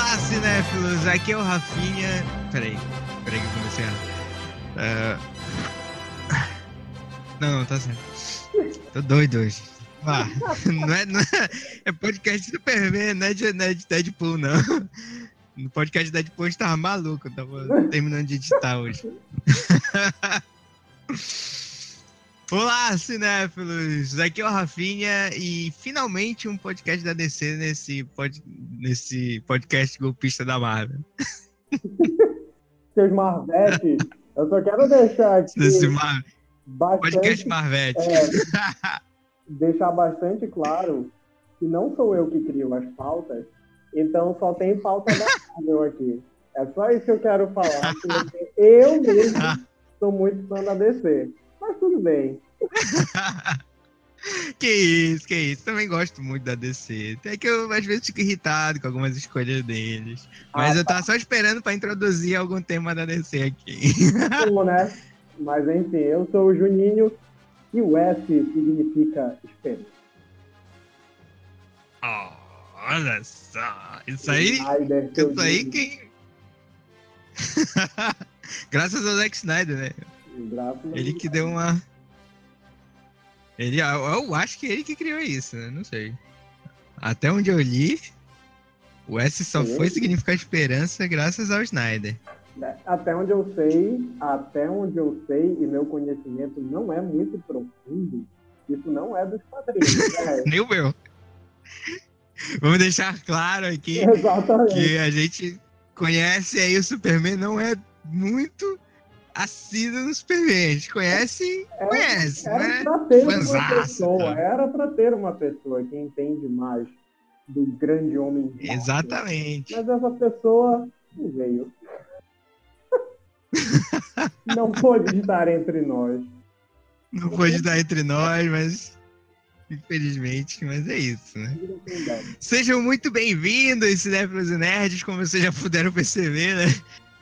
Olá, cinéfilos! Aqui é o Rafinha. Peraí, peraí que eu comecei a. Uh... Não, não, tá certo. Tô doido hoje. Ah, não, é, não é, é podcast Superman, não é de, não é de Deadpool, não. No podcast de Deadpool eu tava maluco, tava terminando de editar hoje. Olá, cinéfilos! Aqui é o Rafinha e finalmente um podcast da DC nesse, pod, nesse podcast golpista da Marvel. Seus Marvetes, eu só quero deixar aqui. Nesse mar... bastante, podcast Marvete. É, deixar bastante claro que não sou eu que crio as pautas, então só tem pauta da Marvel aqui. É só isso que eu quero falar. eu mesmo sou muito fã da DC. Mas tudo bem. que isso, que isso. Também gosto muito da DC. Até que eu às vezes fico irritado com algumas escolhas deles. Mas ah, eu tava tá. só esperando para introduzir algum tema da DC aqui. Como, né? Mas enfim, eu sou o Juninho e o S significa espelho. Oh, olha só. Isso aí. Snyder, isso aí quem. Graças ao Zack Snyder, né? Ele que deu uma. Ele, eu acho que ele que criou isso, né? Não sei. Até onde eu li, o S só Sim. foi significar esperança graças ao Snyder. É, até onde eu sei, até onde eu sei, e meu conhecimento não é muito profundo, isso não é dos quadrinhos. Né? Nem o meu. Vamos deixar claro aqui Exatamente. que a gente conhece aí o Superman, não é muito assíduo no Superman. A gente conhece, era, conhece, era né? Pra ter uma pessoa, era para ter uma pessoa que entende mais do grande homem. Exatamente. Mas essa pessoa não veio. não pôde estar entre nós. Não pôde estar entre nós, mas infelizmente, mas é isso, né? Sejam muito bem-vindos, cinéfilos e nerds, como vocês já puderam perceber, né?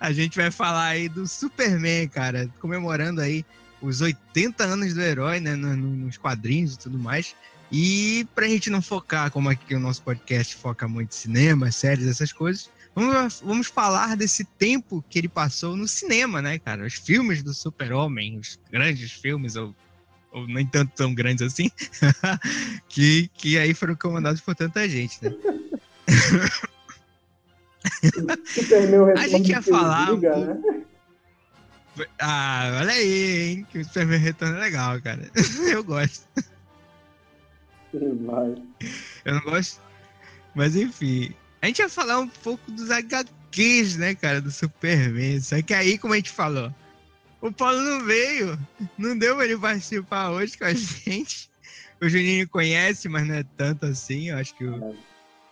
A gente vai falar aí do Superman, cara, comemorando aí os 80 anos do herói, né, nos quadrinhos e tudo mais. E pra gente não focar, como aqui o nosso podcast foca muito em cinema, séries, essas coisas, vamos, vamos falar desse tempo que ele passou no cinema, né, cara? Os filmes do Super-Homem, os grandes filmes, ou, ou nem tanto tão grandes assim, que, que aí foram comandados por tanta gente, né? a gente ia falar. Liga, um né? Ah, olha aí, hein? Que o Superman Retorno é legal, cara. Eu gosto. Eu não gosto. Mas enfim. A gente ia falar um pouco dos HQs, né, cara, do Superman. Só que aí, como a gente falou, o Paulo não veio. Não deu pra ele participar hoje com a gente. O Juninho conhece, mas não é tanto assim. Eu acho que o, é.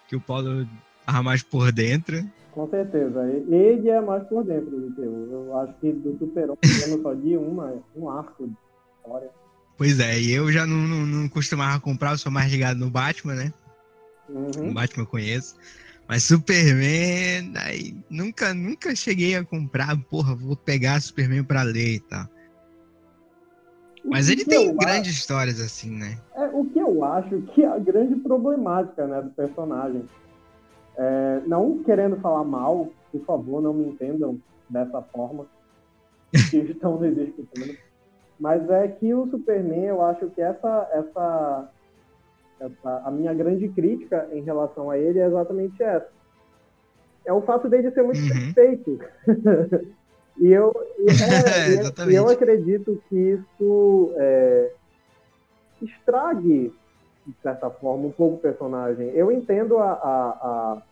que o Paulo tava mais por dentro. Com certeza. Ele é mais por dentro do que eu. Eu acho que do Super-Homem só de uma, um arco de história. Pois é, e eu já não, não, não, costumava comprar, eu sou mais ligado no Batman, né? Uhum. O Batman eu conheço. Mas Superman, aí nunca, nunca cheguei a comprar, porra, vou pegar Superman pra ler e tal. Mas ele tem grandes acho, histórias assim, né? É, o que eu acho que é a grande problemática né, do personagem é, não querendo falar mal, por favor, não me entendam dessa forma que estão escutando. Mas é que o Superman, eu acho que essa, essa, essa, a minha grande crítica em relação a ele é exatamente essa. É o fato dele ser muito uhum. perfeito. e eu, e, é, e, eu acredito que isso é, estrague de certa forma, um pouco o personagem. Eu entendo a, a, a,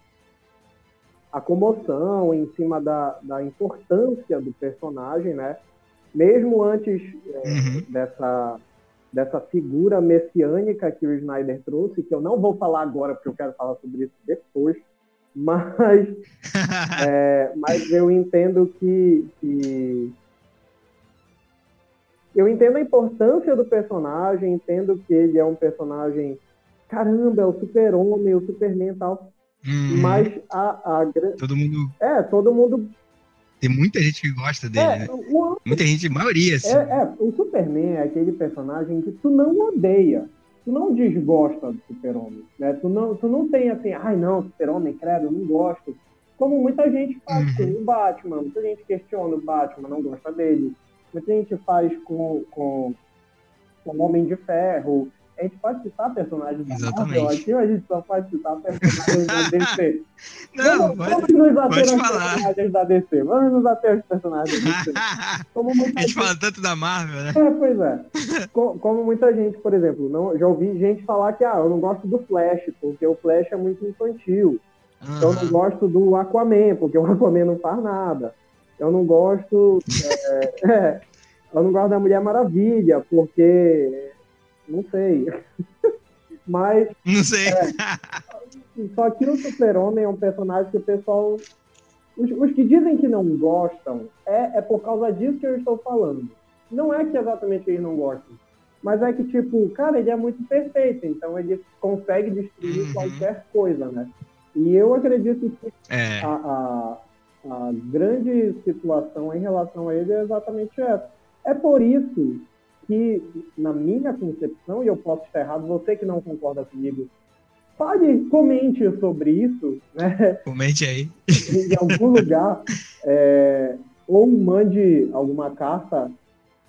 a comoção em cima da, da importância do personagem, né? Mesmo antes é, uhum. dessa, dessa figura messiânica que o Snyder trouxe, que eu não vou falar agora, porque eu quero falar sobre isso depois, mas, é, mas eu entendo que, que eu entendo a importância do personagem, entendo que ele é um personagem. Caramba, é o super-homem, o Superman e tal. Hum, mas a, a. Todo mundo. É, todo mundo. Tem muita gente que gosta dele, é, né? o... Muita gente, maioria, assim. É, é, o Superman é aquele personagem que tu não odeia, tu não desgosta do super-homem, né? Tu não, tu não tem assim, ai não, super-homem, credo, eu não gosto. Como muita gente faz uhum. com o Batman, muita gente questiona o Batman, não gosta dele. Muita gente faz com, com, com Homem de Ferro, a gente pode citar personagens da Exatamente. Marvel aqui, a gente só pode citar personagens da DC. Não, vamos, pode, vamos nos ater aos personagens da DC. Vamos nos ater aos personagens da DC. Como muita a gente fala tanto da Marvel, né? É, pois é. Co- Como muita gente, por exemplo, não, já ouvi gente falar que ah, eu não gosto do Flash, porque o Flash é muito infantil. Eu não gosto do Aquaman, porque o Aquaman não faz nada. Eu não gosto. é, é, eu não gosto da Mulher Maravilha, porque. Não sei. Mas Não sei. só que o Super-Homem é um personagem que o pessoal. Os, os que dizem que não gostam é, é por causa disso que eu estou falando. Não é que exatamente eles não gostam. Mas é que, tipo, cara, ele é muito perfeito, então ele consegue destruir Uhum. qualquer coisa, né? E eu acredito que É. a, a, a grande situação em relação a ele é exatamente essa. É por isso que, na minha concepção, e eu posso estar errado, você que não concorda comigo, fale, comente sobre isso, né? Comente aí. em algum lugar, é, ou mande alguma carta.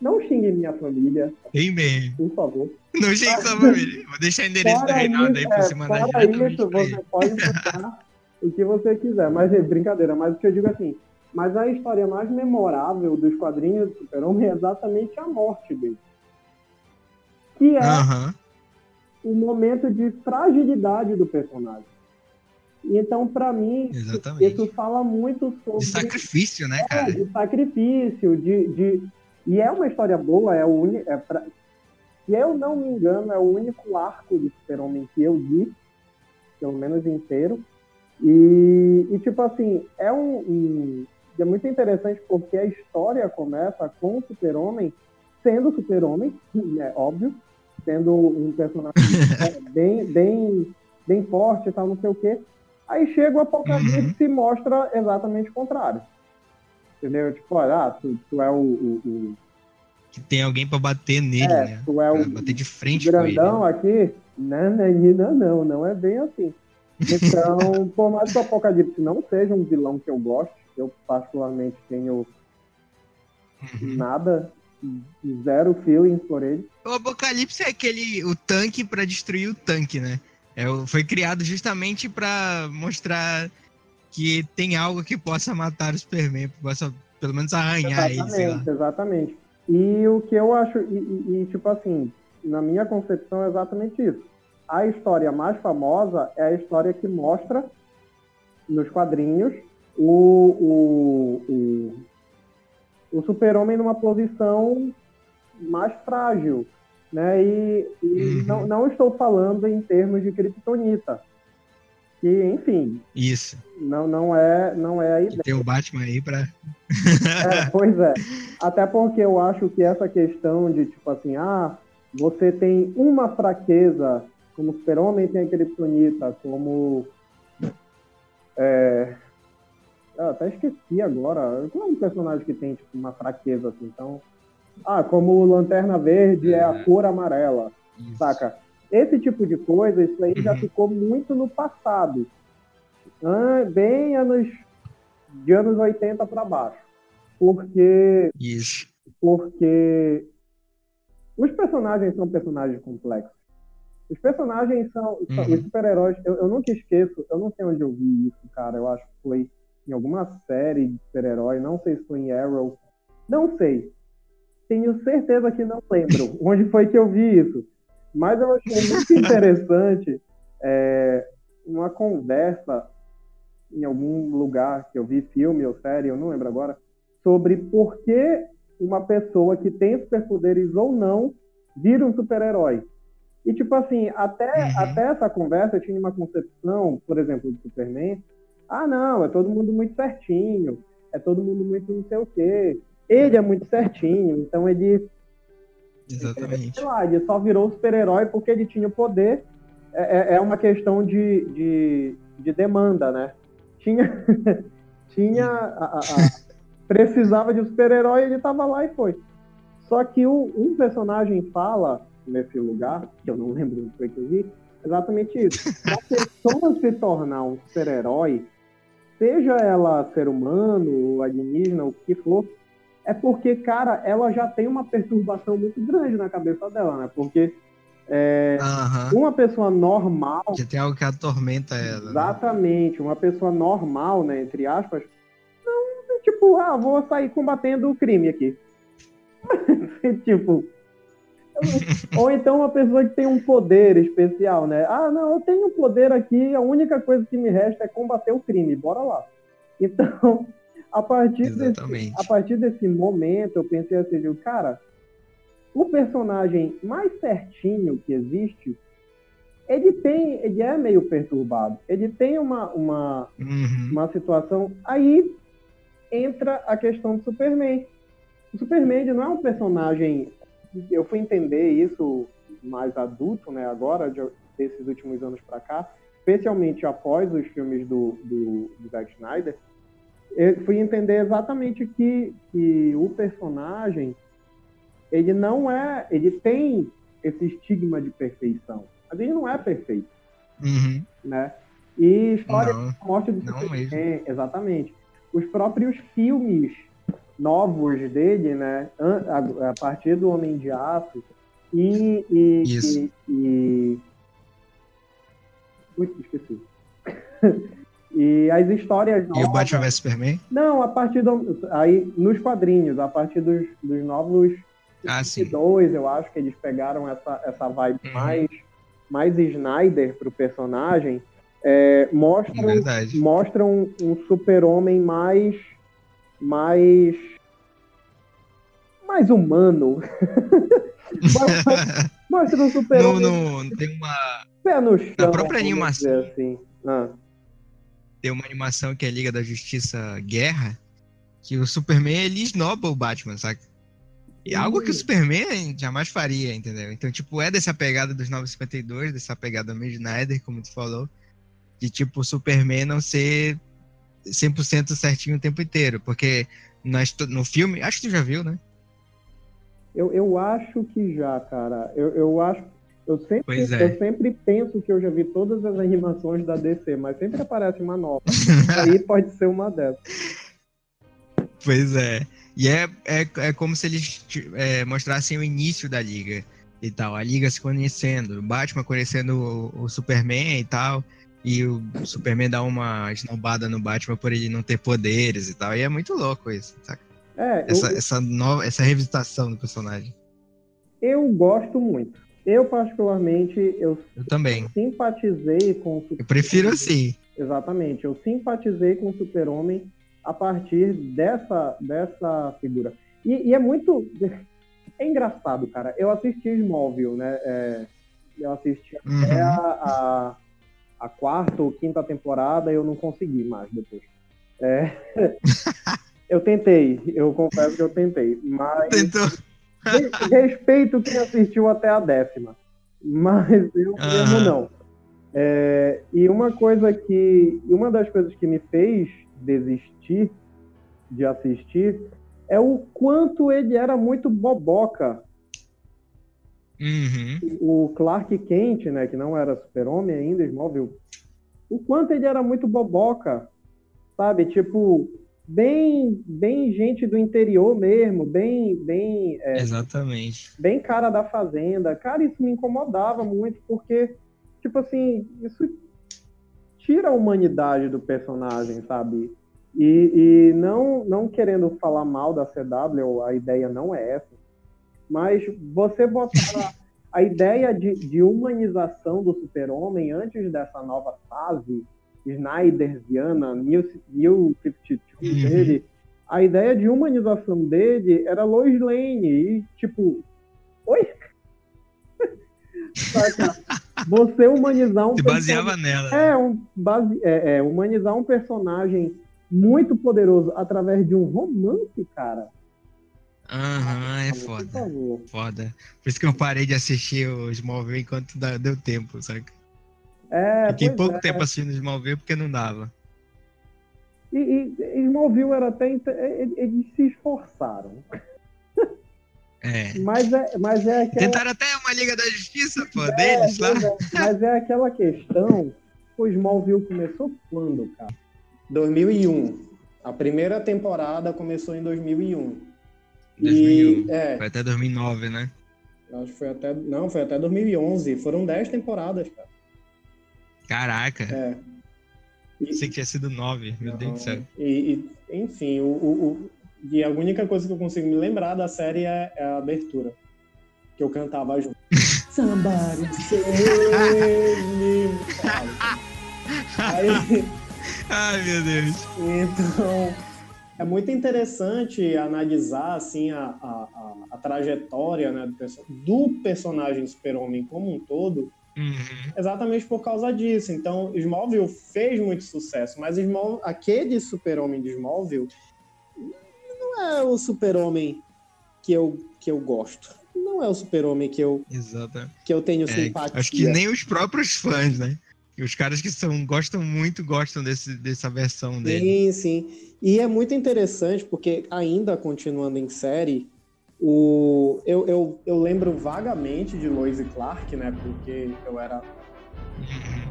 Não xingue minha família, E-mail. por favor. Não chega sua família. Vou deixar o endereço do Fora Reinaldo aí é, você mandar diretamente isso, você pode botar o que você quiser. Mas é brincadeira, mas o que eu digo assim, mas a história mais memorável dos quadrinhos do Super-Homem é exatamente a morte dele. Que é Aham. o momento de fragilidade do personagem. Então, pra mim, Exatamente. isso fala muito sobre De sacrifício, né, é, cara? de sacrifício, de, de. E é uma história boa, é o uni... é pra... se eu não me engano, é o único arco do Super-Homem que eu li, pelo menos inteiro. E, e tipo assim, é um, um- É muito interessante porque a história começa com o Super-Homem sendo Super-Homem, é óbvio, sendo um personagem bem, bem, bem forte e tal, não sei o quê. Aí chega o Apocalipse e mostra exatamente o contrário. Entendeu? Tipo, olha, ah, tu, tu é o, o- o- Que tem alguém pra bater nele, é, né? tu é o bater de frente com ele. grandão aqui. Não, menina, não, não é bem assim. Então, por mais que o Apocalipse não seja um vilão que eu goste, eu particularmente tenho Uhum. nada, zero feelings por ele. O Apocalipse é aquele o tanque pra destruir o tanque, né? É, foi criado justamente pra mostrar que tem algo que possa matar o Superman, que possa pelo menos arranhar ele, sei lá. Exatamente, exatamente. E o que eu acho, e, e- e, tipo assim, na minha concepção é exatamente isso. A história mais famosa é a história que mostra nos quadrinhos o, o, o, o super-homem numa posição mais frágil. Né? E, e Uhum. não, não estou falando em termos de kryptonita. Que, enfim, Isso. não, não, é, não é a ideia. Que tem o Batman aí pra. É, pois é. Até porque eu acho que essa questão de, tipo assim, ah, você tem uma fraqueza, como super-homem tem a kryptonita, como... É, eu até esqueci agora. Qual é um personagem que tem, tipo, uma fraqueza, assim? Então... Ah, como o Lanterna Verde é a É. cor amarela, Isso. saca? Esse tipo de coisa, isso aí já Uhum. ficou muito no passado. Bem anos de anos 80 para baixo. Porque Isso. porque os personagens são personagens complexos. Os personagens são, são- Uhum. os super-heróis. Eu, eu nunca esqueço, eu não sei onde eu vi isso, cara. Eu acho que foi em alguma série de super-herói, não sei se foi em Arrow, não sei. Tenho certeza que não lembro onde foi que eu vi isso. Mas eu achei muito interessante é, uma conversa em algum lugar que eu vi, filme ou série, eu não lembro agora, sobre por que uma pessoa que tem superpoderes ou não vira um super-herói. E, tipo assim, até, Uhum. até essa conversa eu tinha uma concepção, por exemplo, do Superman. Ah, não, é todo mundo muito certinho, é todo mundo muito não sei o quê. Ele é muito certinho, então ele, Exatamente. sei lá, ele só virou super-herói porque ele tinha o poder. É, é- é uma questão de, de, de demanda, né? Tinha. tinha. a- a- a- precisava de um super-herói, ele tava lá e foi. Só que o, um personagem fala nesse lugar, que eu não lembro do que eu vi, exatamente isso. A pessoa se tornar um super-herói, seja ela ser humano, alienígena, o que for, é porque, cara, ela já tem uma perturbação muito grande na cabeça dela, né? Porque é, uhum. uma pessoa normal. Já tem algo que atormenta ela. Né? Exatamente, né? uma pessoa normal, né? Entre aspas, não, tipo, ah, vou sair combatendo o crime aqui. tipo. Ou então uma pessoa que tem um poder especial, né? Ah, não, eu tenho um poder aqui, a única coisa que me resta é combater o crime, bora lá. Então, a partir, desse, a partir desse momento, eu pensei assim, cara, o personagem mais certinho que existe, ele tem, ele é meio perturbado. Ele tem uma, uma, uhum. uma situação. Aí entra a questão do Superman. O Superman não é um personagem. Eu fui entender isso mais adulto, né? Agora, de, desses últimos anos para cá, especialmente após os filmes do, do, do Zack Snyder, eu fui entender exatamente que, que o personagem ele não é, ele tem esse estigma de perfeição, mas ele não é perfeito, uhum. né? E história não, da morte do Superman, exatamente. Os próprios filmes novos dele, né? A, partir do Homem de Aço e e, e, e... Ui, esqueci. E as histórias novas. E o Batman vs Superman? Não, a partir do. Aí, nos quadrinhos, a partir dos, dos novos. Ah, sim. Dois, eu acho que eles pegaram essa, essa vibe uhum. mais, mais Snyder pro personagem. É, mostram, Verdade. mostram um super-homem mais. Mais. mais humano. Mostra um super-homem. Não, não, tem uma. Pé no chão. Na própria animação. Assim. Ah tem uma animação que é Liga da Justiça Guerra, que o Superman ele esnoba o Batman, sabe? E é algo que o Superman jamais faria, entendeu? Então, tipo, é dessa pegada dos 952, dessa pegada meio Snyder, como tu falou, de tipo, o Superman não ser 100% certinho o tempo inteiro, porque nós, no filme, acho que tu já viu, né? Eu, eu acho que já, cara. Eu, eu acho eu sempre, é. eu sempre penso que eu já vi todas as animações da DC, mas sempre aparece uma nova. Aí pode ser uma dessas. Pois é. E é, é, é como se eles é, mostrassem o início da liga e tal. A liga se conhecendo, o Batman conhecendo o, o Superman e tal. E o Superman dá uma esnobada no Batman por ele não ter poderes e tal. E é muito louco isso, saca? É, essa, eu... essa, nova, essa revisitação do personagem. Eu gosto muito. Eu, particularmente, eu, eu também simpatizei com o Super Eu prefiro assim. Exatamente. Eu simpatizei com o Super-Homem a partir dessa, dessa figura. E, e, é muito. É engraçado, cara. Eu assisti Smallville, né? É, eu assisti uhum. até a, a, a, quarta ou quinta temporada eu não consegui mais depois. É, eu tentei, eu confesso que eu tentei. Mas. Tentou Respeito quem assistiu até a décima, mas eu uhum. mesmo não. É, e uma coisa que. Uma das coisas que me fez desistir de assistir é o quanto ele era muito boboca. Uhum. O Clark Kent, né, que não era super-homem ainda, Smallville, o quanto ele era muito boboca, sabe? Tipo, bem, bem gente do interior mesmo, bem, bem, é, exatamente, bem cara da fazenda. Cara, isso me incomodava muito porque, tipo assim, isso tira a humanidade do personagem, sabe? E, e não, não querendo falar mal da CW, a ideia não é essa, mas você botar a ideia de, de humanização do super-homem antes dessa nova fase Snydersiana, New, New 52 uhum. dele, a ideia de humanização dele era Lois Lane. E, tipo, oi? Você humanizar um. Se baseava nela. É, um, base... é, é, humanizar um personagem muito poderoso através de um romance, cara. Aham, uhum, é foda. Foda. Por isso que eu parei de assistir o Smallville enquanto deu tempo, sabe? É, Fiquei pouco é. tempo assistindo Smallville porque não dava. E, e Smallville era até. Eles se esforçaram. É. Mas é, mas é aquela... Tentaram até uma Liga da Justiça, pô, É, deles lá. é. Mas é aquela questão. O Smallville começou quando, cara? 2001. A primeira temporada começou em 2001. 2001. E, é, Foi até 2009, né? acho que foi até. Não, foi até 2011. Foram 10 temporadas, cara. Caraca, É. pensei que tinha sido 9, meu Deus do céu. E, e, enfim, o, o, o- e a única coisa que eu consigo me lembrar da série é, é a abertura. Que eu cantava junto. Somebody save me. Aí, Ai, meu Deus. então, é muito interessante analisar assim, a, a, a, trajetória né, do, perso- do personagem Super-Homem como um todo, Uhum. exatamente por causa disso. Então, Smallville fez muito sucesso, mas Small, aquele Super-Homem de Smallville não é o Super-Homem que eu, que eu gosto. Não é o Super-Homem que eu, Exato. que eu tenho É, simpatia. acho que nem os próprios fãs, né? E os caras que são, gostam muito, gostam desse, dessa versão dele. Sim, sim. E é muito interessante porque, ainda continuando em série, o... eu, eu, eu lembro vagamente de Lois e Clark, né? Porque eu era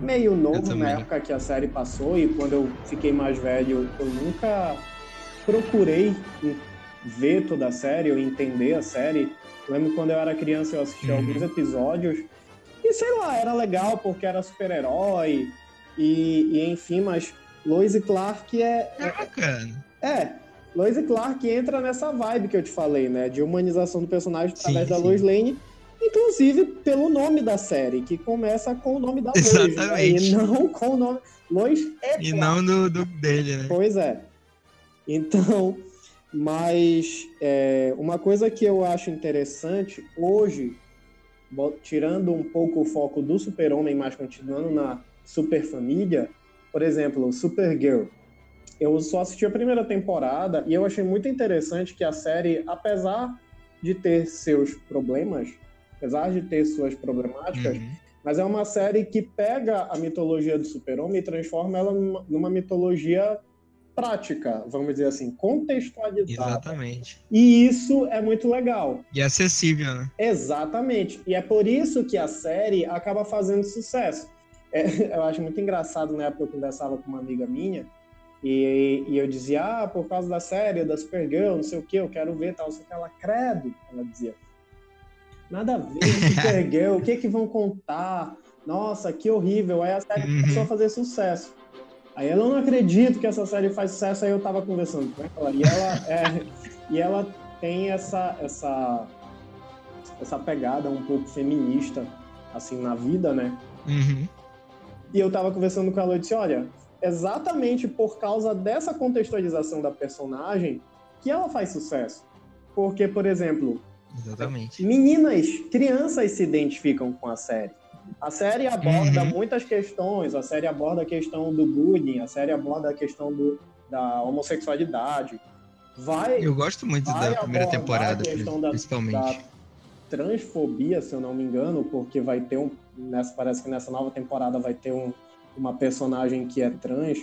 meio novo na época que a série passou e quando eu fiquei mais velho, eu nunca procurei ver toda a série ou entender a série. Eu lembro quando eu era criança eu assistia Uhum. alguns episódios e sei lá, era legal porque era super-herói e, e enfim, mas Lois e Clark é, é, Bacana. é, Lois e Clark entra nessa vibe que eu te falei, né? De humanização do personagem através Sim, da sim. Lois Lane, inclusive pelo nome da série, que começa com o nome da Lois, né? Exatamente. E não com o nome. Lois é E Clark. não do, do dele, né? Pois é. Então, mas é, uma coisa que eu acho interessante hoje, tirando um pouco o foco do super-homem, mas continuando na super-família, por exemplo, Supergirl. Eu só assisti a primeira temporada e eu achei muito interessante que a série, apesar de ter seus problemas, apesar de ter suas problemáticas, Uhum. mas é uma série que pega a mitologia do super-homem e transforma ela numa, numa mitologia prática, vamos dizer assim, contextualizada. Exatamente. E isso é muito legal. E acessível, né? Exatamente. E é por isso que a série acaba fazendo sucesso. É, eu acho muito engraçado, na época eu conversava com uma amiga minha, e, e eu dizia, ah, por causa da série, da Supergirl, não sei o que, eu quero ver tal, só que ela, credo, ela dizia. Nada a ver, Supergirl, o que que vão contar? Nossa, que horrível. Aí a série Uhum. começou a fazer sucesso. Aí ela, eu não acredito que essa série faz sucesso, aí eu tava conversando com ela, e ela, é, e ela tem essa, essa, essa pegada um pouco feminista, assim, na vida, né? Uhum. E eu tava conversando com ela e disse, olha, exatamente por causa dessa contextualização da personagem que ela faz sucesso. Porque, por exemplo, Exatamente. meninas, crianças se identificam com a série. A série aborda Uhum. muitas questões, a série aborda a questão do bullying, a série aborda a questão do, da homossexualidade. Vai, Eu gosto muito da primeira temporada, da- principalmente. da transfobia, se eu não me engano, porque vai ter um. Nessa, parece que nessa nova temporada vai ter um, uma personagem que é trans.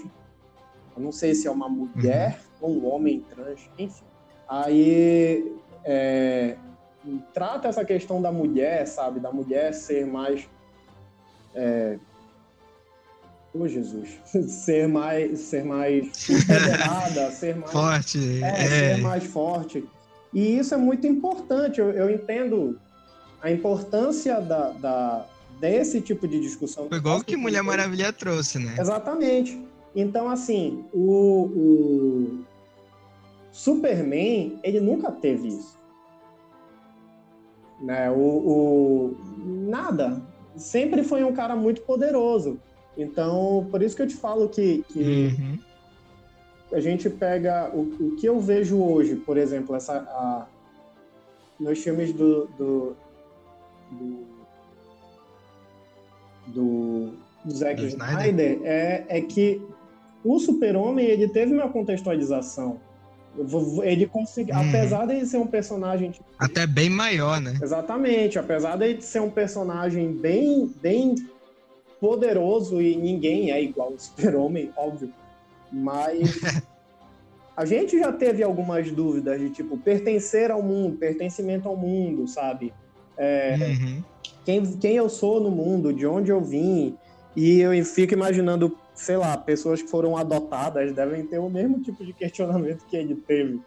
Eu não sei se é uma mulher ou um homem trans, enfim. Aí é, trata essa questão da mulher, sabe? Da mulher ser mais. É, Ô Jesus, ser mais, ser mais empoderada, ser mais Forte. é, É, ser mais forte. E isso é muito importante. Eu, eu entendo a importância da, da- desse tipo de discussão. Foi igual o que Mulher Maravilha trouxe, né? Exatamente. Então, assim, o, o Superman, ele nunca teve isso. Né? O, o- nada. Sempre foi um cara muito poderoso. Então, por isso que eu te falo que, que Uhum. a gente pega o, o que eu vejo hoje, por exemplo, essa, a, nos filmes do, do, do, do, do Zack Snyder? Snyder, é, é que o Super-Homem ele teve uma contextualização. Ele conseguiu, Uhum. apesar de ele ser um personagem tipo, Até bem maior, né? Exatamente, apesar de ser um personagem bem, bem poderoso e ninguém é igual ao Super-Homem, óbvio. Mas a gente já teve algumas dúvidas de tipo pertencer ao mundo, pertencimento ao mundo, sabe? É, uhum. quem, quem eu sou no mundo, de onde eu vim. E eu fico imaginando, sei lá, pessoas que foram adotadas devem ter o mesmo tipo de questionamento que ele teve.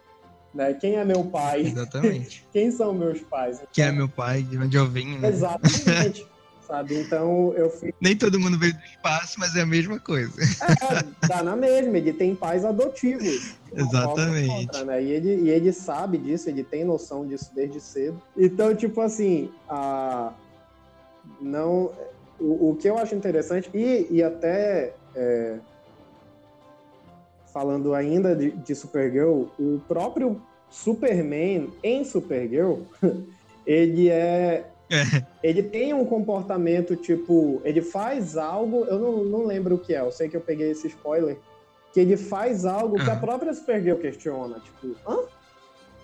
Né? Quem é meu pai? Exatamente. quem são meus pais? Quem é meu pai? De onde eu vim? Né? Exatamente. sabe? Então eu fico. Nem todo mundo veio do espaço, mas é a mesma coisa. É, dá na mesma, ele tem pais adotivos. Exatamente. Outra, né? e, ele, e ele sabe disso, ele tem noção disso desde cedo. Então, tipo assim, a... não. O, o que eu acho interessante, e, e até é... falando ainda de, de Supergirl, o próprio Superman em Supergirl, ele é é. Ele tem um comportamento tipo, ele faz algo, eu não, não lembro o que é, eu sei que eu peguei esse spoiler, que ele faz algo que a própria Supergirl questiona, tipo, hã?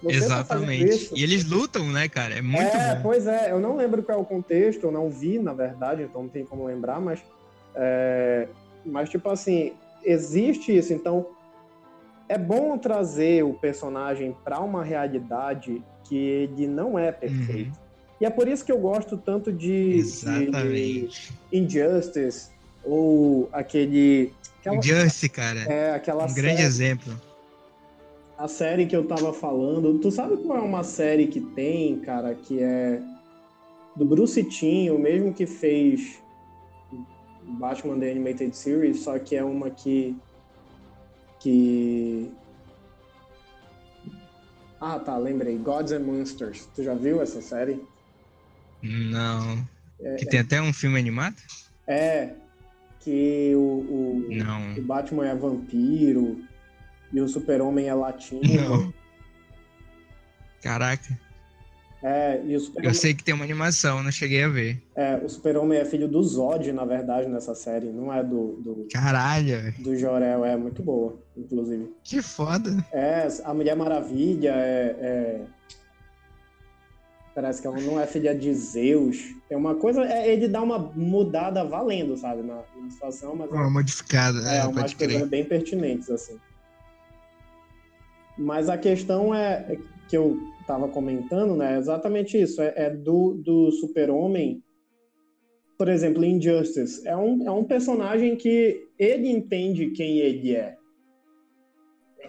Você tá Exatamente. Tá e eles lutam, né, cara? É muito é, bom. Pois é, eu não lembro qual é o contexto, eu não vi, na verdade, então não tem como lembrar, mas. É, mas, tipo assim, existe isso, então. É bom trazer o personagem para uma realidade que ele não é perfeito. Uhum. E é por isso que eu gosto tanto de, de Injustice ou aquele. Aquela, Injustice, cara. É, aquela um série, grande exemplo. A série que eu tava falando. Tu sabe qual é uma série que tem, cara, que é do Bruce Timm, o mesmo que fez Batman The Animated Series, só que é uma que. que. Ah, tá, lembrei. Gods and Monsters. Tu já viu essa série? Não. É, que tem até um filme animado? É. Que o, o, Não. o Batman é vampiro e o Super-Homem é latino. Não. Caraca. É, e o Super Eu sei que tem uma animação, não cheguei a ver. É, o Super-Homem é filho do Zod, na verdade, nessa série, não é do. do Caralho! Do Jorel, é muito boa, inclusive. Que foda! É, a Mulher Maravilha é, é Parece que ela não é filha de Zeus. É uma coisa, é ele dá uma mudada valendo, sabe, na, na situação, mas. Uma é, modificada, é, é umas coisas bem pertinentes, assim. Mas a questão é, é que eu estava comentando, né? É exatamente isso. É, é do, do super-homem. Por exemplo, Injustice. É um, é um personagem que ele entende quem ele é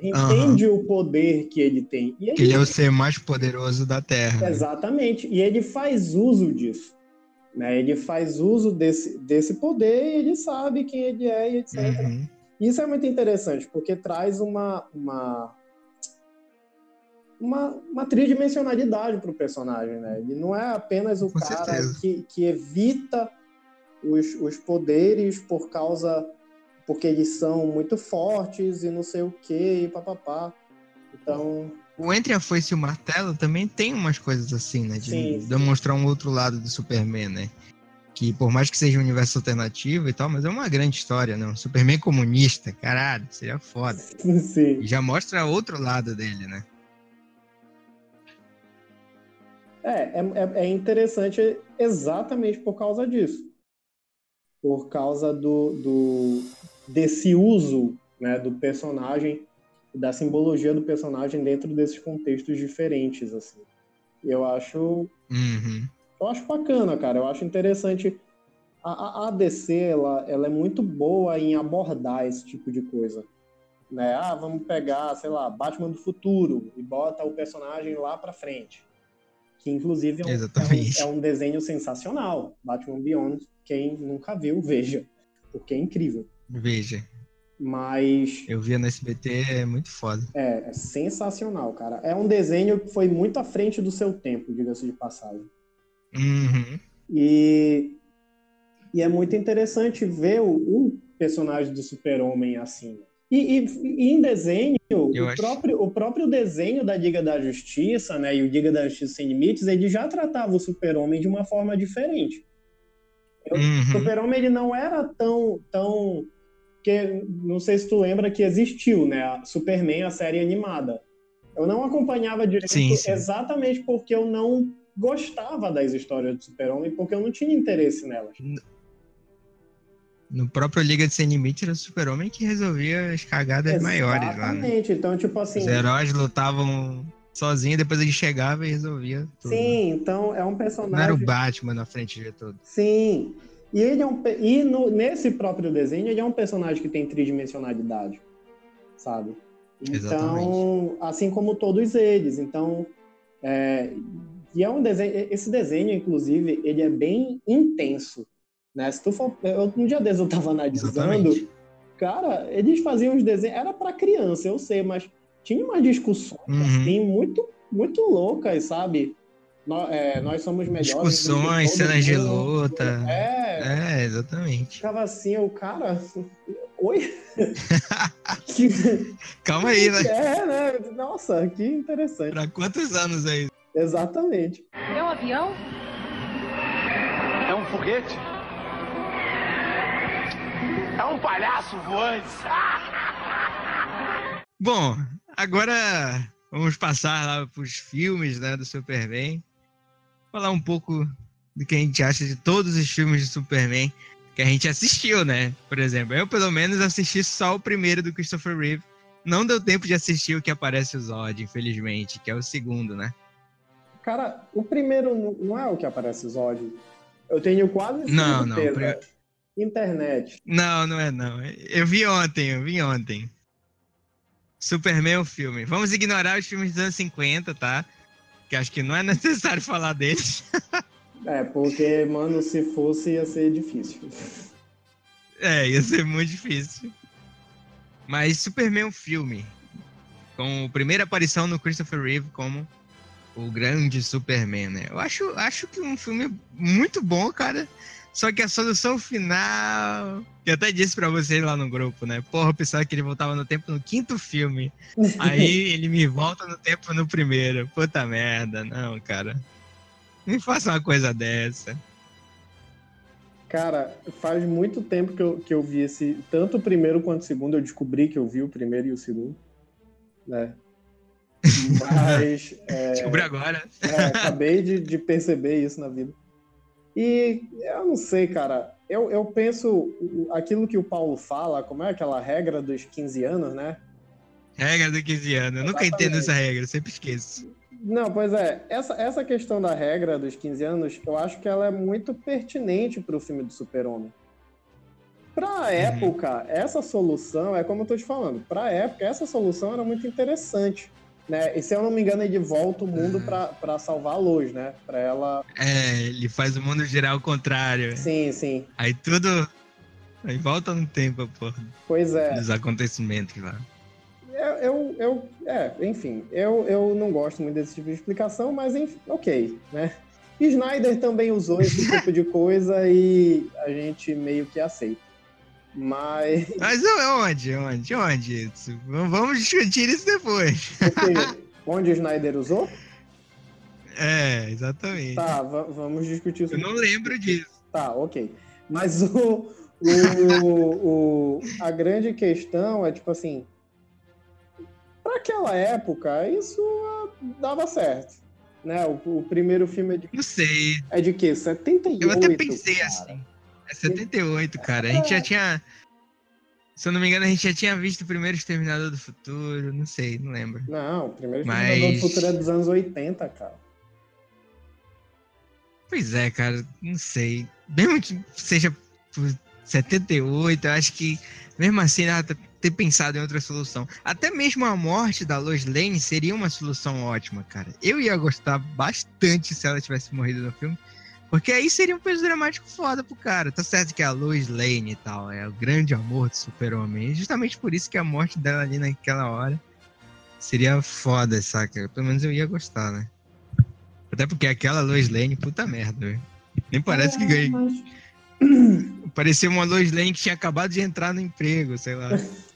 entende uhum. o poder que ele tem. Ele, ele é o ser mais poderoso da Terra. Exatamente. E ele faz uso disso. Né? Ele faz uso desse, desse poder e ele sabe quem ele é e etc. Uhum. Isso é muito interessante, porque traz uma, uma, uma, uma tridimensionalidade para o personagem. Né? Ele não é apenas o Com cara que, que evita os, os poderes por causa porque eles são muito fortes e não sei o que, e papapá. Então. O Entre a Foice e o Martelo também tem umas coisas assim, né? De sim, sim. demonstrar um outro lado do Superman, né? Que por mais que seja um universo alternativo e tal, mas é uma grande história, não? Superman comunista, caralho, seria foda. Sim. E já mostra outro lado dele, né? É, é, é interessante exatamente por causa disso. Por causa do, do, desse uso né, do personagem, da simbologia do personagem dentro desses contextos diferentes, assim. Eu acho, uhum. eu acho bacana, cara. Eu acho interessante. A, a DC, ela, ela é muito boa em abordar esse tipo de coisa. Né? Ah, vamos pegar, sei lá, Batman do futuro e bota o personagem lá para frente. Que inclusive é um, é um, é um, desenho sensacional. Batman Beyond, quem nunca viu, veja, porque é incrível. Veja. Mas. Eu via no SBT, é muito foda. É, é sensacional, cara. É um desenho que foi muito à frente do seu tempo, diga-se de passagem. Uhum. E, e é muito interessante ver o, o personagem do Super-Homem assim. E, e, e, em desenho, o próprio, o próprio desenho da Liga da Justiça, né, e o Liga da Justiça Sem Limites, ele já tratava o Super-Homem de uma forma diferente. Uhum. O Super-Homem ele não era tão, tão porque não sei se tu lembra que existiu, né? A Superman, a série animada. Eu não acompanhava direito sim, sim. exatamente porque eu não gostava das histórias do Super-Homem, porque eu não tinha interesse nelas. No próprio Liga de Sem Limite era o Super-Homem que resolvia as cagadas Exatamente. maiores lá, né? Exatamente. Então, tipo assim. Os heróis lutavam sozinho, depois ele chegava e resolvia tudo. Sim, então é um personagem. Não era o Batman na frente de tudo. Sim. E ele é um e no, nesse próprio desenho ele é um personagem que tem tridimensionalidade, sabe? Então, Exatamente. assim como todos eles. Então, é, e é um desenho. Esse desenho, inclusive, ele é bem intenso, né? Se tu for, eu, um dia desses eu tava analisando, Exatamente. cara, eles faziam os desenhos, era para criança, eu sei, mas tinha umas discussões Uhum. assim muito, muito loucas, sabe? Nó- é, Nós, somos melhores. Discussões, cenas de luta. É, É, exatamente. ficava assim, o cara. Oi? Que- Calma aí, né? é, né? Nossa, que interessante. Pra quantos anos aí? Exatamente. É um avião? É um foguete? Um palhaço voante? Bom, agora vamos passar lá pros filmes né, do Superman. Falar um pouco do que a gente acha de todos os filmes de Superman que a gente assistiu, né? Por exemplo, eu pelo menos assisti só o primeiro do Christopher Reeve. Não deu tempo de assistir o que aparece o Zod, infelizmente, que é o segundo, né? Cara, o primeiro não- é o que aparece Zod. Eu tenho quase Não, não, certeza. Internet. Não, não é não. Eu vi ontem, eu vi ontem. Superman o filme. Vamos ignorar os filmes dos anos 50, tá? Que acho que não é necessário falar deles. É, porque, mano, se fosse ia ser difícil. É, ia ser muito difícil. Mas Superman o filme. Com a primeira aparição no Christopher Reeve como o grande Superman, né? Eu acho, acho que um filme muito bom, cara. Só que a solução final. Eu até disse pra vocês lá no grupo, né? Porra, eu pensava que ele voltava no tempo no quinto filme. Aí ele me volta no tempo no primeiro. Puta merda, não, cara. Não faça uma coisa dessa. Cara, faz muito tempo que eu, que eu vi esse. Tanto o primeiro quanto o segundo. Eu descobri que eu vi o primeiro e o segundo. Né? Mas. é, Descobri agora. É, acabei de, de perceber isso na vida. E eu não sei, cara. Eu, eu penso aquilo que o Paulo fala, como é aquela regra dos 15 anos, né? Regra do 15 anos. Eu nunca entendo essa regra, sempre esqueço. Não, pois é. Essa, essa questão da regra dos 15 anos, eu acho que ela é muito pertinente para o filme do Super-Homem. Pra época, essa solução, é como eu tô te falando, pra época, essa solução era muito interessante. Né? E se eu não me engano, ele volta o mundo pra para salvar a luz, né? Pra ela. É, ele faz o mundo girar ao contrário. Sim, sim. Aí tudo. Aí volta no tempo, pô, Pois é. dos acontecimentos lá. Eu, eu, eu- é, enfim, eu, eu não gosto muito desse tipo de explicação, mas enfim, ok, né? Snyder também usou esse tipo de coisa e a gente meio que aceita. Mas, Mas onde? Onde? Onde? Isso? Vamos discutir isso depois. porque, onde o Snyder usou? É, exatamente. Tá, va- vamos discutir isso. Eu não lembro disso. Tá, ok. Mas o, o, o- a grande questão é, tipo assim, para aquela época, isso dava certo. Né? O, o primeiro filme é de, Não sei. é de quê? 78? Eu até pensei cara. assim. É 78, cara. A gente já tinha. Se eu não me engano, a gente já tinha visto o primeiro Exterminador do Futuro. Não sei, não lembro. Não, o primeiro Mas- Exterminador do Futuro é dos anos 80, cara. Pois é, cara, não sei. Mesmo que seja por 78, eu acho que mesmo assim pra ter pensado em outra solução. Até mesmo a morte da Lois Lane seria uma solução ótima, cara. Eu ia gostar bastante se ela tivesse morrido no filme. Porque aí seria um peso dramático foda pro cara. Tá certo que é a Lois Lane e tal é o grande amor do super-homem. Justamente por isso que a morte dela ali naquela hora seria foda, saca? Pelo menos eu ia gostar, né? Até porque aquela Lois Lane, puta merda, velho. Nem parece que ganhei. Mas- Parecia uma Lois Lane que tinha acabado de entrar no emprego, sei lá.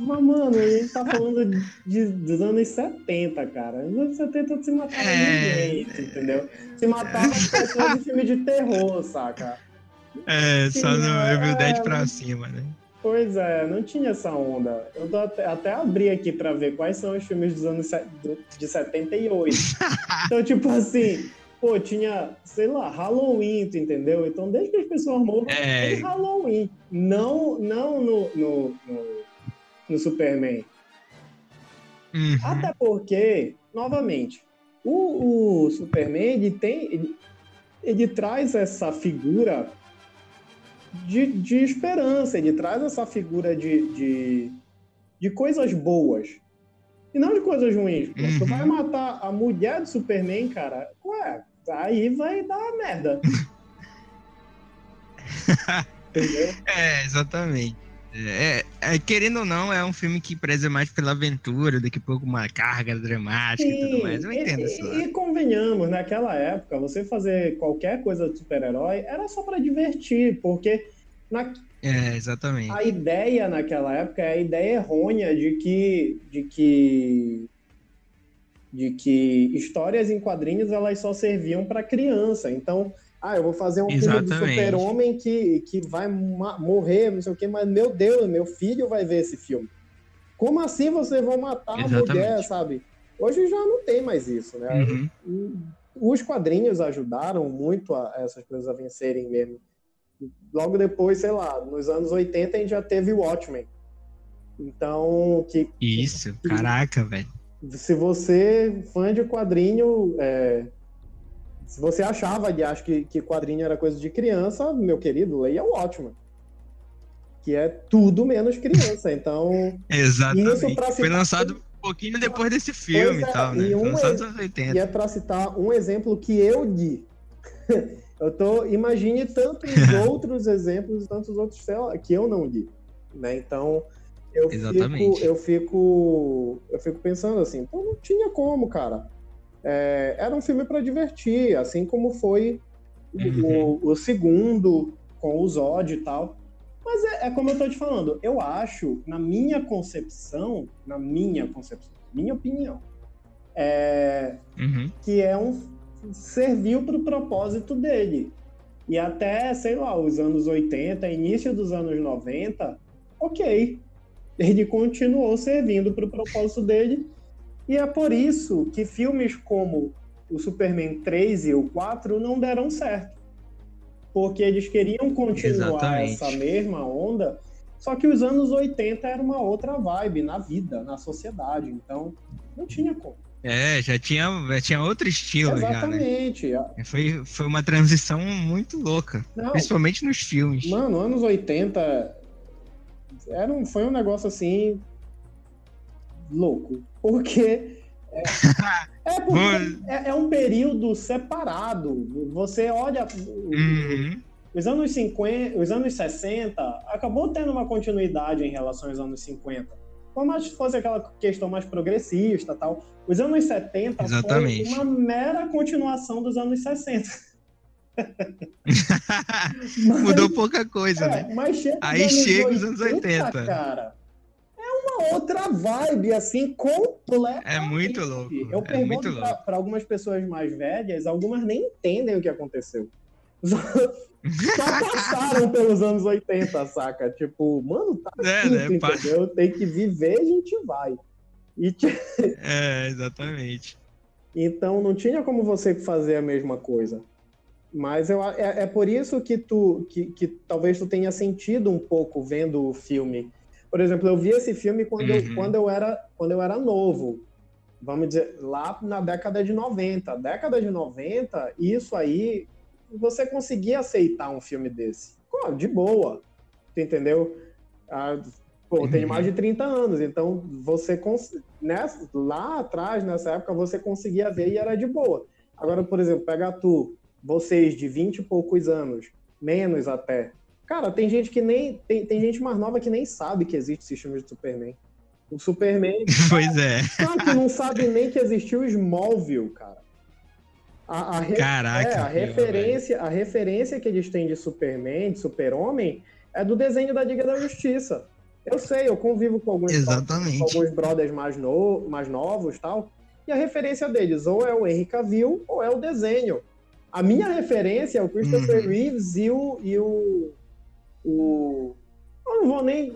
Mas, mano, a gente tá falando de, dos anos 70, cara. Nos anos 70 não se matava É. ninguém, entendeu? Se matava as pessoas de filme de terror, saca? É, só no Evil é, Dead pra mas- cima, né? Pois é, não tinha essa onda. Eu tô até, até abri aqui pra ver quais são os filmes dos anos do- de 78. então, tipo assim, pô, tinha, sei lá, Halloween, tu entendeu? Então, desde que as pessoas morram, É. tem Halloween. Não, não no, no, no, no Superman. Uhum. Até porque, novamente, o, o Superman, ele tem. Ele, ele traz essa figura de, de esperança, ele traz essa figura de, de, de coisas boas. E não de coisas ruins. Pô. Tu Uhum. vai matar a mulher do Superman, cara, ué, aí vai dar merda. Entendeu? É, exatamente. É, é, querendo ou não, é um filme que preza mais pela aventura, daqui a pouco uma carga dramática e tudo mais. Eu entendo isso. e, e convenhamos, naquela época, você fazer qualquer coisa de super-herói era só pra divertir, porque na, É, exatamente. a ideia naquela época é a ideia errônea de que de que de que histórias em quadrinhos elas só serviam para criança. Então, ah, eu vou fazer um filme do Exatamente. super-homem que, que vai morrer, não sei o quê, mas meu Deus, meu filho vai ver esse filme. Como assim vocês vão matar a Exatamente. mulher, sabe? Hoje já não tem mais isso, né? Uhum. Os quadrinhos ajudaram muito a essas coisas a vencerem mesmo. Logo depois, sei lá, nos anos 80 a gente já teve o Watchmen. Então, que Isso, caraca, velho. se você, fã de quadrinho, é, se você achava acho que, que quadrinho era coisa de criança, meu querido, leia o Watchmen. Que é tudo menos criança. Então, Exatamente. Foi lançado um pouquinho depois desse filme Pois é, e tal, né? e um E 80. é para citar um exemplo que eu di. eu tô, imagine tantos outros exemplos, tantos outros lá, que eu não li, né? Então eu fico, eu fico, eu fico pensando assim, pô, não tinha como, cara. É, era um filme para divertir, assim como foi o- Uhum. o, o segundo com o Zod e tal. Mas é, é como eu tô te falando, eu acho, na minha concepção, na minha concepção, minha opinião, é, Uhum. que é um serviu para o propósito dele. E até, sei lá, os anos 80, início dos anos 90, ok. Ele continuou servindo para o propósito dele. E é por isso que filmes como o Superman 3 e o 4 não deram certo. Porque eles queriam continuar Exatamente. essa mesma onda, só que os anos 80 era uma outra vibe na vida, na sociedade. Então, não tinha como. É, já tinha, já tinha outro estilo já, né? Exatamente. Foi, foi uma transição muito louca. Não, Principalmente nos filmes. Mano, anos 80 era um, foi um negócio assim louco. Porque é, é, porque é, é um período separado. Você olha Uhum. os anos 50, os anos 60 acabou tendo uma continuidade em relação aos anos 50. Por mais que fosse aquela questão mais progressista, tal. Os anos 70 Exatamente. foi uma mera continuação dos anos 60. Mas- Mudou pouca coisa, né? É, chega Aí chega os anos 80. Cara, é uma outra vibe, assim, completa. É muito louco. Eu É pergunto pra algumas pessoas mais velhas, algumas nem entendem o que aconteceu. Só, só passaram pelos anos 80, saca? Tipo, mano, tá É, aqui, né? Entendeu? Tem que viver, a gente vai. E, ti- É, exatamente. então não tinha como você fazer a mesma coisa. Mas eu, é, é por isso que tu que, que talvez tu tenha sentido um pouco vendo o filme. Por exemplo, eu vi esse filme quando, eu, Uhum. quando, eu, era, quando eu era novo. Vamos dizer, lá na década de 90. Década de 90, isso aí, você conseguia aceitar um filme desse. De boa. Tu entendeu? Ah, pô, eu Uhum. mais de 30 anos, então você cons- nessa, lá atrás, nessa época, você conseguia ver e era de boa. Agora, por exemplo, pega tu, vocês de 20 e poucos anos, menos até. Cara, tem gente que nem. Tem, tem gente mais nova que nem sabe que existe esse filme de Superman. O Superman. Pois é. Sabe que não sabe nem que existiu Smallville, cara. A, a Caraca. é, a velho. referência, a referência que eles têm de Superman, de Super-Homem, é do desenho da Liga da Justiça. Eu sei, eu convivo com alguns, com Exatamente. alguns brothers mais, no, mais novos tal. E a referência deles ou é o Henry Cavill ou é o desenho. A minha referência é o Christopher Uhum. Reeves e o. E o, o eu não vou nem.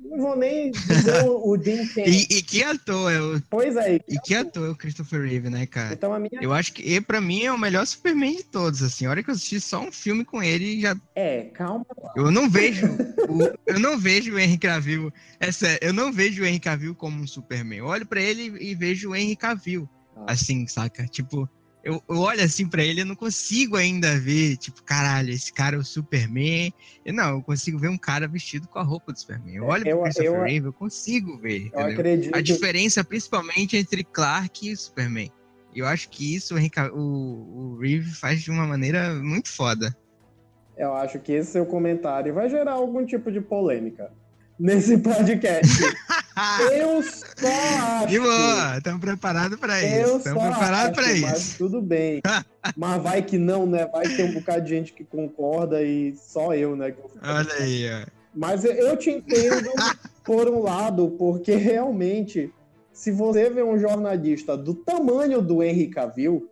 Não vou nem dizer o, o Jim Ken. E, e que ator é o. Pois é. E que ator é o Christopher Reeve, né, cara? Então a minha. Eu acho que ele, pra mim, é o melhor Superman de todos, assim. A hora que eu assisti só um filme com ele, já. É, calma lá. Eu não vejo. o, eu não vejo o Henry Cavill. É sério, eu não vejo o Henry Cavill como um Superman. Eu olho pra ele e vejo o Henry Cavill. Ah. Assim, saca? Tipo, eu, eu olho assim pra ele e não consigo ainda ver, tipo, caralho, esse cara é o Superman. Eu, não, eu consigo ver um cara vestido com a roupa do Superman. Eu olho Eu- pro Christopher eu- Reeve, eu consigo ver. Eu acredito. A diferença, principalmente, entre Clark e Superman. Eu acho que isso o, o Reeve faz de uma maneira muito foda. Eu acho que esse seu comentário vai gerar algum tipo de polêmica nesse podcast. eu só acho. Boa, estamos preparados Eu isso. Estamos preparados mas isso. tudo bem. mas vai que não, né? Vai ter um bocado de gente que concorda e só eu, né? eu Olha aí, ó. Mas eu- eu te entendo por um lado, porque realmente, se você vê um jornalista do tamanho do Henry Cavill.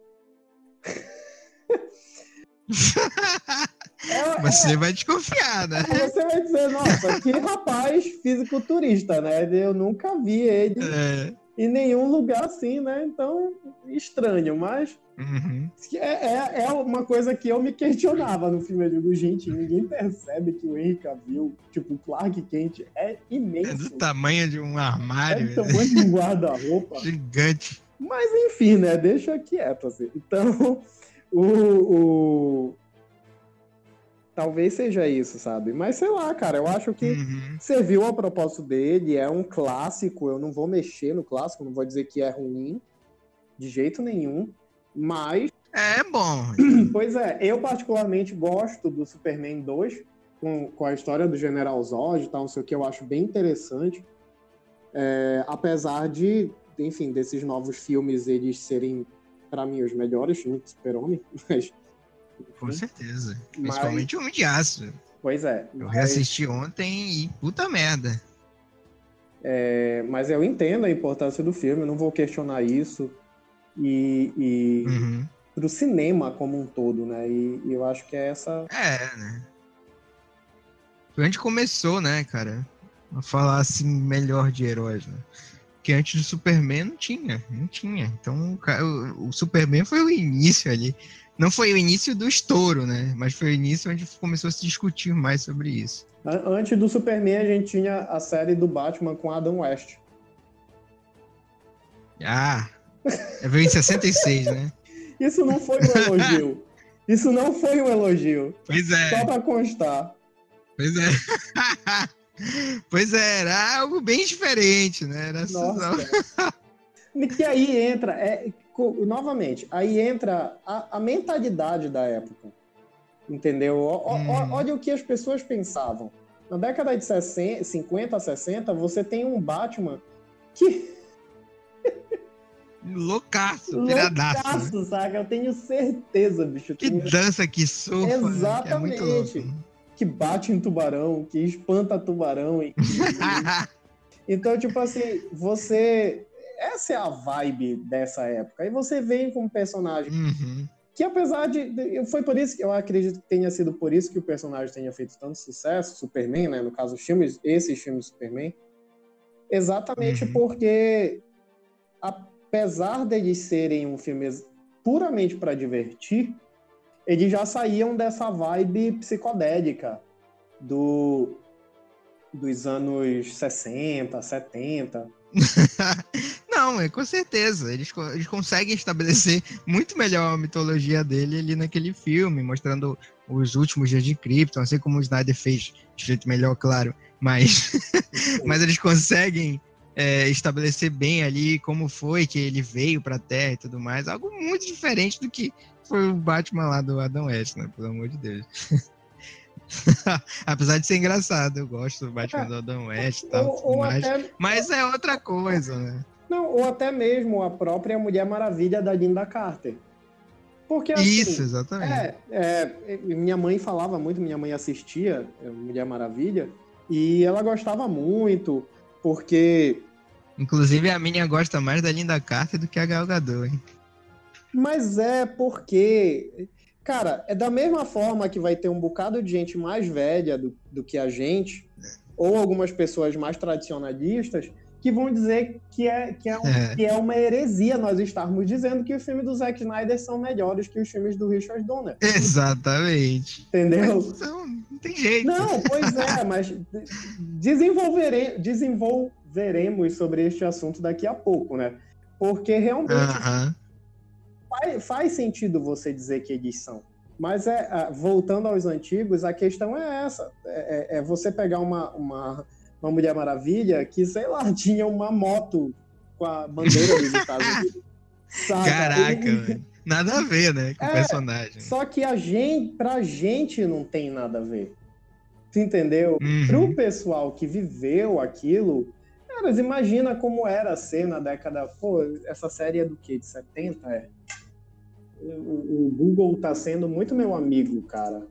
É- Você vai desconfiar, né? Você vai dizer, nossa, que rapaz fisiculturista, né? Eu nunca vi ele É. em nenhum lugar assim, né? Então, estranho, mas Uhum. é, é, é uma coisa que eu me questionava no filme. Eu digo, gente, ninguém percebe que o Henry Cavill, tipo, o Clark Kent, é É imenso. do tamanho de um É armário. do tamanho de um guarda-roupa. Gigante. Mas enfim, né? Deixa quieto, assim. Então, o, o- Talvez seja isso, sabe? Mas sei lá, cara, eu acho que Uhum. serviu ao propósito dele, é um clássico, eu não vou mexer no clássico, não vou dizer que é ruim, de jeito nenhum. Mas, É bom. pois é, eu particularmente gosto do Superman 2, com, com a história do General Zod e tal, não sei o que, eu acho bem interessante. É, apesar de, enfim, desses novos filmes eles serem, pra mim, os melhores filmes do Super-Homem, mas. Com certeza. Mas- Principalmente o Homem de Aço. Pois é. Eu mas- reassisti ontem e puta merda. É, mas eu entendo a importância do filme, eu não vou questionar isso. E, e Uhum. pro cinema como um todo, né? E, e eu acho que é essa. É, né? Foi onde começou, né, cara? A falar assim melhor de heróis, né? Porque antes do Superman não tinha, não tinha. Então o, o- Superman foi o início ali. Não foi o início do estouro, né? Mas foi o início onde começou a se discutir mais sobre isso. An- Antes do Superman, a gente tinha a série do Batman com Adam West. Ah, veio em 66, né? Isso não foi um elogio. Isso não foi um elogio. Pois é. Só pra constar. Pois é. pois é, era algo bem diferente, né? Era Nossa. que aí entra, é, novamente, aí entra a, a mentalidade da época. Entendeu? Ó- Hum. Olha o que as pessoas pensavam. Na década de 60, 50, 60, você tem um Batman que Loucaço, piradaço. né? loucaço, saca? Eu tenho certeza, bicho. Que dança que surfa. né? É muito Exatamente. louco. Que bate em tubarão, que espanta tubarão. e- então, tipo assim, você. Essa é a vibe dessa época. Aí você vem com um personagem Uhum. que, apesar de. Foi por isso que eu acredito que tenha sido por isso que o personagem tenha feito tanto sucesso, Superman, né? No caso, os filmes, esses filmes Superman. Exatamente Uhum. porque, apesar deles serem um filme puramente para divertir, eles já saíam dessa vibe psicodélica do, dos anos 60, 70. Não, é com certeza. Eles, eles conseguem estabelecer muito melhor a mitologia dele ali naquele filme, mostrando os últimos dias de Krypton, assim como o Snyder fez de jeito melhor, claro. Mas, mas eles conseguem é, estabelecer bem ali como foi que ele veio pra Terra e tudo mais. Algo muito diferente do que foi o Batman lá do Adam West, né? Pelo amor de Deus. Apesar de ser engraçado, eu gosto do Batman do Adam West e tal, Ou, ou até, Mas é outra coisa, né? não, ou até mesmo a própria Mulher Maravilha da Linda Carter. Porque assim, Isso, exatamente. É, é, minha mãe falava muito, minha mãe assistia é, Mulher Maravilha, e ela gostava muito, porque. Inclusive, a minha gosta mais da Linda Carter do que a Gal Gadot, hein? Mas é porque. Cara, é da mesma forma que vai ter um bocado de gente mais velha do, do que a gente, ou algumas pessoas mais tradicionalistas que vão dizer que é, que é, um, é. que é uma heresia nós estarmos dizendo que os filmes do Zack Snyder são melhores que os filmes do Richard Donner. Exatamente. Entendeu? Mas, não, não tem jeito. Não, pois é, mas desenvolvere, desenvolveremos sobre este assunto daqui a pouco, né? Porque realmente uh -huh. Faz, faz sentido você dizer que eles são. Mas é, voltando aos antigos, a questão é essa: é, é, é você pegar uma, uma, uma, Mulher Maravilha que, sei lá, tinha uma moto com a bandeira dos Estados Unidos. Sabe? Caraca, e... nada a ver, né, com o é, personagem. Só que a gente, pra gente não tem nada a ver. Você entendeu? Uhum. Pro pessoal que viveu aquilo, caras, imagina como era ser na década. Pô, essa série é do quê? De 70? É o, Google está sendo muito meu amigo, cara.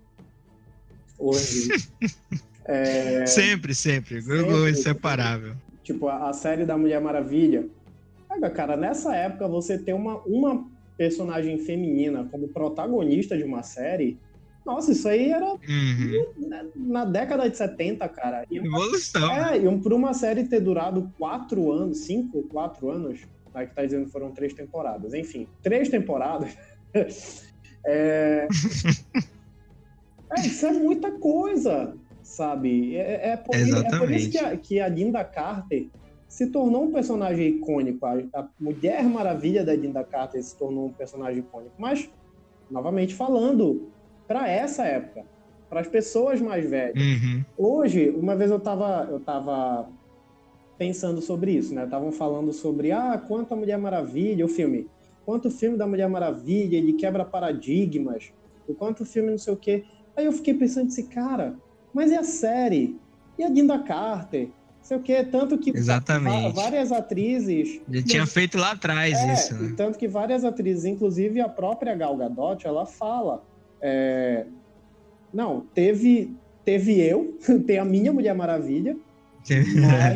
Hoje. é... Sempre, sempre. Google é inseparável. Tipo, a, a, série da Mulher Maravilha. Pega, cara, nessa época você ter uma, uma personagem feminina como protagonista de uma série. Nossa, isso aí era uhum. na, na, década de 70, cara. E uma, Evolução. É, e um, por uma série ter durado quatro anos, cinco, quatro anos, né, que tá dizendo que foram três temporadas. Enfim, três temporadas. é... é, isso é muita coisa, sabe? É, é, por, é por, isso que a, que a Linda Carter se tornou um personagem icônico. A, a, Mulher Maravilha da Linda Carter se tornou um personagem icônico. Mas, novamente falando, para essa época, para as pessoas mais velhas. Uhum. Hoje, uma vez eu estava eu tava pensando sobre isso, né? Estavam falando sobre, ah, quanto a Mulher Maravilha, o filme quanto o filme da Mulher Maravilha, ele quebra paradigmas, o quanto o filme não sei o quê. Aí eu fiquei pensando esse cara, mas e a série? E a Linda Carter? Sei o quê, tanto que Exatamente. várias atrizes. Já tinha feito lá atrás é, isso, né? Tanto que várias atrizes, inclusive a própria Gal Gadot, ela fala. É, não, teve, teve eu, tem a minha Mulher Maravilha,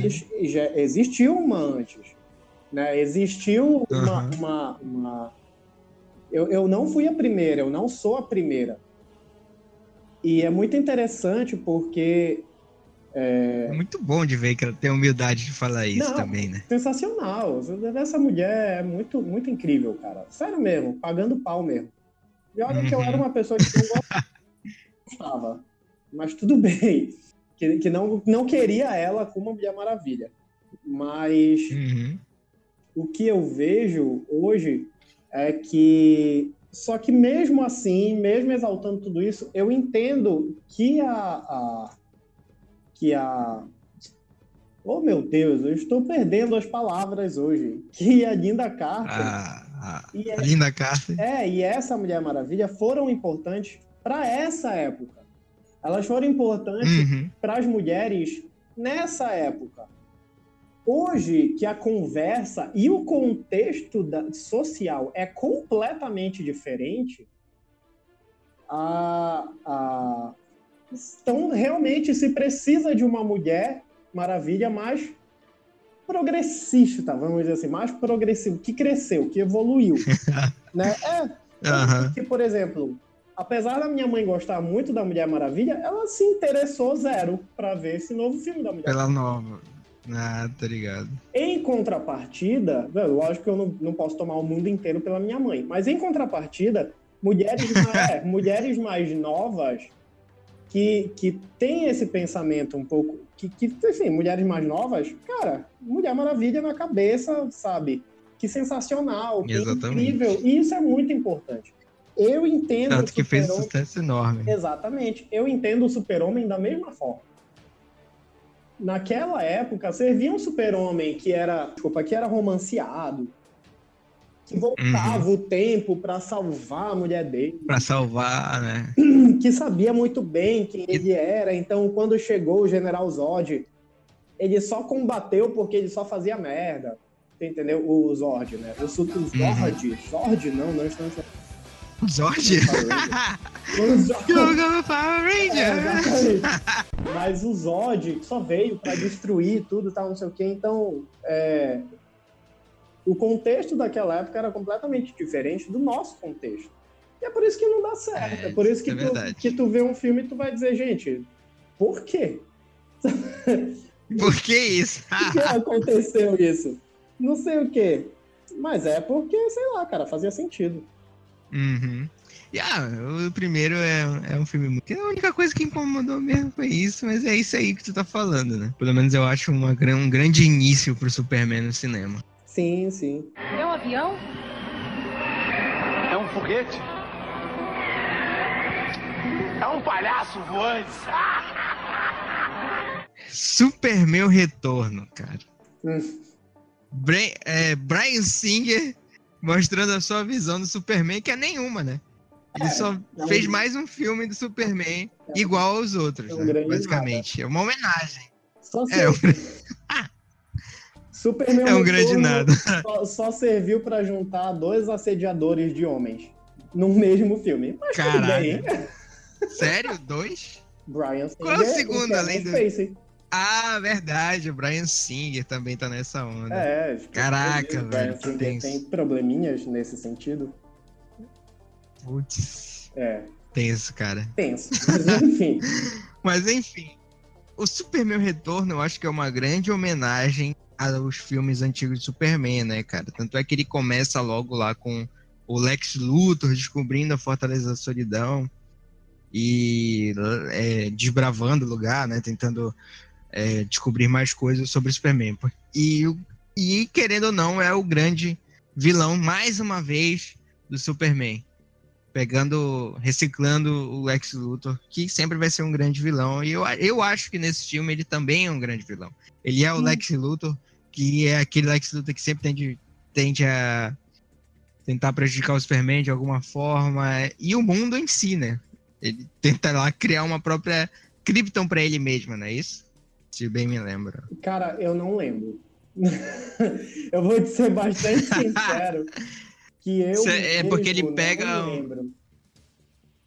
mas já existiu uma antes. Né? Existiu uma. Uhum. uma, uma... Eu, eu não fui a primeira, eu não sou a primeira. E é muito interessante porque. É... é muito bom de ver que ela tem a humildade de falar isso não, também, né? Sensacional. Essa mulher é muito, muito incrível, cara. Sério mesmo, pagando pau mesmo. E olha uhum. que eu era uhum. uma pessoa que não gostava. Mas tudo bem. Que, que não, não queria ela como uma Mulher Maravilha. Mas. Uhum o que eu vejo hoje é que só que mesmo assim, mesmo exaltando tudo isso, eu entendo que a, a que a Oh meu Deus, eu estou perdendo as palavras hoje. Que a Linda Carter ah, ah, e a Linda Carter. É, e essa Mulher Maravilha foram importantes para essa época. Elas foram importantes uhum. para as mulheres nessa época. Hoje, que a conversa e o contexto da, social é completamente diferente, a, a, então realmente se precisa de uma mulher maravilha mais progressista, vamos dizer assim, mais progressivo, que cresceu, que evoluiu, né? É, uhum. que, por exemplo, apesar da minha mãe gostar muito da Mulher Maravilha, ela se interessou zero para ver esse novo filme da Mulher Pela nova. Ah, tá ligado. Em contrapartida, lógico que eu não, não posso tomar o mundo inteiro pela minha mãe, mas em contrapartida, mulheres, mais, é, mulheres mais novas que, que têm esse pensamento um pouco. Que, que, enfim, mulheres mais novas, cara, Mulher Maravilha na cabeça, sabe? Que sensacional, que Exatamente. incrível. E isso é muito importante. Eu entendo. Tanto que fez um sucesso enorme. Exatamente. Eu entendo o Super-Homem da mesma forma naquela época, servia um super-homem que era, desculpa, que era romanceado, que voltava uhum. o tempo para salvar a mulher dele. Para salvar, né? Que sabia muito bem quem ele era. Então, quando chegou o General Zod, ele só combateu porque ele só fazia merda. Entendeu? O Zord, né? O, o Zord, uhum. Zord não, não estamos Zord? o Zord. Power Ranger! É, Mas o Zod só veio para destruir tudo, tal, não sei o quê. Então, é... o contexto daquela época era completamente diferente do nosso contexto. E é por isso que não dá certo. É, é por isso que, é tu, que tu vê um filme e tu vai dizer, gente, por quê? Por que isso? Por que aconteceu isso? Não sei o quê. Mas é porque, sei lá, cara, fazia sentido. Uhum. E, ah, o primeiro é, é um filme muito. A única coisa que incomodou mesmo foi isso, mas é isso aí que tu tá falando, né? Pelo menos eu acho uma, um grande início pro Superman no cinema. Sim, sim. É um avião? É um foguete? É um palhaço voante. Superman Retorno, cara. Hum. Bra é, Brian Singer mostrando a sua visão do Superman, que é nenhuma, né? Ele É, só é um- fez mais um filme do Superman igual aos outros, é um né? basicamente. É uma homenagem. Só É, um, Superman é um grande nada. Só, só serviu pra juntar dois assediadores de homens no mesmo filme. Mas. Caralho. Sério? Dois? Brian Qual é o Singer segundo, além do- Spacey. Ah, verdade. O Brian Singer também tá nessa onda. É, que Caraca, o Brian velho, Singer tenso. tem probleminhas nesse sentido. Putz, É, tenso, cara. penso. Mas enfim. Mas enfim, o Superman Retorno eu acho que é uma grande homenagem aos filmes antigos de Superman, né, cara? Tanto é que ele começa logo lá com o Lex Luthor descobrindo a Fortaleza da Solidão e é, desbravando o lugar, né? Tentando é, descobrir mais coisas sobre o Superman. E, e, querendo ou não, é o grande vilão, mais uma vez, do Superman pegando, reciclando o Lex Luthor, que sempre vai ser um grande vilão. E eu, eu acho que nesse filme ele também é um grande vilão. Ele é o Sim. Lex Luthor, que é aquele Lex Luthor que sempre tende, tende a tentar prejudicar o Superman de alguma forma. E o mundo em si, né? Ele tenta lá criar uma própria Krypton para ele mesmo, não é isso? Se bem me lembro. Cara, eu não lembro. eu vou te ser bastante sincero. Que eu. Cê- é porque ele mesmo pega um-.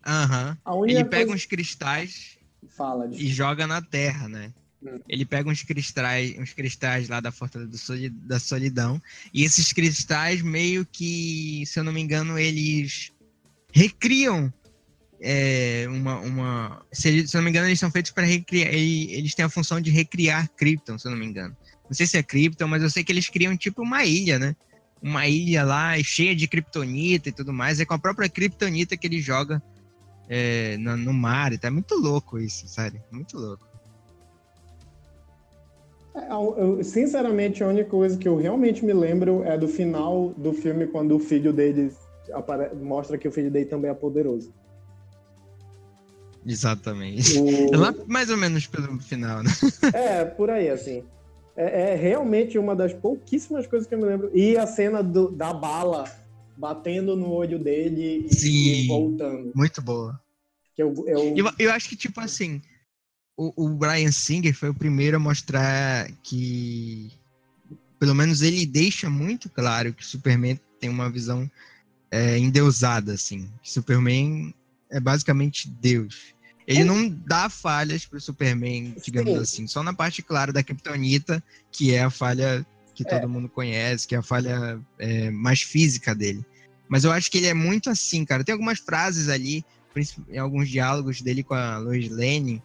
Aham. Única Ele pega coisa... uns cristais Fala, e joga na terra, né? Hum. Ele pega uns cristais, uns cristais lá da Fortaleza da Solidão, e esses cristais meio que, se eu não me engano, eles recriam é, uma, uma se, se eu não me engano, eles são feitos para recriar, ele- eles têm a função de recriar Krypton, se eu não me engano. Não sei se é Krypton, mas eu sei que eles criam tipo uma ilha, né? Uma ilha lá cheia de kryptonita e tudo mais, é com a própria kryptonita que ele joga é, no, no mar, e tá muito louco isso, sabe? Muito louco. É, eu- sinceramente, a única coisa que eu realmente me lembro é do final do filme, quando o filho dele mostra que o filho dele também é poderoso. Exatamente. O- Lá mais ou menos pelo final, né? É, por aí, assim. É, é realmente uma das pouquíssimas coisas que eu me lembro. E a cena do- da bala batendo no olho dele e, Sim. e voltando. Muito boa. Que eu, eu, Eu, eu acho que, tipo assim, o, o Brian Singer foi o primeiro a mostrar que. Pelo menos ele deixa muito claro que o Superman tem uma visão é, endeusada, assim. Superman é basicamente Deus. Ele É. não dá falhas pro Superman, digamos Sim. assim, só na parte clara da Kryptonita, que é a falha que É. todo mundo conhece, que é a falha é, mais física dele. Mas eu acho que ele é muito assim, cara. Tem algumas frases ali, em alguns diálogos dele com a Lois Lane.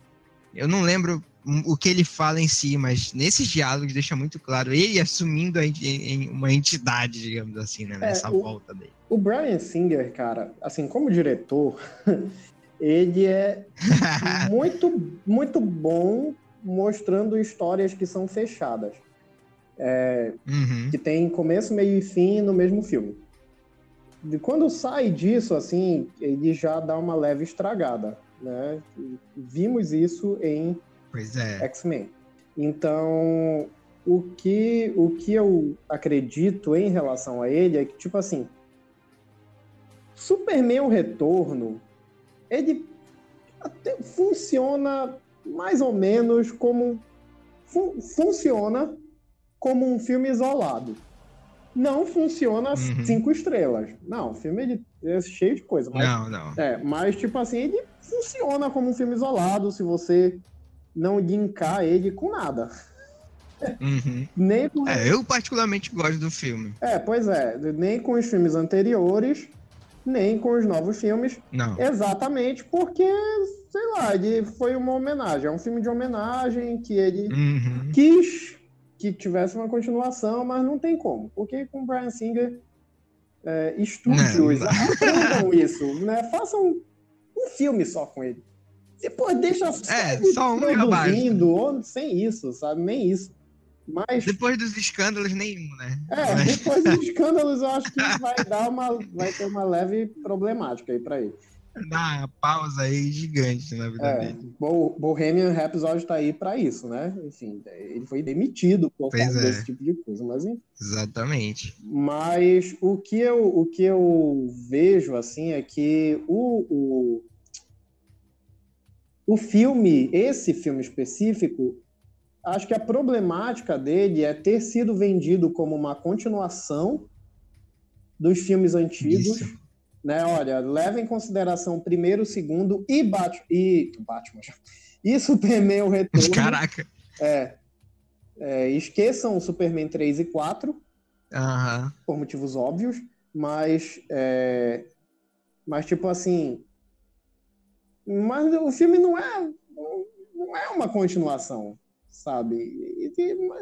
Eu não lembro o que ele fala em si, mas nesses diálogos deixa muito claro ele assumindo em uma entidade, digamos assim, né? Nessa o- volta dele. O Brian Singer, cara, assim, como diretor, ele é muito, muito bom mostrando histórias que são fechadas. Uhum. que tem começo, meio e fim no mesmo filme. De quando sai disso, assim, ele já dá uma leve estragada, né? Vimos isso em Pois é. X-Men. Então, o que, o que eu acredito em relação a ele é que, tipo assim, Superman o Retorno, ele até funciona mais ou menos como... fun- funciona como um filme isolado. Não funciona Uhum. cinco estrelas. Não, o filme é cheio de coisa. Mas Não, não. é, mas tipo assim, ele funciona como um filme isolado se você não linkar ele com nada. Uhum. Nem com... É, eu particularmente gosto do filme. É, pois é, nem com os filmes anteriores, nem com os novos filmes, Não. exatamente porque sei lá, ele foi uma homenagem. É um filme de homenagem que ele Uhum. quis que tivesse uma continuação, mas não tem como. Porque com o Brian Singer, é, estúdios aprendam isso, né? Façam um filme só com ele. Depois deixa só, É, só um produzindo, ou sem isso, sabe? Nem isso. Mas, Depois dos escândalos, nenhum, né? é, Mas- depois dos escândalos, eu acho que vai dar uma, vai ter uma leve problemática aí pra ele. Dá uma pausa aí gigante na vida É, dele. Bo- Bohemian Rhapsody tá aí pra isso, né? Enfim, ele foi demitido por Pois causa é. desse tipo de coisa, mas enfim. Exatamente. Mas o que eu, o que eu vejo assim é que o, o, o filme, esse filme específico, acho que a problemática dele é ter sido vendido como uma continuação dos filmes antigos. Isso. Né? Olha, leva em consideração o primeiro, o segundo e, Bat e Batman. já. E Superman o Retorno. Caraca. É, é, esqueçam o Superman 3 e 4 Aham. por motivos óbvios, mas é, mas tipo assim, mas o filme não é não é uma continuação, sabe? E, e-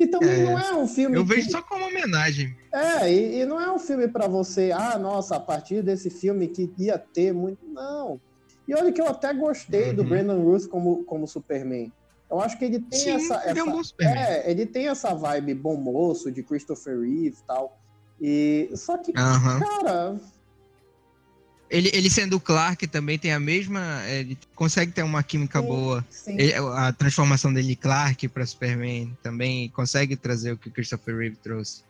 e também É, não é um filme Eu que- vejo só como homenagem. é, e, e não é um filme pra você, ah, nossa, a partir desse filme que ia ter muito. Não. E olha que eu até gostei do Uhum. Brandon Ruth como, como Superman. Eu acho que ele tem Sim, essa. ele é um essa- bom Superman. é, ele tem essa vibe bom moço de Christopher Reeve e tal. E, só que, Aham. cara, Ele, ele sendo o Clark também tem a mesma. Ele consegue ter uma química Sim. boa. sim, Ele- a transformação dele de Clark para Superman também consegue trazer o que o Christopher Reeve trouxe.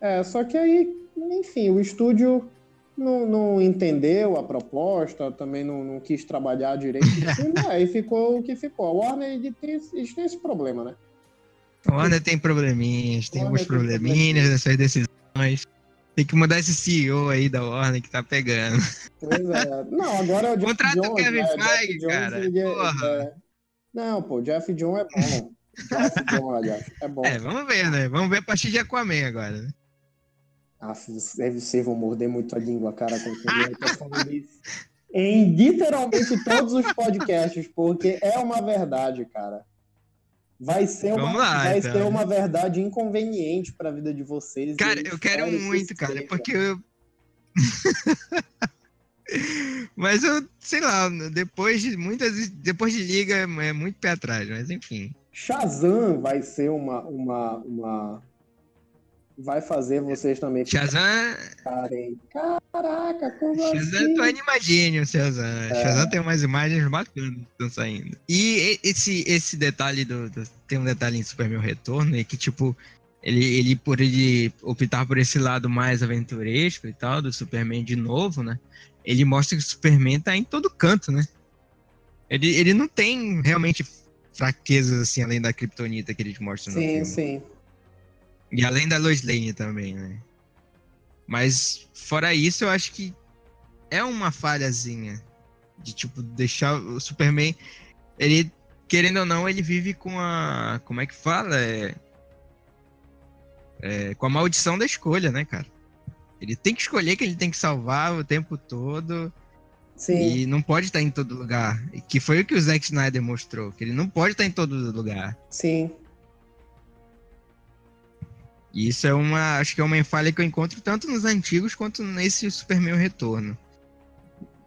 é, só que aí, enfim, o estúdio não, não entendeu a proposta, também não, não quis trabalhar direito filme, aí ficou o que ficou. A Warner tem, esse- eles têm esse problema, né? O Warner tem probleminhas, tem Warner alguns probleminhas nessas decisões. Tem que mudar esse CEO aí da Warner que tá pegando. Pois é. Não, agora é o Jeff Contrata o Jones, Kevin né? Feige, cara. é- Porra. é- Não, pô, Jeff John é bom. Jeff John, aliás, é bom. É, vamos ver, né? Vamos ver a partir de Aquaman agora, né? Ah, vocês vocês vão morder muito a língua, cara, com quem eu tô falando isso. Em literalmente todos os podcasts, porque é uma verdade, cara. Vai ser uma, lá, vai então. ser uma verdade inconveniente pra vida de vocês. Cara, eu quero muito, cara, porque eu. mas eu, sei lá, depois de muitas. Depois de liga é muito pé atrás, mas enfim. Shazam vai ser uma, uma, uma... Vai fazer vocês também Shazam. ficarem. Caraca, como Shazam, assim? tô animadinho, Shazam. É. Shazam tem umas imagens bacanas que estão saindo. E esse, esse detalhe do, do- Tem um detalhe em Superman Retorno, é que, tipo, ele, ele, por ele optar por esse lado mais aventuresco e tal, do Superman de novo, né? Ele mostra que o Superman tá em todo canto, né? Ele, ele não tem realmente fraquezas, assim, além da Kryptonita que eles mostram no Sim, filme. sim. E além da Lois Lane também, né? Mas fora isso, eu acho que é uma falhazinha de tipo deixar o Superman, ele querendo ou não, ele vive com a, como é que fala, é, é, com a maldição da escolha, né, cara? Ele tem que escolher que ele tem que salvar o tempo todo Sim. e não pode estar em todo lugar. Que foi o que o Zack Snyder mostrou, que ele não pode estar em todo lugar. Sim. E isso é uma, acho que é uma falha que eu encontro tanto nos antigos quanto nesse Superman Retorno.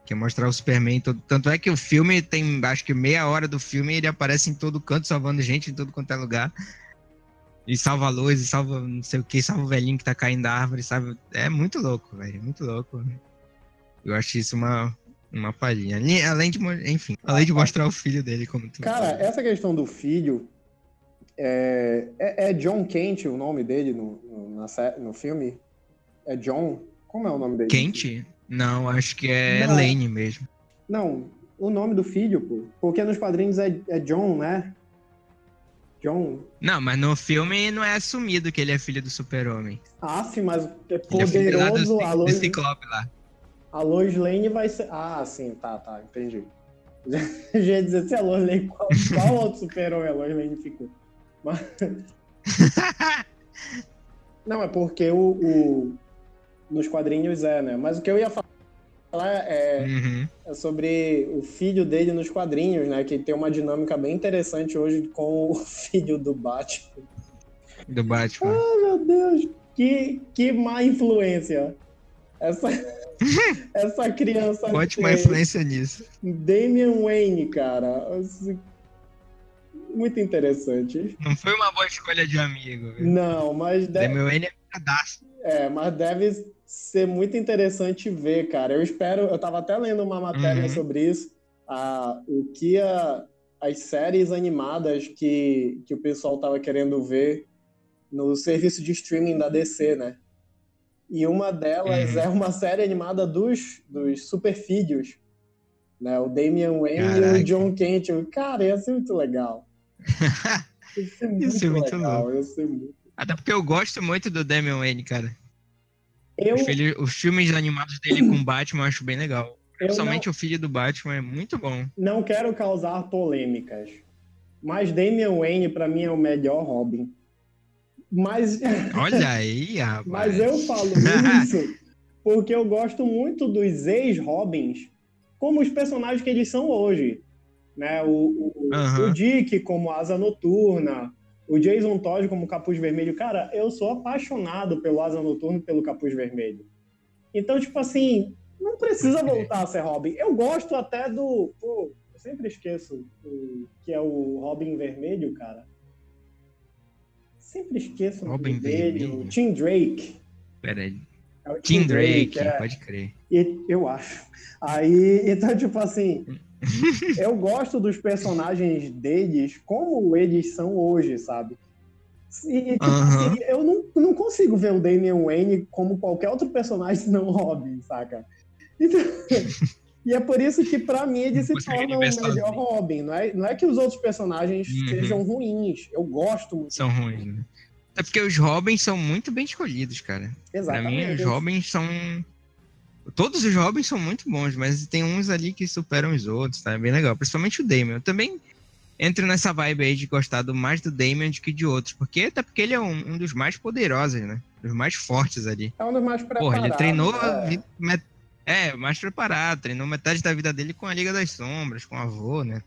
Que é mostrar o Superman todo. Tanto é que o filme tem, acho que meia hora do filme ele aparece em todo canto, salvando gente em todo quanto é lugar. E salva a luz, e salva não sei o que, salva o velhinho que tá caindo da árvore, sabe? É muito louco, velho. Muito louco. Eu acho isso uma, uma palhinha. Além de, enfim, além de mostrar o filho dele como tu Cara, essa questão do filho. É, é, é John Kent o nome dele no, no, na no filme? É John? Como é o nome dele? Quente? Não, acho que é Não. Lane mesmo. Não, o nome do filho, pô. Porque nos quadrinhos é, é John, né? John. Não, mas no filme não é assumido que ele é filho do super-homem. Af, mas é Ele é do, poderoso. Ci- a, Ciclope lá. a Lois Lane vai ser. Ah, sim, tá, tá, entendi. Já ia dizer se a Lois Lane. Qual, qual outro super-homem a Lois Lane ficou? Mas... Não, é porque o, o- nos quadrinhos é, né? Mas o que eu ia falar é, uhum. é, sobre o filho dele nos quadrinhos, né? Que tem uma dinâmica bem interessante hoje com o filho do Batman. Do Batman. Ah, meu Deus! Que, que má influência. Essa, essa criança. Ótima influência nisso. Damian Wayne, cara. Muito interessante. Não foi uma boa escolha de amigo. Viu? Não, mas. Deve... Wayne é cadastro. É, mas deve ser muito interessante ver, cara. Eu espero. Eu tava até lendo uma matéria uhum. sobre isso. A, o que a, as séries animadas que, que o pessoal tava querendo ver no serviço de streaming da DC, né? E uma delas uhum. é uma série animada dos, dos Super Filhos, né? O Damian Wayne Caraca. e o John Kent. Cara, ia ser muito legal. Ia ser muito, ia ser muito legal. Ser muito... Até porque eu gosto muito do Damian Wayne, cara. Eu... Os, filhos, os filmes animados dele com Batman eu acho bem legal. Principalmente não... o filho do Batman é muito bom. Não quero causar polêmicas, mas Damian Wayne para mim é o melhor Robin. Mas. Olha aí, rapaz. Mas eu falo isso porque eu gosto muito dos ex-Robins como os personagens que eles são hoje. Né? O, o, uhum. o Dick como Asa Noturna, o Jason Todd como Capuz Vermelho. Cara, eu sou apaixonado pelo Asa Noturna e pelo Capuz Vermelho. Então, tipo assim, não precisa voltar a ser Robin. Eu gosto até do. Pô, eu sempre esqueço o, que é o Robin Vermelho, cara. Sempre esqueço o nome dele. Tim Drake. Peraí. É Tim, Tim Drake, Drake é. pode crer. E, eu acho. Aí, então, tipo assim, eu gosto dos personagens deles como eles são hoje, sabe? E, tipo, assim, eu não, não consigo ver o Damian Wayne como qualquer outro personagem não Robin, saca? Então, e é por isso que, para mim, ele se torna o melhor Robin. Não é, não é que os outros personagens uhum. sejam ruins. Eu gosto muito. São ruins, né? É porque os Robins são muito bem escolhidos, cara. Exatamente. Pra mim, os Robins são. Todos os Robins são muito bons, mas tem uns ali que superam os outros, tá? É bem legal. Principalmente o Damien. Eu também entro nessa vibe aí de gostar do, mais do Damien do que de outros. Porque, até porque ele é um, um dos mais poderosos, né? Dos mais fortes ali. É um dos mais preparados. Porra, ele treinou é. É, mais preparado, treinou metade da vida dele com a Liga das Sombras, com o avô, né?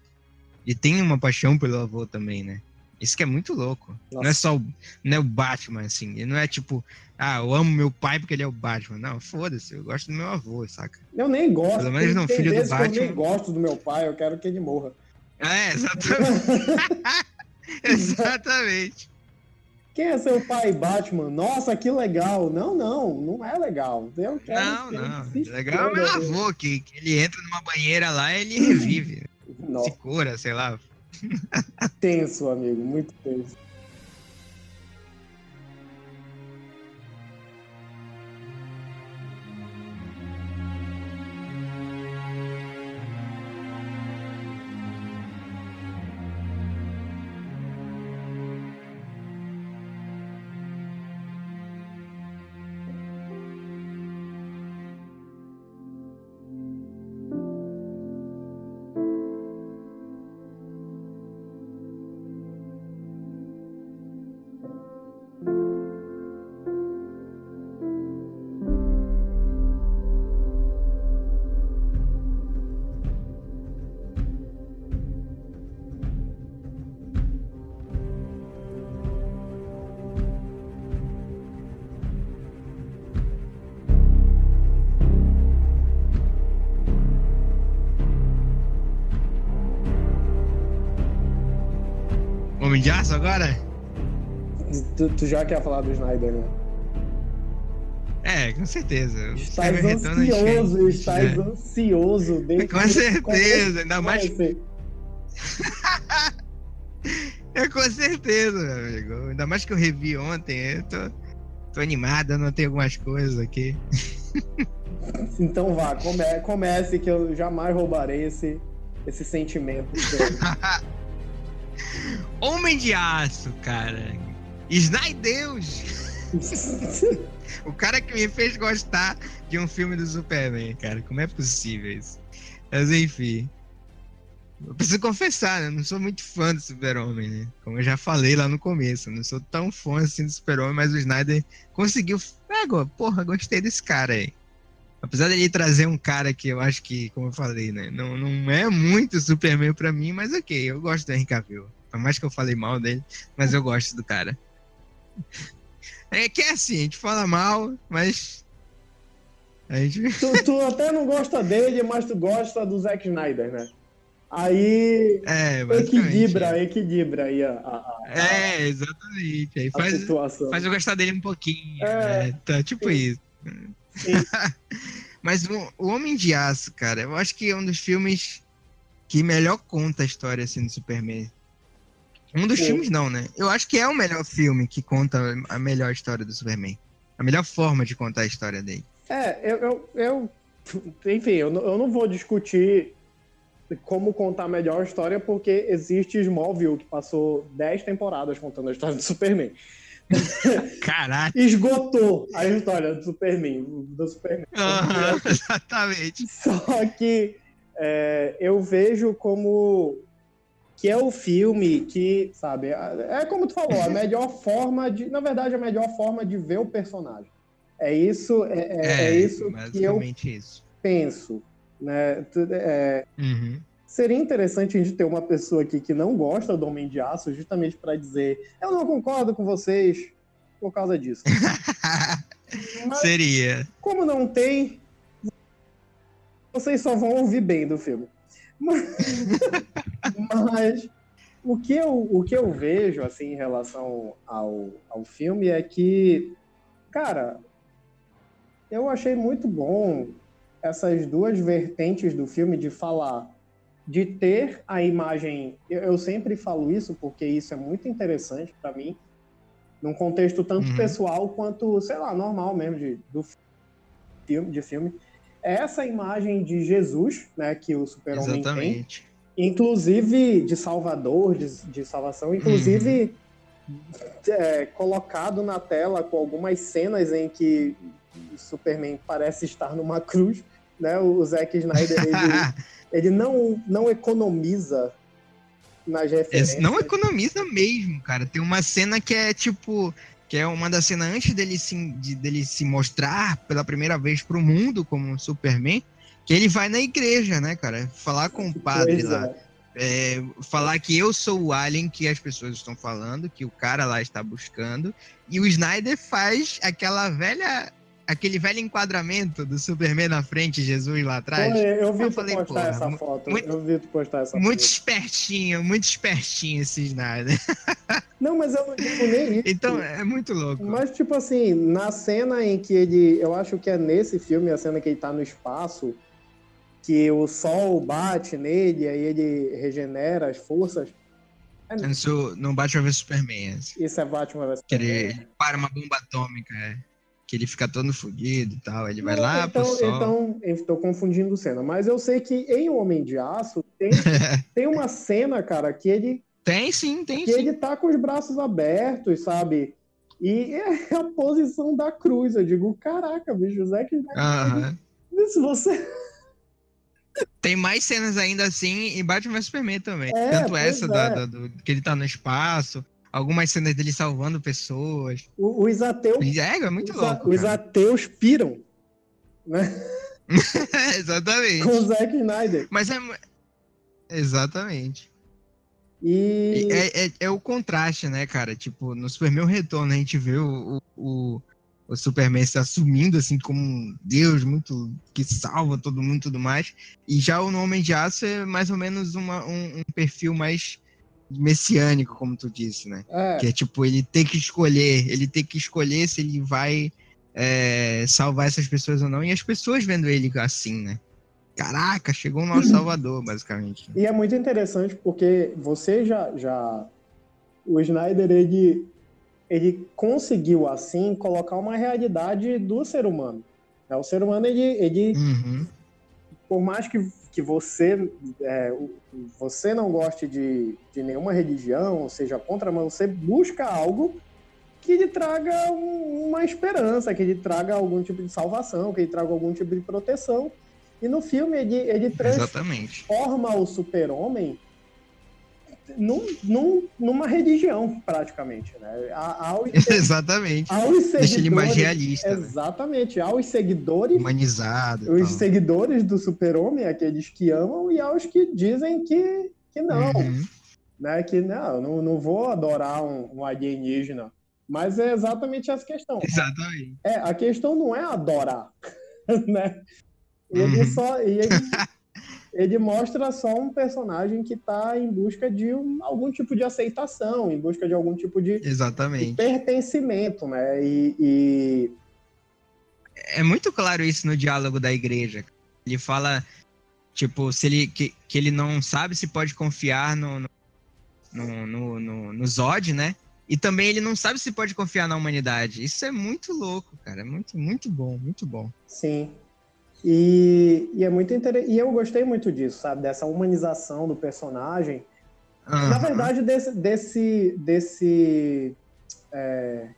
E tem uma paixão pelo avô também, né? Isso que é muito louco. Nossa. Não é só o, não é o Batman, assim. Ele não é tipo, ah, eu amo meu pai porque ele é o Batman. Não, foda-se, eu gosto do meu avô, saca? Eu nem gosto. Pelo menos no filho do Batman. Eu nem gosto do meu pai, eu quero que ele morra. É, exatamente. exatamente. Quem é seu pai, Batman? Nossa, que legal. Não, não, não é legal. Eu quero não, não. Legal é meu avô, que, que ele entra numa banheira lá e ele revive. Nossa. Se cura, sei lá. Tenso, amigo, muito tenso. Agora? Tu, tu, já quer falar do Snyder, né? É, com certeza. Estás ansioso, estás já. ansioso. Com certeza, ainda mais. é com certeza, meu amigo. Ainda mais que eu revi ontem. Eu tô, tô animado, anotei algumas coisas aqui. então vá, come, comece que eu jamais roubarei esse, esse sentimento. Homem de Aço, cara. Snydeus. o cara que me fez gostar de um filme do Superman, cara. Como é possível isso? Mas enfim. Eu preciso confessar, né? Eu não sou muito fã do Super-Homem, né? Como eu já falei lá no começo. Eu não sou tão fã assim do Super-Homem, mas o Snyder conseguiu. Ah, porra, gostei desse cara aí. Apesar dele trazer um cara que eu acho que, como eu falei, né? Não, não é muito Superman pra mim, mas ok, eu gosto do Henry Cavill. Por mais que eu falei mal dele, mas eu gosto do cara. É que é assim, a gente fala mal, mas. A gente... tu, tu até não gosta dele, mas tu gosta do Zack Snyder, né? Aí é, equilibra, é. equilibra aí a, a, a, É, exatamente. Aí faz, faz eu gostar dele um pouquinho. É, né? tá, tipo sim. isso. Sim. Mas o, o, Homem de Aço, cara, eu acho que é um dos filmes que melhor conta a história assim do Superman. Um dos filmes não, né? Eu acho que é o melhor filme que conta a melhor história do Superman. A melhor forma de contar a história dele. É, eu, eu, eu enfim, eu, eu não vou discutir como contar melhor a história, porque existe Smallville, que passou 10 temporadas contando a história do Superman. Caraca! Esgotou a história do Superman. Do Superman. Uhum, exatamente. Só que é, eu vejo como que é o filme que, sabe, é como tu falou, a melhor forma de, na verdade, a melhor forma de ver o personagem. É isso, é, é, é, é isso que eu isso. penso. Né? É, uhum. Seria interessante a gente ter uma pessoa aqui que não gosta do Homem de Aço, justamente para dizer: eu não concordo com vocês por causa disso. Mas, seria. Como não tem, vocês só vão ouvir bem do filme. Mas, mas o, que eu, o que eu vejo assim em relação ao, ao filme é que, cara, eu achei muito bom essas duas vertentes do filme de falar, de ter a imagem. Eu, sempre falo isso porque isso é muito interessante para mim, num contexto tanto uhum. pessoal quanto, sei lá, normal mesmo de, do filme, de filme. Essa imagem de Jesus, né, que o super-homem tem, inclusive de Salvador, de, de salvação, inclusive uhum. é, colocado na tela com algumas cenas em que o Superman parece estar numa cruz né? O Zack Snyder, ele, ele não, não economiza nas referências. Não economiza mesmo, cara. Tem uma cena que é tipo que é uma das cenas antes dele se, de, dele se mostrar pela primeira vez para o mundo como Superman, que ele vai na igreja, né, cara? Falar com o padre pois lá. É, falar que eu sou o alien que as pessoas estão falando, que o cara lá está buscando, e o Snyder faz aquela velha aquele velho enquadramento do Superman na frente, Jesus lá atrás. eu vi eu tu falei, postar essa foto. Muito, eu vi tu postar essa muito foto. espertinho, muito espertinho esse Snyder. Não, mas eu tipo, nem isso. Então, é muito louco. Mas, tipo assim, na cena em que ele. Eu acho que é nesse filme, a cena que ele tá no espaço, que o sol bate nele, aí ele regenera as forças. É Isso não Batman vs Superman. Assim. Isso é Batman vs Superman. Que ele para uma bomba atômica, é que ele fica todo fodido e tal. Ele vai lá então, pro sol. Então, estou confundindo cena. Mas eu sei que em Homem de Aço tem, tem uma cena, cara, que ele. Tem sim, tem que sim. ele tá com os braços abertos, sabe? E é a posição da cruz. Eu digo, caraca, bicho, o Zack. Aham. Se você. Tem mais cenas ainda assim em Batman vs Superman também. É, Tanto essa é. da, da, do, que ele tá no espaço, algumas cenas dele salvando pessoas. O, os ateus. É, é muito os, louco. Os ateus piram. Né? Exatamente. Com o Zack Snyder. Mas é. Exatamente. E... É, é, é, o contraste, né, cara? Tipo, no Superman Retorno a gente vê o, o, o Superman se assumindo assim como um Deus muito que salva todo mundo e tudo mais. E já o Homem de Aço é mais ou menos uma, um, um perfil mais messiânico, como tu disse, né? É. Que é tipo, ele tem que escolher, ele tem que escolher se ele vai é, salvar essas pessoas ou não, e as pessoas vendo ele assim, né? Caraca, chegou o nosso salvador, basicamente. E é muito interessante porque você já. já... O Snyder, ele, ele conseguiu, assim, colocar uma realidade do ser humano. O ser humano, ele, ele uhum. Por mais que que você, é, você não goste de, de nenhuma religião, ou seja, contra, mas você busca algo que lhe traga um, uma esperança, que lhe traga algum tipo de salvação, que lhe traga algum tipo de proteção. E no filme ele, ele transforma o super-homem num, num, numa religião, praticamente. Né? Aos, exatamente. Aos Deixa ele mais realista. Né? Exatamente. Né? Aos seguidores. Humanizado. Os seguidores do super-homem, aqueles que amam, e aos que dizem que, que não. Uhum. Né? Que não, não, não vou adorar um, um alienígena. Mas é exatamente essa questão. Exatamente. É, a questão não é adorar, né? Ele uhum. só. Ele, ele mostra só um personagem que está em busca de um, algum tipo de aceitação, em busca de algum tipo de, Exatamente. de pertencimento, né? E, e, É muito claro isso no diálogo da igreja. Ele fala, tipo, se ele, que, que ele não sabe se pode confiar no, no, no, no, no Zod, né? E também ele não sabe se pode confiar na humanidade. Isso é muito louco, cara. É muito, muito bom, muito bom. Sim. E, e é muito interessante. E eu gostei muito disso, sabe? Dessa humanização do personagem. Uhum. Na verdade, desse. desse, desse é,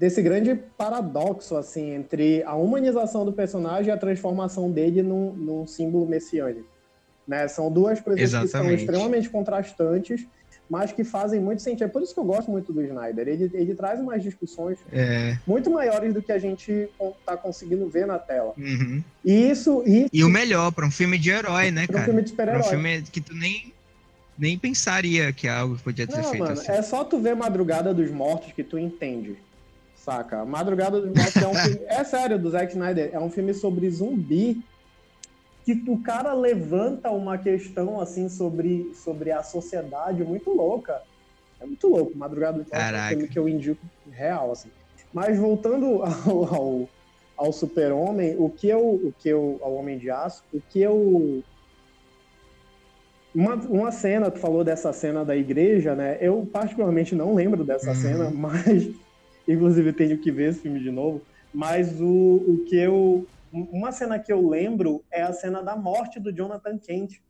desse grande paradoxo assim entre a humanização do personagem e a transformação dele num, num símbolo messiânico. Né? São duas coisas Exatamente. que são extremamente contrastantes mas que fazem muito sentido. É por isso que eu gosto muito do Snyder. Ele, ele traz umas discussões é. muito maiores do que a gente está conseguindo ver na tela. Uhum. E isso, isso. E o melhor, para um filme de herói, né, cara? Um filme de super-herói. Um filme que tu nem, nem pensaria que algo podia ter feito mano, assim. É só tu ver Madrugada dos Mortos que tu entende. Saca? Madrugada dos Mortos é um filme. É sério, do Zack Snyder. É um filme sobre zumbi que o cara levanta uma questão assim sobre, sobre a sociedade muito louca. É muito louco. Madrugada do é um filme que eu indico real, assim. Mas voltando ao, ao, ao Super-Homem, o que eu. O que eu. Ao Homem de Aço, o que eu. Uma, uma cena, tu falou dessa cena da igreja, né? Eu particularmente não lembro dessa uhum. cena, mas inclusive tenho que ver esse filme de novo. Mas o, o que eu uma cena que eu lembro é a cena da morte do Jonathan Kent.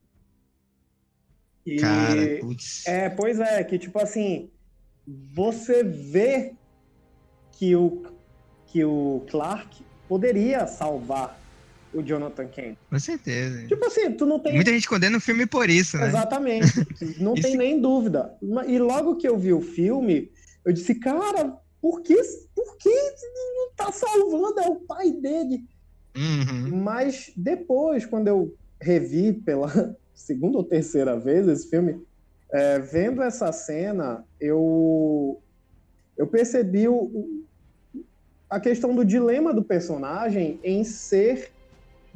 E, Cara, putz. É, pois é, que tipo assim, você vê que o, que o Clark poderia salvar o Jonathan Kent. Com certeza. Tipo assim, tu não tem. Muita gente condena o filme por isso, né? Exatamente. Não tem nem dúvida. E logo que eu vi o filme, eu disse, cara, por que, por que não tá salvando? É o pai dele. Uhum. Mas depois, quando eu revi pela segunda ou terceira vez esse filme, é, vendo essa cena, eu, eu percebi o, a questão do dilema do personagem em ser.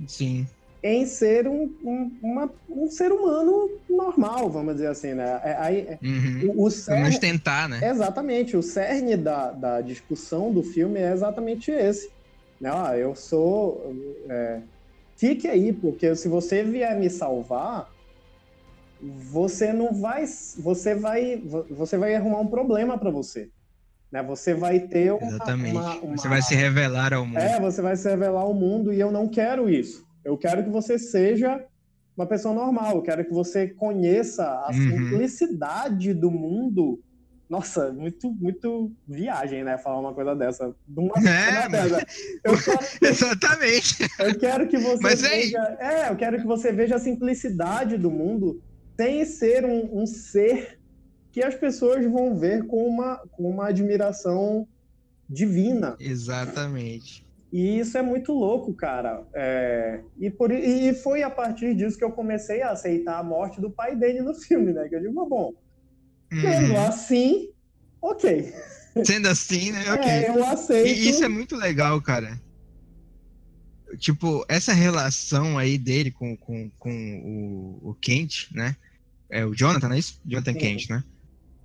Sim. Em ser um, um, uma, um ser humano normal, vamos dizer assim, né? É, aí, é, uhum. o, o cerne, vamos tentar, né? Exatamente. O cerne da, da discussão do filme é exatamente esse ah, eu sou. É, fique aí, porque se você vier me salvar, você não vai. Você vai. Você vai arrumar um problema para você. Né? Você vai ter uma, Exatamente. Uma, uma... Você vai se revelar ao mundo. É, você vai se revelar ao mundo e eu não quero isso. Eu quero que você seja uma pessoa normal. Eu quero que você conheça a uhum. simplicidade do mundo nossa, muito, muito viagem, né? Falar uma coisa dessa. De uma é. Eu quero, Exatamente. Eu quero que você Mas veja. É, eu quero que você veja a simplicidade do mundo sem ser um, um ser que as pessoas vão ver com uma, com uma admiração divina. Exatamente. E isso é muito louco, cara. É, e, por, e foi a partir disso que eu comecei a aceitar a morte do pai dele no filme, né? Que eu digo, bom, Sendo uhum. assim, ok. Sendo assim, né? Ok. É, eu aceito. E isso é muito legal, cara. Tipo, essa relação aí dele com, com, com o, o Kent, né? É o Jonathan, não é isso? Jonathan Sim. Kent, né?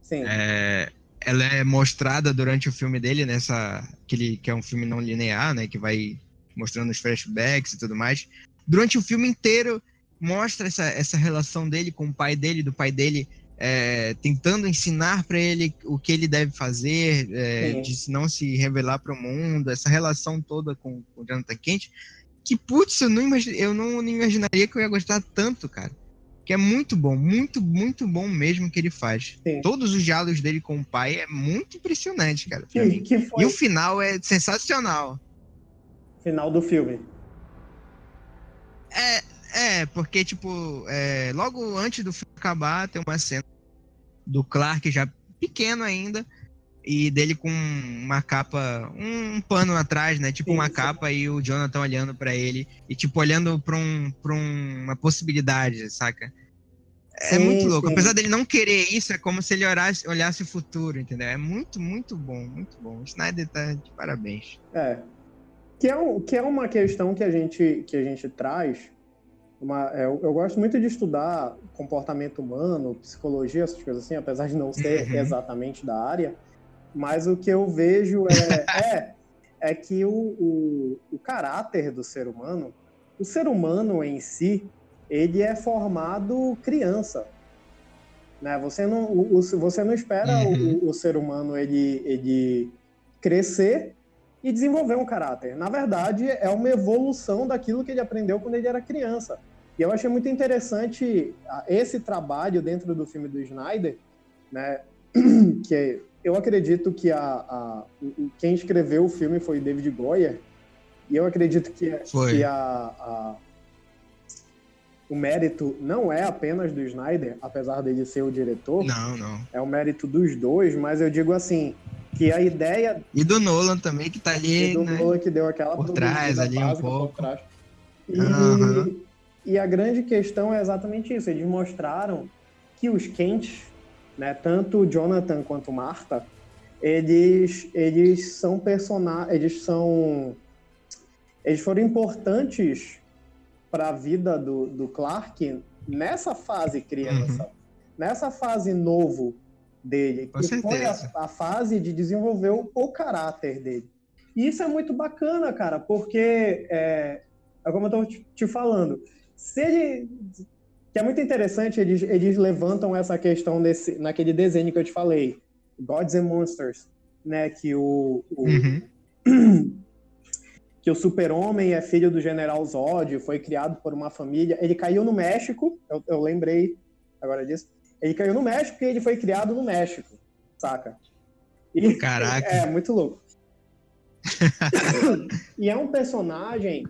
Sim. É, ela é mostrada durante o filme dele, nessa. Que, ele, que é um filme não linear, né? Que vai mostrando os flashbacks e tudo mais. Durante o filme inteiro, mostra essa, essa relação dele com o pai dele, do pai dele é, tentando ensinar para ele o que ele deve fazer, é, de não se revelar para o mundo, essa relação toda com, com o Jonathan Kent, que, putz, eu não, imagine, eu não, não imaginaria que eu ia gostar tanto, cara. Que é muito bom, muito, muito bom mesmo que ele faz. Sim. Todos os diálogos dele com o pai é muito impressionante, cara. Que, que foi... E o final é sensacional. Final do filme. É, É, porque, tipo, é, logo antes do filme acabar, tem uma cena do Clark já pequeno ainda, e dele com uma capa, um pano atrás, né? Tipo sim, uma sim. capa e o Jonathan olhando para ele e tipo olhando para um, pra uma possibilidade, saca? É sim, muito louco. Apesar dele não querer isso, é como se ele olhasse, olhasse o futuro, entendeu? É muito, muito bom, muito bom. O Snyder tá de parabéns. É. Que é, um, que é uma questão que a gente, que a gente traz. Uma, é, eu, eu gosto muito de estudar comportamento humano, psicologia, essas coisas assim, apesar de não ser uhum. exatamente da área. Mas o que eu vejo é, é, é que o, o, o caráter do ser humano, o ser humano em si, ele é formado criança. Né? Você, não, o, você não espera uhum. o, o, ser humano ele, ele crescer e desenvolver um caráter. Na verdade, é uma evolução daquilo que ele aprendeu quando ele era criança. E eu achei muito interessante esse trabalho dentro do filme do Snyder, né? que eu acredito que a, a, quem escreveu o filme foi David Goyer, e eu acredito que, que a, a, o mérito não é apenas do Snyder, apesar dele ser o diretor. Não, não. É o mérito dos dois, mas eu digo assim, que a ideia... E do Nolan também, que tá ali, E do né? Nolan, que deu aquela... Por trás, ali um pouco. Trás. E, uhum. E a grande questão é exatamente isso. Eles mostraram que os quentes né? Tanto Jonathan quanto Marta, eles, eles são personagens, eles são eles foram importantes para a vida do, do Clark nessa fase criança, uhum. nessa fase novo dele, Com que certeza. foi a, a, fase de desenvolver o, o, caráter dele. E isso é muito bacana, cara, porque é, é como eu estou te, te falando, se ele que é muito interessante, eles, eles levantam essa questão desse, naquele desenho que eu te falei, Gods and Monsters, né, que o, o uhum. que o super-homem é filho do general Zod, foi criado por uma família, ele caiu no México, eu, eu lembrei agora disso, ele caiu no México e ele foi criado no México, saca? E, Caraca! É, muito louco. e é um personagem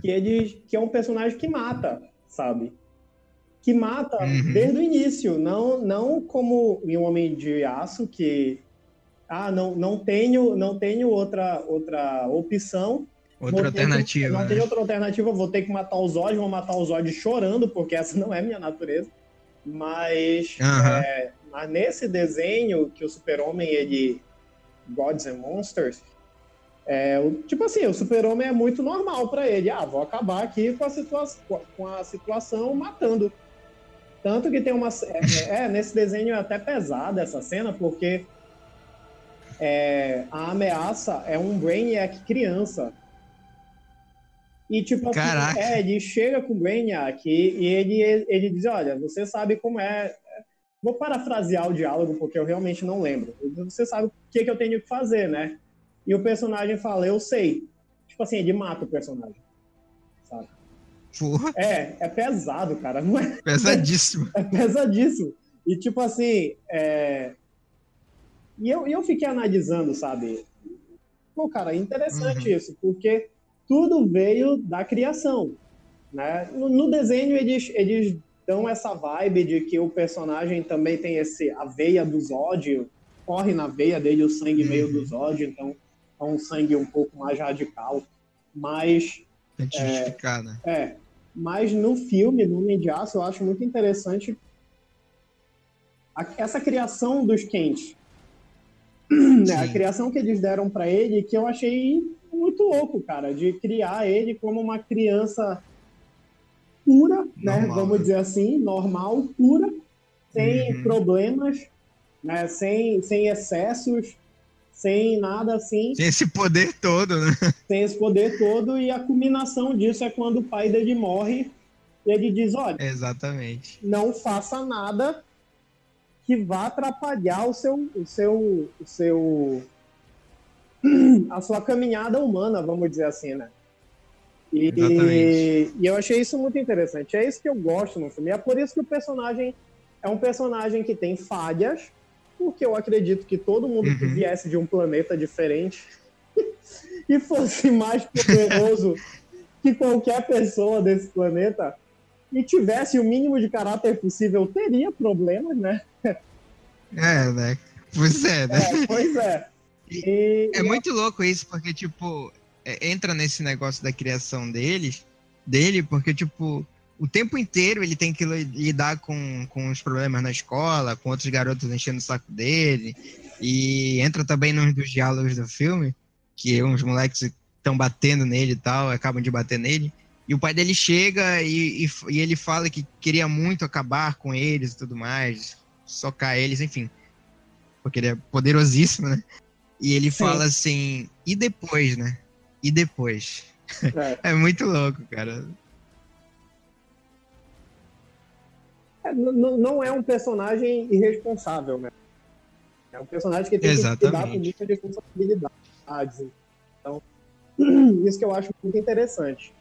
que ele que é um personagem que mata, sabe? que mata uhum. desde o início, não, não como em um Homem de Aço, que ah, não, não tenho, não tenho outra, outra opção. Outra alternativa. Que, não né? tenho outra alternativa, vou ter que matar os Zod, vou matar os Zod chorando, porque essa não é minha natureza. Mas, uhum. é, mas nesse desenho que o super-homem, ele... Gods and Monsters, é, o, tipo assim, o super-homem é muito normal para ele. Ah, vou acabar aqui com a, situa com a situação matando. Tanto que tem uma. É, é, nesse desenho é até pesada essa cena, porque é, a ameaça é um Brainiac criança. E, tipo, assim, é, ele chega com o Brainiac e, e ele, ele diz: Olha, você sabe como é. Vou parafrasear o diálogo, porque eu realmente não lembro. Você sabe o que, que eu tenho que fazer, né? E o personagem fala: Eu sei. Tipo assim, ele mata o personagem. Porra. É, é pesado, cara. Não é... Pesadíssimo. É pesadíssimo. E tipo assim, é... e, eu, eu fiquei analisando, sabe? Pô, cara, é interessante uhum. isso, porque tudo veio da criação. Né? No, no, desenho, eles, eles dão essa vibe de que o personagem também tem esse, a veia do Zod, corre na veia dele o sangue uhum. meio do Zod, então é um sangue um pouco mais radical. Mas. Tem que justificar, é, né? É. Mas no filme, no Homem de Aço, eu acho muito interessante a, essa criação dos Kent. Né, a criação que eles deram para ele, que eu achei muito louco, cara, de criar ele como uma criança pura, né, normal, né? Vamos dizer assim, normal, pura, sem uhum. problemas, né? Sem, sem excessos, sem nada assim. Sem esse poder todo, né? Sem esse poder todo, e a culminação disso é quando o pai dele morre e ele diz: olha, exatamente. Não faça nada que vá atrapalhar o seu, o seu, o seu, a sua caminhada humana, vamos dizer assim, né? E, e, e, eu achei isso muito interessante. É isso que eu gosto no filme. É por isso que o personagem é um personagem que tem falhas, porque eu acredito que todo mundo uhum. que viesse de um planeta diferente e fosse mais poderoso que qualquer pessoa desse planeta e tivesse o mínimo de caráter possível, teria problemas, né? É, né? Pois é, né? É, pois é. E, é muito louco isso, porque, tipo, é, entra nesse negócio da criação deles, dele, porque, tipo, o tempo inteiro ele tem que lidar com, com os problemas na escola, com outros garotos enchendo o saco dele, e entra também nos dos diálogos do filme, que uns moleques estão batendo nele e tal, acabam de bater nele, e o pai dele chega e, e, e, ele fala que queria muito acabar com eles e tudo mais, socar eles, enfim. Porque ele é poderosíssimo, né? E ele Sim. fala assim, e depois, né? E depois? É, é muito louco, cara. É, não é um personagem irresponsável, né? É um personagem que tem Exatamente. que lidar com muitas responsabilidades. Então, isso que eu acho muito interessante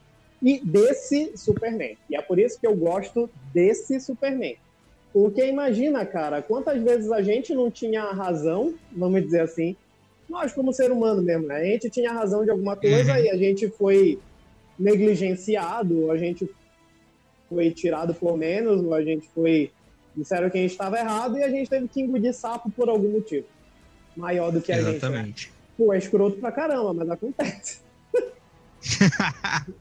e desse Superman. E é por isso que eu gosto desse Superman. Porque imagina, cara, quantas vezes a gente não tinha razão, vamos dizer assim, nós como ser humano mesmo, né? A gente tinha razão de alguma coisa uhum. e a gente foi negligenciado, a gente foi tirado por menos, a gente foi disseram que a gente estava errado e a gente teve que engolir sapo por algum motivo maior do que a Exatamente. gente. Né? Exatamente. Pô, é escroto pra caramba, mas acontece.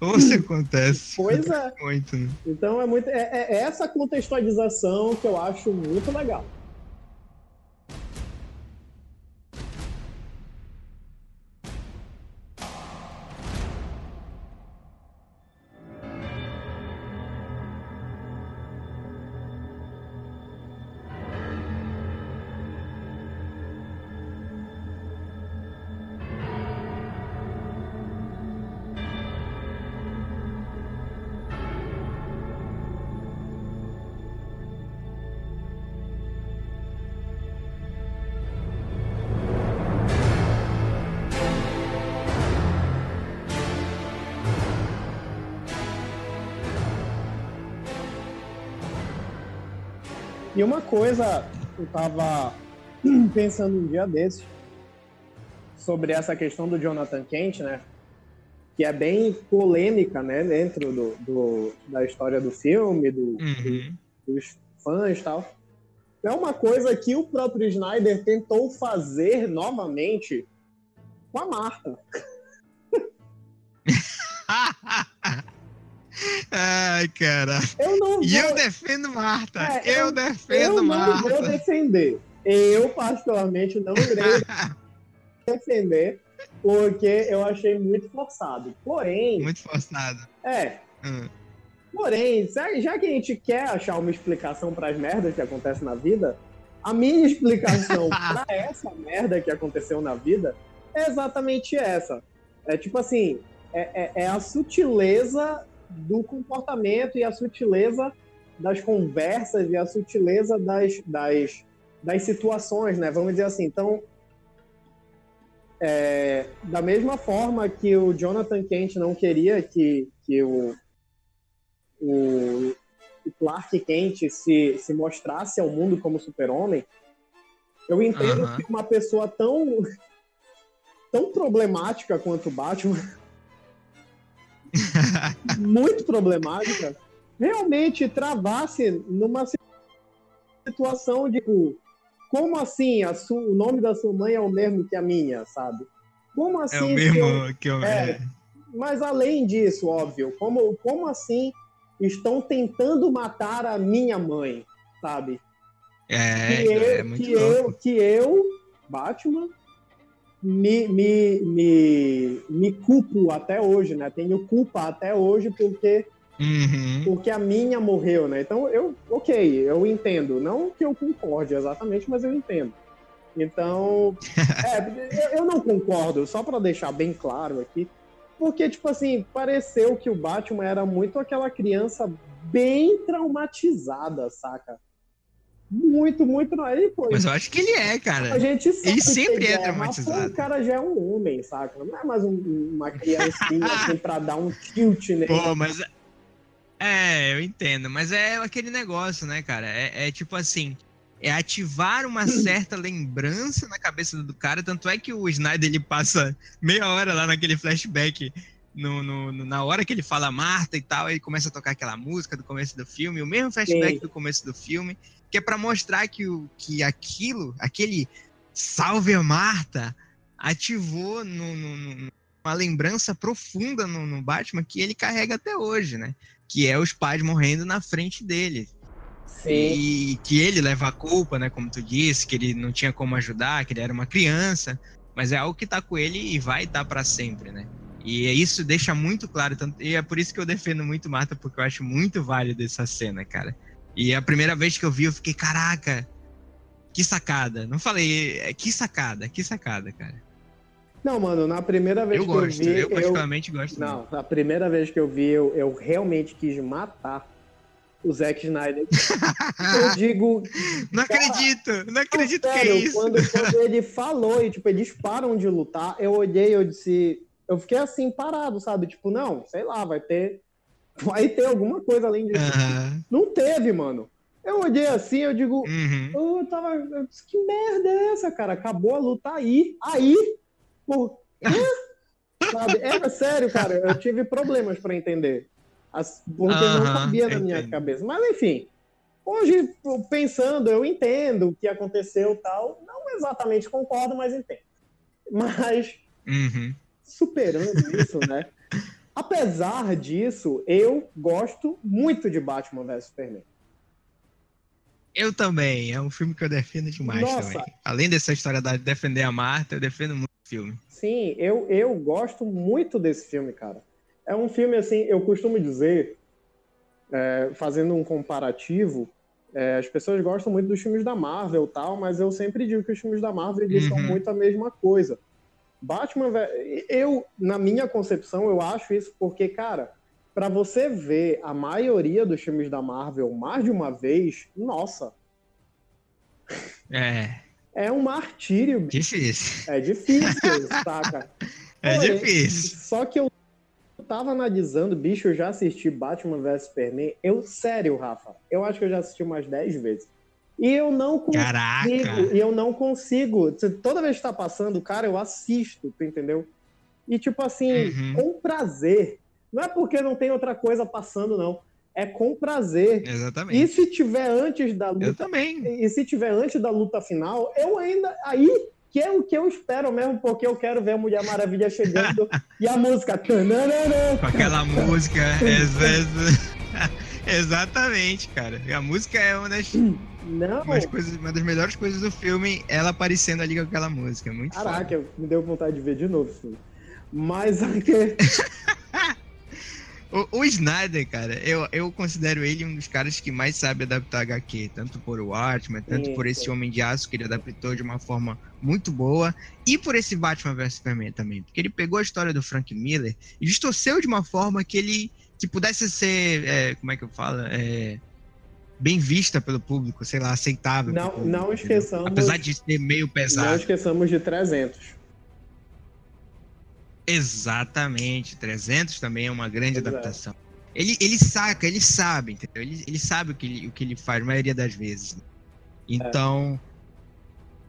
Ou se acontece. Pois é. Muito, né? Então é, muito, é, é essa contextualização que eu acho muito legal. E uma coisa, eu tava pensando um dia desses sobre essa questão do Jonathan Kent, né? Que é bem polêmica, né? Dentro do, do da história do filme, do, uhum. do, dos fãs e tal. É uma coisa que o próprio Snyder tentou fazer novamente com a Marta. Ai, cara. Eu não E eu defendo Marta. É, eu, eu, defendo eu Marta. Eu não vou defender. Eu, particularmente, não irei defender, porque eu achei muito forçado. Porém. Muito forçado. É. Hum. Porém, já que a gente quer achar uma explicação para as merdas que acontecem na vida, a minha explicação para essa merda que aconteceu na vida é exatamente essa. É tipo assim, é, é, é a sutileza do comportamento e a sutileza das conversas e a sutileza das, das, das situações, né? Vamos dizer assim. Então, é, da mesma forma que o Jonathan Kent não queria que, que o, o, o Clark Kent se, se mostrasse ao mundo como super-homem, eu entendo uhum. que uma pessoa tão, tão problemática quanto o Batman muito problemática, realmente travasse numa situação de tipo, como assim o nome da sua mãe é o mesmo que a minha, sabe? Como assim? É o assim mesmo eu, que eu. É, mas além disso, óbvio, como, como assim estão tentando matar a minha mãe, sabe? É, que eu, é muito que eu, que eu, Batman, me, me, me, me culpo até hoje, né? Tenho culpa até hoje porque Uhum. porque a minha morreu, né? Então eu, ok, eu entendo, não que eu concorde exatamente, mas eu entendo. Então, é, eu não concordo, só para deixar bem claro aqui, porque tipo assim pareceu que o Batman era muito aquela criança bem traumatizada, saca? Muito, muito. Não. Ele, pô, mas eu acho que ele é, cara. A gente sabe ele sempre é, é traumatizado. Mas, pô, o cara já é um homem, saca? Não é mais um, uma criancinha assim pra dar um tilt nele. Pô, mas. É, eu entendo. Mas é aquele negócio, né, cara? É, é tipo assim. É ativar uma certa lembrança na cabeça do cara. Tanto é que o Snyder ele passa meia hora lá naquele flashback no, no, na hora que ele fala Marta e tal, ele começa a tocar aquela música do começo do filme, o mesmo flashback Sim. do começo do filme, que é para mostrar que, o, que aquilo, aquele salve a Marta, ativou no, no, uma lembrança profunda no, no Batman que ele carrega até hoje, né? Que é os pais morrendo na frente dele. Sim. E que ele leva a culpa, né? Como tu disse, que ele não tinha como ajudar, que ele era uma criança, mas é algo que tá com ele e vai estar tá para sempre, né? E isso deixa muito claro, tanto, e é por isso que eu defendo muito Marta, porque eu acho muito válido essa cena, cara. E a primeira vez que eu vi, eu fiquei, caraca, que sacada. Não falei, é, que sacada, que sacada, cara. Não, mano, na primeira vez eu que gosto, eu vi. Eu particularmente eu... gosto. Não, muito. na primeira vez que eu vi, eu, eu realmente quis matar o Zack Snyder. eu digo. Não acredito, não acredito não, sério, que é isso. Quando, quando ele falou e, tipo, eles param de lutar, eu olhei eu disse. Eu fiquei assim, parado, sabe? Tipo, não, sei lá, vai ter. Vai ter alguma coisa além disso. Uhum. Não teve, mano. Eu olhei assim, eu digo, uhum. eu tava. Eu disse, que merda é essa, cara? Acabou a luta aí. Aí, por Sabe? É sério, cara, eu tive problemas para entender. As, porque não cabia na minha cabeça. Mas enfim, hoje, pensando, eu entendo o que aconteceu tal. Não exatamente concordo, mas entendo. Mas, uhum. superando isso, né? Apesar disso, eu gosto muito de Batman vs Superman. Eu também. É um filme que eu defendo demais Nossa. também. Além dessa história de defender a Marta, eu defendo muito o filme. Sim, eu, eu gosto muito desse filme, cara. É um filme, assim, eu costumo dizer, é, fazendo um comparativo, é, as pessoas gostam muito dos filmes da Marvel tal, mas eu sempre digo que os filmes da Marvel eles uhum. são muito a mesma coisa. Batman, eu, na minha concepção, eu acho isso porque, cara, para você ver a maioria dos filmes da Marvel mais de uma vez, nossa. É. É um martírio. Difícil. É difícil, saca? É Porém, difícil. Só que eu tava analisando, bicho, eu já assisti Batman vs Superman. Eu, sério, Rafa, eu acho que eu já assisti umas 10 vezes. E eu não consigo. Caraca. E eu não consigo. Toda vez que tá passando, cara, eu assisto, tu entendeu? E tipo assim, uhum. com prazer. Não é porque não tem outra coisa passando, não. É com prazer. Exatamente. E se tiver antes da luta. Eu também. E se tiver antes da luta final, eu ainda. Aí que é o que eu espero mesmo, porque eu quero ver a Mulher Maravilha chegando e a música. Com aquela música. Exatamente, cara. A música é uma das, Não. Uma, coisas, uma das melhores coisas do filme, ela aparecendo ali com aquela música. Muito Caraca, foda. me deu vontade de ver de novo esse filme. Mas aqui. O, o, Snyder, cara, eu, eu considero ele um dos caras que mais sabe adaptar HQ, tanto por o Watchmen, tanto por esse Homem de Aço que ele adaptou de uma forma muito boa, e por esse Batman vs Superman também, porque ele pegou a história do Frank Miller e distorceu de uma forma que ele que pudesse ser, é, como é que eu falo, é, bem vista pelo público, sei lá, aceitável. Não, público, não esqueçamos. Apesar de ser meio pesado. Não esqueçamos de 300. Exatamente. 300 também é uma grande Exato. adaptação. Ele, ele saca, ele sabe, entendeu? Ele, ele sabe o que ele, o que ele faz, a maioria das vezes. Então.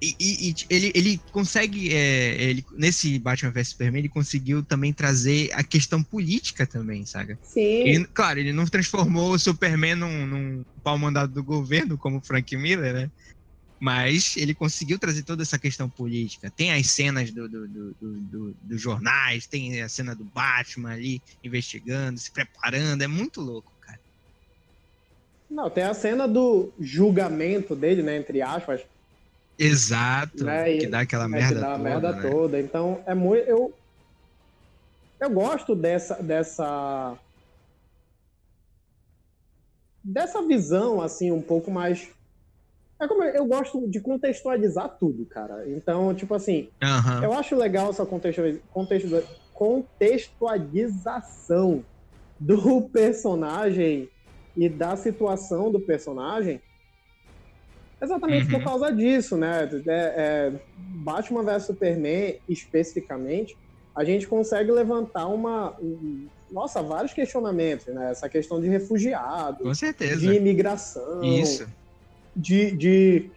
E, e, ele, ele consegue. É, ele, nesse Batman vs Superman, ele conseguiu também trazer a questão política também, sabe? Sim. Ele, claro, ele não transformou o Superman num, num pau mandado do governo, como o Frank Miller, né? Mas ele conseguiu trazer toda essa questão política. Tem as cenas dos do, do, do, do, jornais, tem a cena do Batman ali investigando, se preparando. É muito louco, cara. Não, tem a cena do julgamento dele, né? Entre aspas. Exato. Né? Que dá aquela é, merda dá toda. merda né? toda. Então, é muito. Eu, eu gosto dessa. dessa dessa visão assim um pouco mais é como eu, eu gosto de contextualizar tudo, cara. Então, tipo assim, uhum. eu acho legal essa contextualização do personagem e da situação do personagem exatamente uhum. por causa disso, né? É, é, Batman vs Superman, especificamente, a gente consegue levantar uma. Um, nossa, vários questionamentos, né? Essa questão de refugiados, Com certeza. de imigração. Isso de, de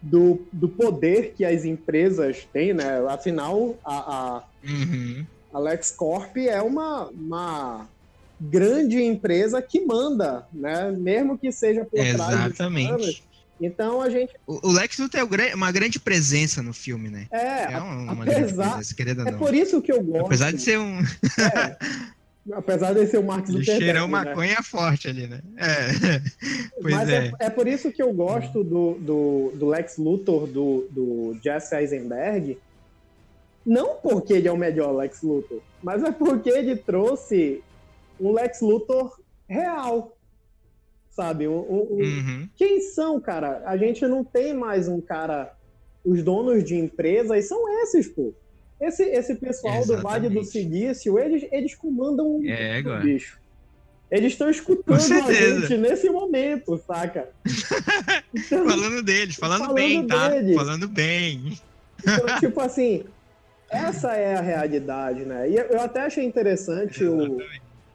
do, do poder que as empresas têm, né? Afinal, a, a uhum. A LexCorp é uma, uma grande empresa que manda, né? Mesmo que seja por Exatamente. trás dos Então a gente. O, Lex Luthor é uma grande presença no filme, né? É, é uma, uma apesar, grande presença, É por isso que eu gosto. Apesar de ser um. É, apesar de ser o Mark Zuckerberg. Cheirão né? maconha forte ali, né? É. Pois Mas é. é. é. por isso que eu gosto do, do, do Lex Luthor, do, do Jesse Eisenberg. Não porque ele é o melhor Lex Luthor, mas é porque ele trouxe um Lex Luthor real. Sabe? Um, um, uhum. Quem são, cara? A gente não tem mais um cara. Os donos de empresas são esses, pô. Esse, esse pessoal Exatamente. do Vale do Silício, eles, eles comandam um é, bicho. Eles estão escutando a gente nesse momento, saca? Então, falando deles, falando, falando bem, tá? Deles. Falando bem. Então, tipo assim, essa é a realidade, né? E eu até achei interessante o,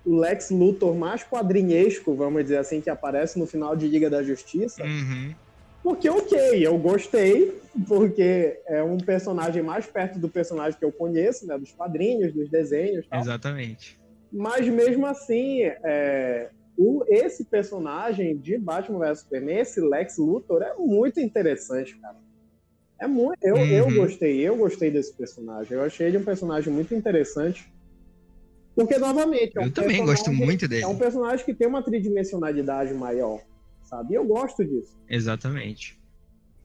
o Lex Luthor mais quadrinhesco, vamos dizer assim, que aparece no final de Liga da Justiça. Uhum. Porque, ok, eu gostei, porque é um personagem mais perto do personagem que eu conheço, né? Dos quadrinhos, dos desenhos. Tal. Exatamente. Mas mesmo assim, é, o, esse personagem de Batman vs Superman, esse Lex Luthor, é muito interessante, cara. É muito. Eu, uhum. eu gostei, eu gostei desse personagem. Eu achei ele um personagem muito interessante. Porque, novamente, é um eu também gosto muito dele. É um personagem que tem uma tridimensionalidade maior, sabe? E eu gosto disso. Exatamente.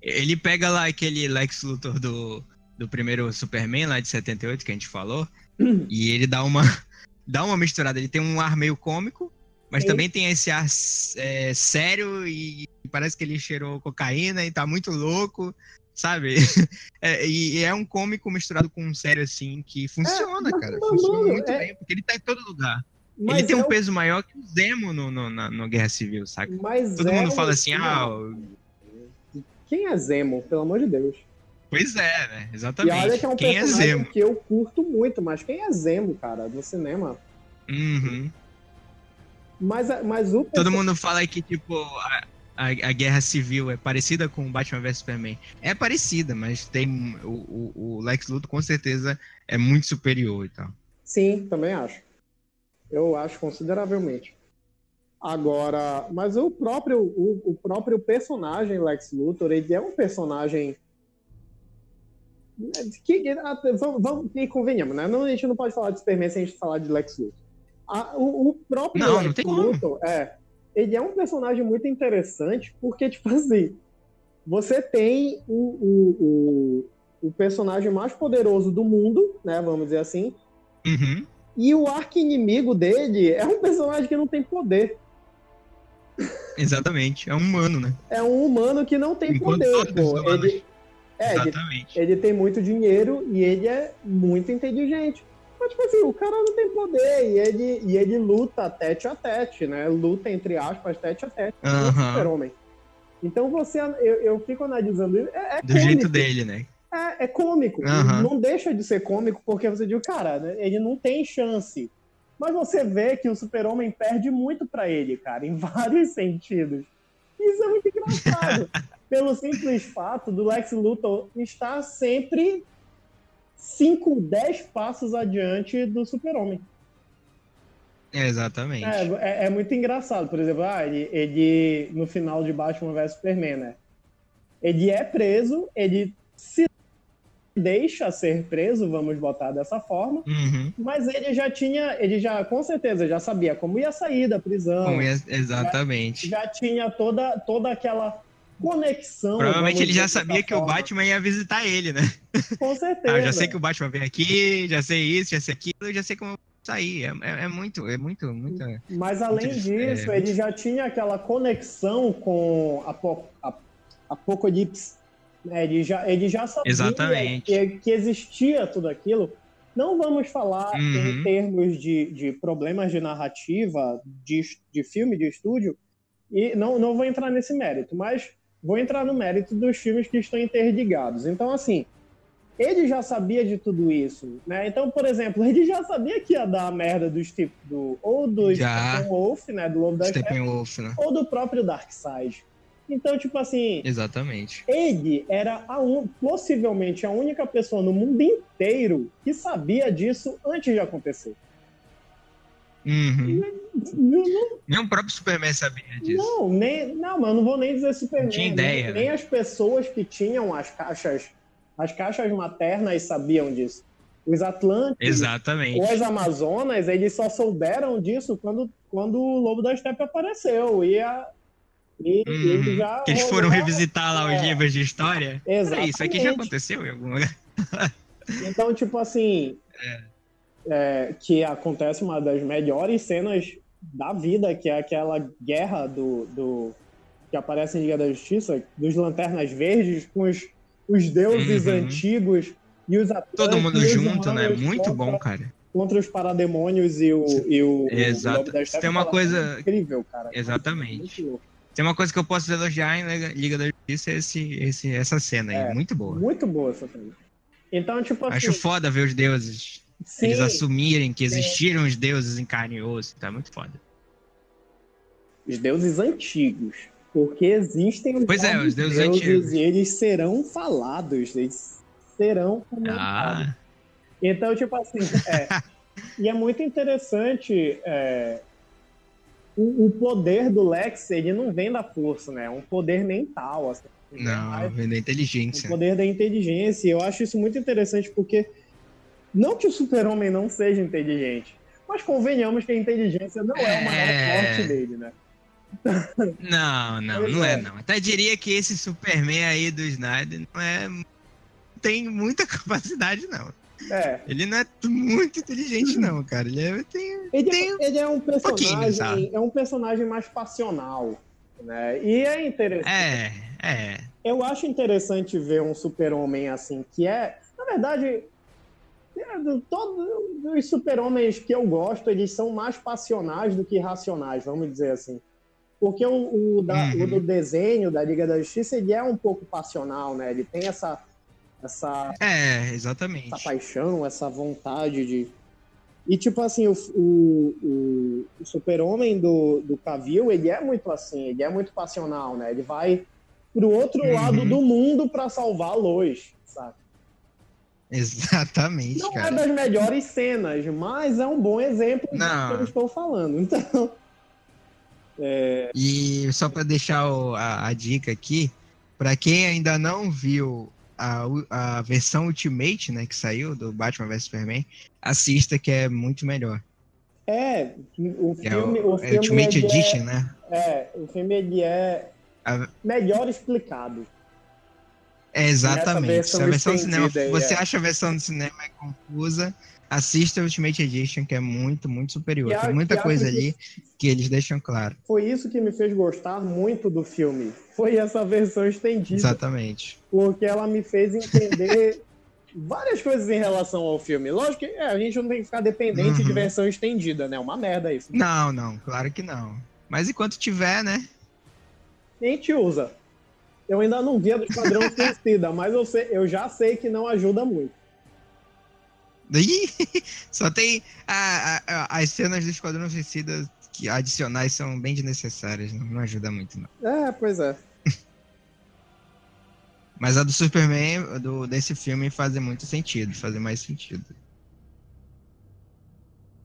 Ele pega lá aquele Lex Luthor do, do primeiro Superman, lá de 78, que a gente falou, e ele dá uma, dá uma misturada. Ele tem um ar meio cômico, mas Sim. também tem esse ar é, sério e parece que ele cheirou cocaína e tá muito louco sabe? É, e é um cômico misturado com um sério, assim, que funciona, é, cara. funciona mano, muito é... bem, porque ele tá em todo lugar. Mas ele tem um é peso maior que o Zemo no, no, na, no Guerra Civil, saca? Mas todo mundo fala assim, ah... Quem é Zemo, pelo amor de Deus? Pois é, né? Exatamente. E olha que é um quem é Zemo? que eu curto muito, mas quem é Zemo, cara, no cinema? Uhum. Mas, mas o... Todo mundo fala que, tipo, a, a Guerra Civil é parecida com Batman vs Superman. É parecida, mas tem o, o, o, Lex Luthor com certeza é muito superior e tal. Sim, também acho. Eu acho consideravelmente. Agora, mas o próprio, o, o próprio personagem Lex Luthor, ele é um personagem que, vamos, vamos e convenhamos, né? Não, a gente não pode falar de Superman sem a gente falar de Lex Luthor. A, o, o, próprio não, Lex não Luthor, como. é, ele é um personagem muito interessante, porque, tipo assim, você tem o, o, o, o personagem mais poderoso do mundo, né? Vamos dizer assim. Uhum. E o arqui-inimigo dele é um personagem que não tem poder. Exatamente, é um humano, né? É um humano que não tem Enquanto poder, pô. Ele, é, Exatamente. Ele, ele, tem muito dinheiro e ele é muito inteligente. Mas, tipo assim, o cara não tem poder e ele, e ele luta tete a tete, né? Luta, entre aspas, tete a tete. Uhum. super-homem. Então você, eu, eu fico analisando. É, é Do cômico. jeito dele, né? É, é cômico. Uhum. Não deixa de ser cômico porque você diz, cara, né, ele não tem chance. Mas você vê que o super-homem perde muito para ele, cara, em vários sentidos. Isso é muito engraçado. Pelo simples fato do Lex Luthor estar sempre 5, 10 passos adiante do super-homem. Exatamente. É, é, é, muito engraçado. Por exemplo, ah, ele, ele, no final de Batman vs Superman, né? Ele é preso, ele se deixa ser preso, vamos botar dessa forma, uhum. mas ele já tinha, ele já, com certeza, já sabia como ia sair da prisão. Ia, exatamente. Já, já, tinha toda, toda aquela conexão. Provavelmente ele já sabia que forma. o Batman ia visitar ele, né? Com certeza. ah, já sei que o Batman vem aqui, já sei isso, já sei aquilo, já sei como sair. É, é, é muito, é muito, muito. Mas além muito, disso, é, ele já tinha aquela conexão com a, a, Apocalipse. Né? Ele, já, ele já sabia Exatamente. Que, que existia tudo aquilo. Não vamos falar uhum. em termos de, de problemas de narrativa, de, de filme, de estúdio, e não, não vou entrar nesse mérito, mas vou entrar no mérito dos filmes que estão interligados. Então, assim, ele já sabia de tudo isso, né? Então, por exemplo, ele já sabia que ia dar a merda do Steve, do, ou do. Steppenwolf, né? Do Lobo da Steppenwolf, né? Ou do próprio Darkseid. Então, tipo assim. Exatamente. Ele era a un... possivelmente a única pessoa no mundo inteiro que sabia disso antes de acontecer. Uhum. Não, não, Nem o próprio Superman sabia disso. não, nem, não, mas eu não vou nem dizer Superman. Não tinha ideia, nem, né? nem as pessoas que tinham as caixas, as caixas maternas sabiam disso. Os Atlantes, Exatamente. ou as Amazonas, eles só souberam disso quando, quando o Lobo da Steppe apareceu. E, a, e, e Uhum. ele já Que eles foram revisitar lá os É. livros de história. Peraí, Exatamente. isso aqui já aconteceu em algum lugar. Então, tipo assim, é, que acontece uma das melhores cenas da vida, que é aquela guerra do, do que aparece em Liga da Justiça, dos Lanternas Verdes com os, os deuses Uhum. antigos e os atletas. Todo mundo junto, né? Muito contra, bom, cara. Contra os parademônios e o, e o, Exato. o. Tem uma coisa- Incrível, cara. Exatamente. Louco. Tem uma coisa que eu posso elogiar em Liga- Liga da Justiça é esse, esse, essa cena aí. É. Muito boa. Muito boa essa cena. Então, tipo assim. Acho foda ver os deuses. Sim, Eles assumirem que existiram os deuses em carne e osso. Tá muito foda. os deuses antigos. Porque existem os Pois é, os deuses antigos. e eles serão falados, eles serão comentados. Ah, Então, tipo assim, é, e é muito interessante é, o, o poder do Lex, ele não vem da força, né? É um poder mental, assim. É não, vem da o inteligência. poder da inteligência. E eu acho isso muito interessante porque não que o super-homem não seja inteligente, mas convenhamos que a inteligência não é o maior É. forte dele, né? Não, não, não é. é. não. Até diria que esse Superman aí do Snyder não é. tem muita capacidade, não. É. Ele não é muito inteligente, não, cara. Ele é, tem. Ele, Tem ele é um personagem, é um personagem mais passional, né? E é interessante. É, é. Eu acho interessante ver um super-homem assim, que é, na verdade, é, todos os super-homens que eu gosto, eles são mais passionais do que racionais, vamos dizer assim. Porque o, o da- Uhum. o do desenho da Liga da Justiça, ele é um pouco passional, né? Ele tem essa, essa É, exatamente. essa paixão, essa vontade de. E, tipo assim, o, o, o, super-homem do, do Cavill, ele é muito assim, ele é muito passional, né? Ele vai pro outro Uhum. lado do mundo pra salvar a Lois, sabe? Exatamente, Não é cara. das melhores cenas, mas é um bom exemplo do que eu estou falando. Então, E só pra deixar o- a, a dica aqui, pra quem ainda não viu a, a versão Ultimate, né, que saiu do Batman vs Superman, assista que é muito melhor. é, o Que é filme, o, o é filme Ultimate ele Edition, né? é, é, o filme ele é A- melhor explicado. É exatamente. a versão do cinema, aí, você é. acha a versão do cinema é confusa, assista a Ultimate Edition, que é muito, muito superior. Tem muita coisa que- ali que eles deixam claro. Foi isso que me fez gostar muito do filme. Foi essa versão estendida. Exatamente. porque ela me fez entender várias coisas em relação ao filme. Lógico que é, a gente não tem que ficar dependente Uhum. de versão estendida, né? Uma merda isso. Não, não, claro que não. Mas enquanto tiver, né? A gente usa. Eu ainda não vi a do Esquadrão Suicida, mas eu, sei- eu já sei que não ajuda muito. Só tem a- a- a- as cenas do Esquadrão Suicida que adicionais são bem desnecessárias, não, não ajuda muito, não. É, pois é. Mas a do Superman, do, desse filme, faz muito sentido, faz mais sentido.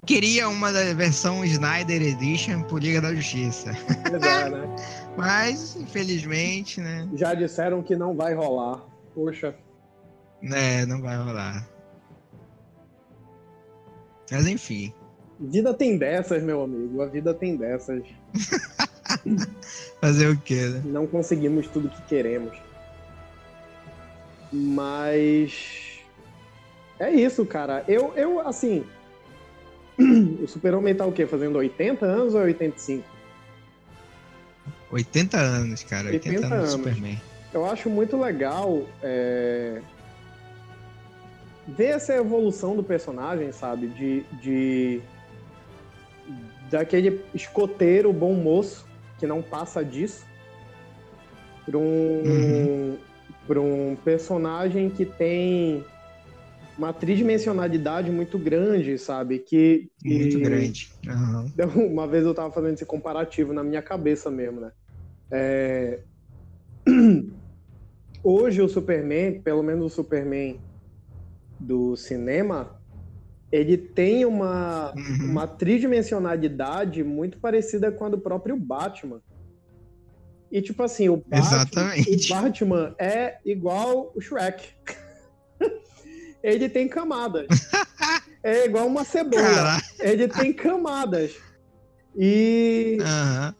Queria uma da versão Snyder Edition por Liga da Justiça. Pois é, né? Mas, infelizmente, né? Já disseram que não vai rolar. Poxa. né, não vai rolar. Mas enfim. Vida tem dessas, meu amigo. A vida tem dessas. Fazer o quê, né? não conseguimos tudo que queremos. Mas é isso, cara. Eu, eu assim, o Super-Homem tá o quê? Fazendo 80 anos ou 85? 80 anos, cara. 80, 80 anos do. Superman. Eu acho muito legal é, ver essa evolução do personagem, sabe? De, de daquele escoteiro bom moço que não passa disso para um Uhum. para um personagem que tem uma tridimensionalidade muito grande, sabe? Que, que- Muito grande. Aham. Uma vez eu tava fazendo esse comparativo na minha cabeça mesmo, né? É, hoje o Superman, pelo menos o Superman do cinema, ele tem uma, Uhum. uma tridimensionalidade muito parecida com a do próprio Batman. E tipo assim, o Batman, o Batman é igual o Shrek. ele tem camadas. É igual uma cebola. Ele tem camadas. E, Aham.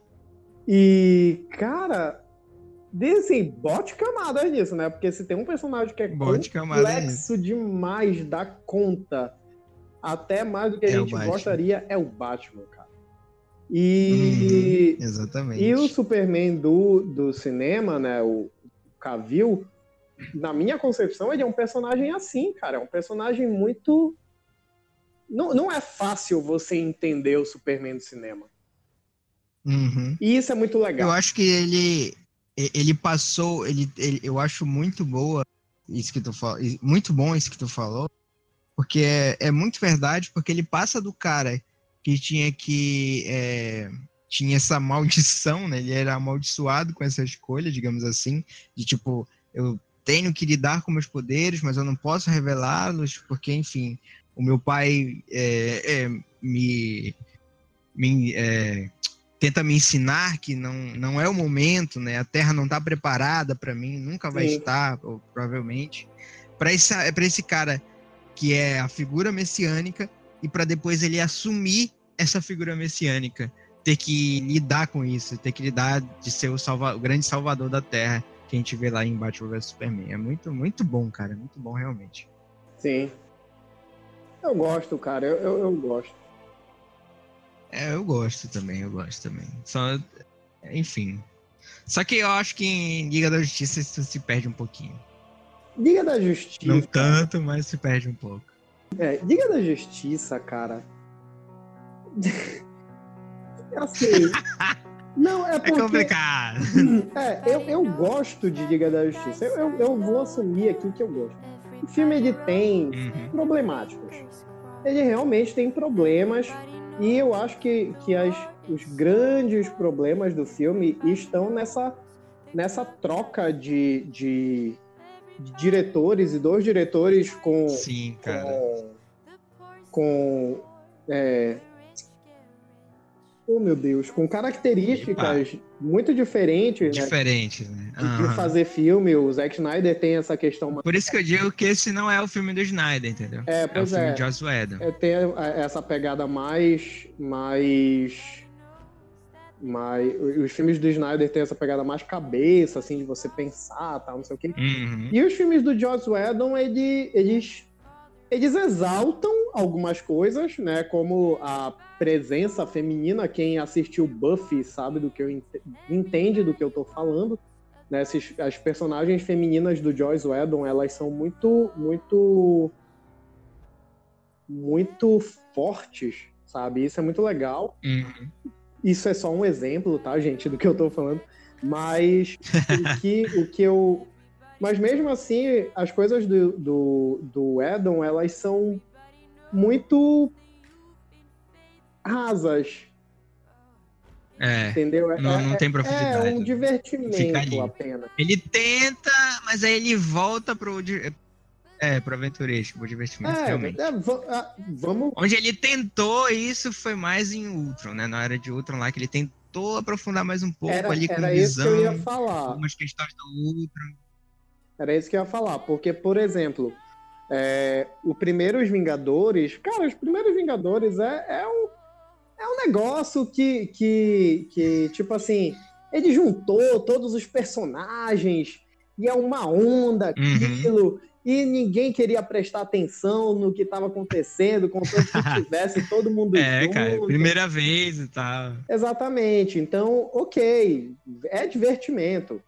e cara, diz assim, bote camadas nisso, né? Porque se tem um personagem que é Bote complexo demais da conta, até mais do que a É gente gostaria, é o Batman, cara. E, Uhum, Exatamente. e o Superman do, do cinema, né? O Cavill, na minha concepção, ele é um personagem assim, cara. É um personagem muito. Não, não é fácil você entender o Superman do cinema. Uhum. E isso é muito Eu legal. acho que ele ele passou, ele, ele- eu acho muito boa isso que tu falou, muito bom isso que tu falou, porque é, é muito verdade, porque ele passa do cara que tinha que é, tinha essa maldição, né? Ele era amaldiçoado com essa escolha, digamos assim, de tipo, eu tenho que lidar com meus poderes, mas eu não posso revelá-los, porque, enfim, o meu pai é, é, me, me é, tenta me ensinar que não, não é o momento, né? A Terra não está preparada para mim, nunca vai Sim. estar, ou, provavelmente. Para esse, pra esse cara que é a figura messiânica e para depois ele assumir essa figura messiânica, ter que lidar com isso, ter que lidar de ser o, salva, o grande salvador da Terra que a gente vê lá em Batman vs Superman. É muito, muito bom, cara, é muito bom realmente. Sim. Eu gosto, cara. Eu, eu, eu gosto. É, eu gosto também, eu gosto também. Só, enfim. Só que eu acho que em Liga da Justiça isso se perde um pouquinho. Liga da Justiça. Não tanto, mas se perde um pouco. É, Liga da Justiça, cara. assim. Não, é É porque. complicado. É, eu, eu gosto de Liga da Justiça. Eu, eu, eu vou assumir aqui que eu gosto. O filme ele tem Uhum. problemáticos. Ele realmente tem problemas. E eu acho que, que as, os grandes problemas do filme estão nessa, nessa troca de, de, de diretores e dois diretores com, Sim, cara. com, com é, oh meu Deus, com características muito diferentes né, Diferentes, né? de, de Aham. fazer filme. O Zack Snyder tem essa questão. mais- Por isso que eu digo que esse não é o filme do Snyder, entendeu? É, É o pois filme é. de Joss Whedon. É ter a- essa pegada mais, mais, mais. Os filmes do Snyder têm essa pegada mais cabeça, assim, de você pensar, tal, não sei o quê. Uhum. E os filmes do Joss Whedon, ele, eles, eles exaltam algumas coisas, né? Como a presença feminina. Quem assistiu Buffy sabe do que eu ent- entende do que eu tô falando. Né? Esses- as personagens femininas do Joss Whedon, elas são muito, muito, muito fortes, sabe? Isso é muito legal. Uhum. Isso é só um exemplo, tá, gente, do que eu tô falando. Mas o que, o que eu. Mas mesmo assim, as coisas do, do, do Edon, elas são muito rasas, É. entendeu? É- Não, não é- tem profundidade. É um Fica divertimento apenas. Ele tenta, mas aí ele volta pro. É, pro aventuresco, pro divertimento, É, realmente. é, ah, vamos. Onde ele tentou isso foi mais em Ultron, né? Na era de Ultron lá, que ele tentou aprofundar mais um pouco Era, ali com era isso que eu ia visão, falar. algumas questões do Ultron. Era isso que eu ia falar, porque, por exemplo, é, o Primeiros Vingadores, cara, os Primeiros Vingadores é, é, um, é um negócio que, que, que, tipo assim, ele juntou todos os personagens e é uma onda Uhum. aquilo, e ninguém queria prestar atenção no que estava acontecendo, contanto que tivesse todo mundo É, junto. cara, primeira vez e tal. Exatamente. Então, ok, é divertimento.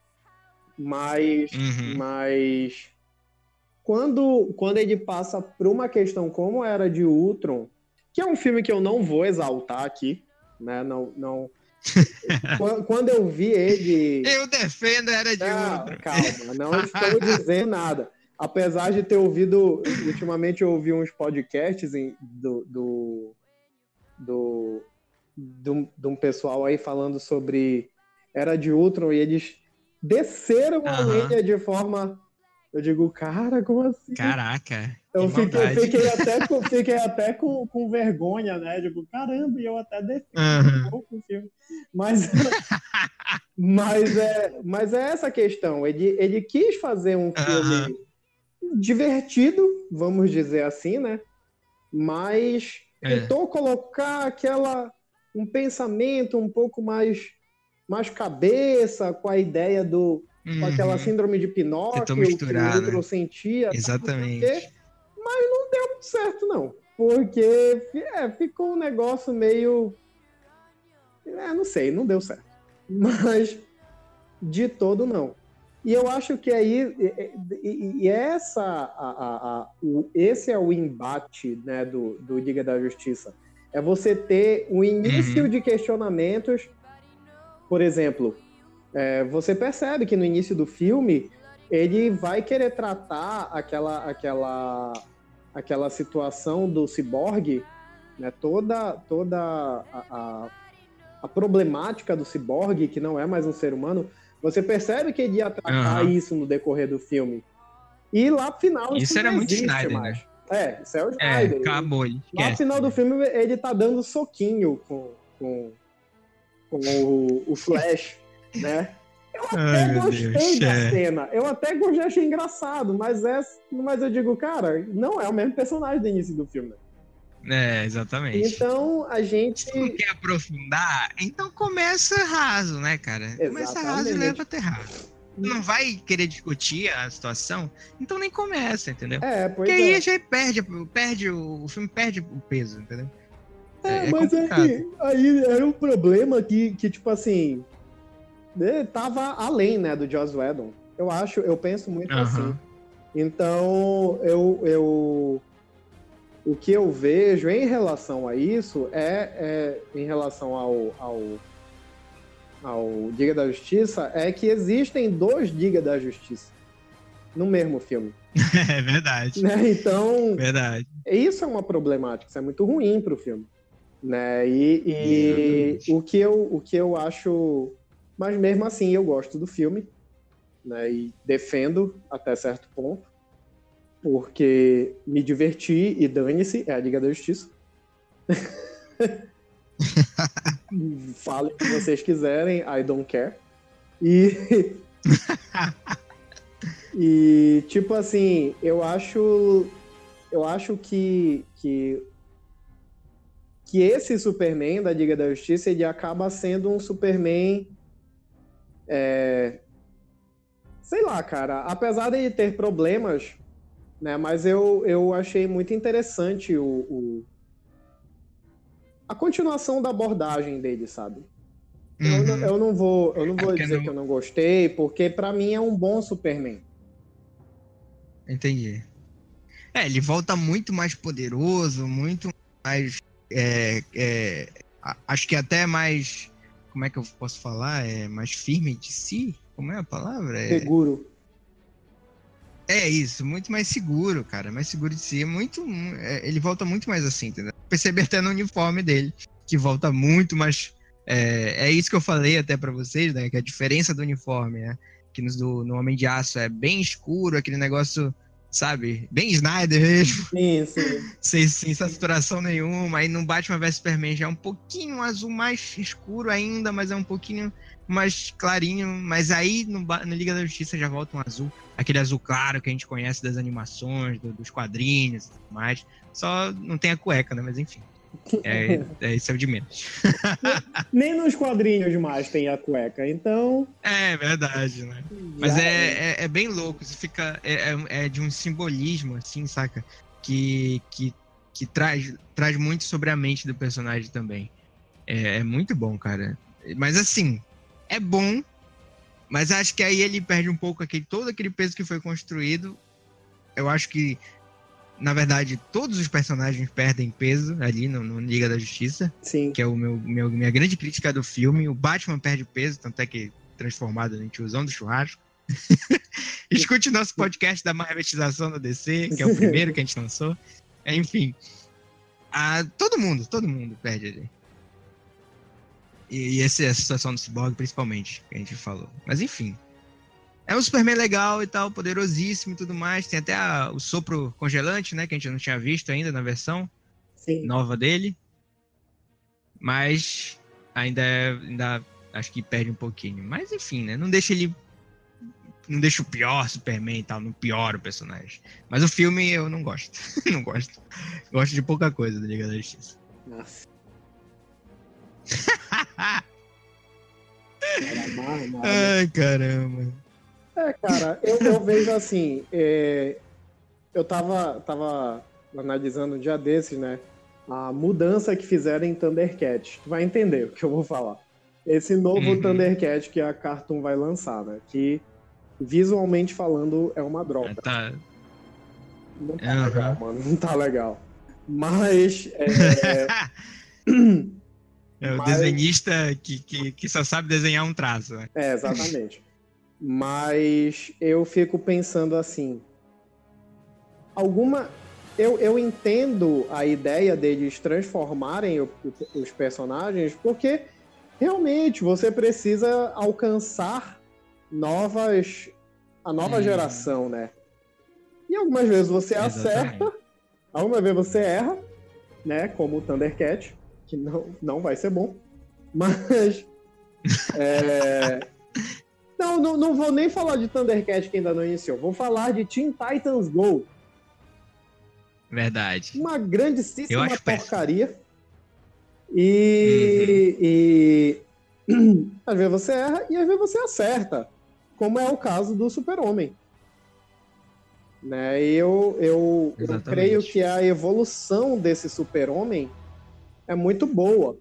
Mas, Uhum. mas quando, quando ele passa por uma questão como era de Ultron, que é um filme que eu não vou exaltar aqui, né? Não, não. Quan- quando eu vi ele. Eu defendo a era de Ah, Ultron. calma, não estou dizendo nada. Apesar de ter ouvido, ultimamente eu ouvi uns podcasts em- do, do, do, do- de um pessoal aí falando sobre Era de Ultron e eles desceram a lenha de forma. Eu digo, cara, como assim? Caraca. Eu fiquei, fiquei, até, com, fiquei até com, com vergonha, né? Tipo, caramba, e eu até uhum. um pouco o filme. Mas, mas, é, mas é essa questão. Ele, ele quis fazer um filme uhum. divertido, vamos dizer assim, né? Mas é. tentou colocar aquela um pensamento um pouco mais mais cabeça com a ideia do uhum. com aquela uhum. síndrome de Pinóquio que o outro sentia exatamente mas não deu muito certo não porque é, ficou um negócio meio é, não sei não deu certo mas de todo não e eu acho que aí e, e essa a, a, a, o, esse é o embate né, do, do Liga da Justiça é você ter o início uhum. de questionamentos por exemplo, é, você percebe que no início do filme ele vai querer tratar aquela, aquela, aquela situação do ciborgue, né, toda, toda a, a, a, problemática do ciborgue, que não é mais um ser humano, você percebe que ele ia tratar uhum. isso no decorrer do filme. E lá no final. Isso, isso era muito Snyder, né? mais. né? É, isso é o Snyder. É, acabou. Ele lá no final do filme ele tá dando soquinho com, com, com o, o Flash, né? Eu até Ai, gostei Deus, da é. cena. Eu até gostei, achei engraçado, mas, é, mas eu digo, cara, não é o mesmo personagem do início do filme. É, exatamente. Então a gente. Se não quer aprofundar, então começa raso, né, cara? Exatamente. Começa raso e leva até raso. Não vai querer discutir a situação, então nem começa, entendeu? É, Porque aí é. já perde, perde o, o filme perde o peso, entendeu? É, é mas é que aí era um problema que, que tipo assim, né, tava além, né, do Joss Whedon. Eu acho, eu penso muito uhum. assim. Então, eu, eu, o que eu vejo em relação a isso é, é em relação ao, ao, ao Diga da Justiça, é que existem dois Diga da Justiça no mesmo filme. é verdade. Né? Então, verdade. isso é uma problemática, isso é muito ruim para o filme. Né? E, e o, que eu, o que eu acho. Mas mesmo assim, eu gosto do filme. Né? E defendo até certo ponto. Porque me diverti e dane-se, é a Liga da Justiça. Falem o que vocês quiserem, I don't care. E. e, tipo assim, eu acho. Eu acho que, que que esse Superman da Liga da Justiça ele acaba sendo um Superman é, sei lá, cara, apesar de ter problemas, né, mas eu, eu achei muito interessante o, o a continuação da abordagem dele, sabe? Uhum. Eu, eu, não vou, eu não é vou é dizer não... que eu não gostei, porque para mim é um bom Superman. Entendi. É, ele volta muito mais poderoso, muito mais é, é, acho que até mais. Como é que eu posso falar? É mais firme de si? Como é a palavra? É... Seguro. É isso, muito mais seguro, cara. Mais seguro de si. Muito. É, ele volta muito mais assim, entendeu? Perceber até no uniforme dele, que volta muito mais. É, é isso que eu falei até para vocês, né? Que a diferença do uniforme, né? Que no, do, no Homem de Aço é bem escuro, aquele negócio sabe? Bem Snyder mesmo. Sim, sim. sem, sem saturação nenhuma. Aí no Batman vs Superman já é um pouquinho azul mais escuro ainda, mas é um pouquinho mais clarinho. Mas aí no, no Liga da Justiça já volta um azul. Aquele azul claro que a gente conhece das animações, do, dos quadrinhos e tudo mais. Só não tem a cueca, né? Mas enfim. É, é, isso é o de menos. Nem nos quadrinhos mais tem a cueca, então. É verdade, né? Mas é, é, é, bem louco, isso fica. É, é, é, de um simbolismo, assim, saca? Que, que, que traz, traz muito sobre a mente do personagem também. É, é muito bom, cara. Mas assim, é bom, mas acho que aí ele perde um pouco aquele, todo aquele peso que foi construído. Eu acho que na verdade, todos os personagens perdem peso ali no, no, Liga da Justiça. Sim. Que é o meu, meu, minha grande crítica do filme. O Batman perde peso, tanto é que transformado em tiozão do churrasco. Escute nosso podcast da marvetização da DC, que é o primeiro que a gente lançou. Enfim. A, todo mundo, todo mundo perde ali. E, e essa é a situação do Cyborg, principalmente, que a gente falou. Mas enfim. É um Superman legal e tal, poderosíssimo e tudo mais. Tem até a, o sopro congelante, né? Que a gente não tinha visto ainda na versão Sim. nova dele. Mas ainda, é- ainda acho que perde um pouquinho. Mas enfim, né? Não deixa ele. Não deixa o pior Superman e tal, não piora o personagem. Mas o filme eu não gosto. não gosto. Gosto de pouca coisa da Liga da Justiça. Nossa. Ai, caramba. É, cara, eu, eu vejo assim, é, eu tava, tava analisando um dia desses, né? A mudança que fizeram em Thundercat. Tu vai entender o que eu vou falar. Esse novo Uhum. Thundercat que a Cartoon vai lançar, né? Que visualmente falando é uma droga. Tá. Não tá Aham. legal, mano. Não tá legal. Mas é, É o Mas- desenhista que, que, que só sabe desenhar um traço, né? É, exatamente. Mas eu fico pensando assim. Alguma. Eu, eu entendo a ideia deles transformarem o- os personagens, porque realmente você precisa alcançar novas. a nova Hum. geração, né? E algumas vezes você acerta, Exatamente. algumas vezes você erra, né? Como o Thundercat, que não, não vai ser bom. Mas. é, Não, não, não vou nem falar de Thundercat que ainda não iniciou. Vou falar de Teen Titans Go. Verdade. Uma grandíssima acho péssimo. porcaria. E, e às vezes você erra e às vezes você acerta. Como é o caso do Super-Homem. Né? Eu, eu, eu creio que a evolução desse Super-Homem é muito boa.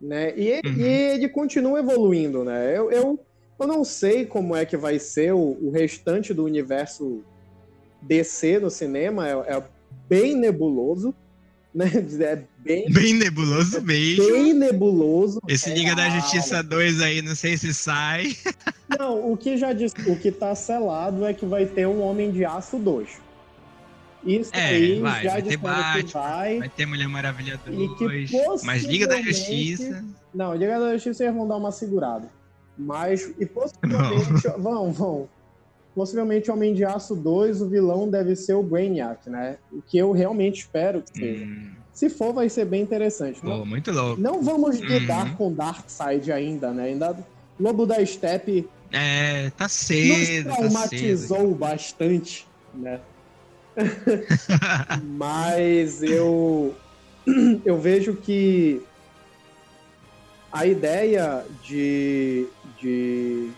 Né? E, Uhum. e ele continua evoluindo. Né? Eu, eu, eu não sei como é que vai ser o, o restante do universo DC no cinema. É, é bem nebuloso. Né? É bem, Bem nebuloso mesmo. bem nebuloso. Esse Liga da. Justiça 2 aí, não sei se sai. Não, o que já diz, o que tá selado é que vai ter um Homem de Aço 2. Isso É, aí vai, já vai ter Batman, vai. Vai ter Mulher Maravilha E que 2. Mas Liga da Justiça. Não, Liga da Justiça eles vão dar uma segurada. Mas, e possivelmente, vão, vão. Possivelmente Homem de Aço 2, o vilão deve ser o Brainiac, né? O que eu realmente espero que seja. Hum, Se for, vai ser bem interessante. Não, pô, muito louco. não vamos lidar Uhum. com Darkseid ainda, né? Ainda Lobo da Steppe É, tá nos cedo, tá cedo. traumatizou bastante, né? Mas eu eu vejo que a ideia de, de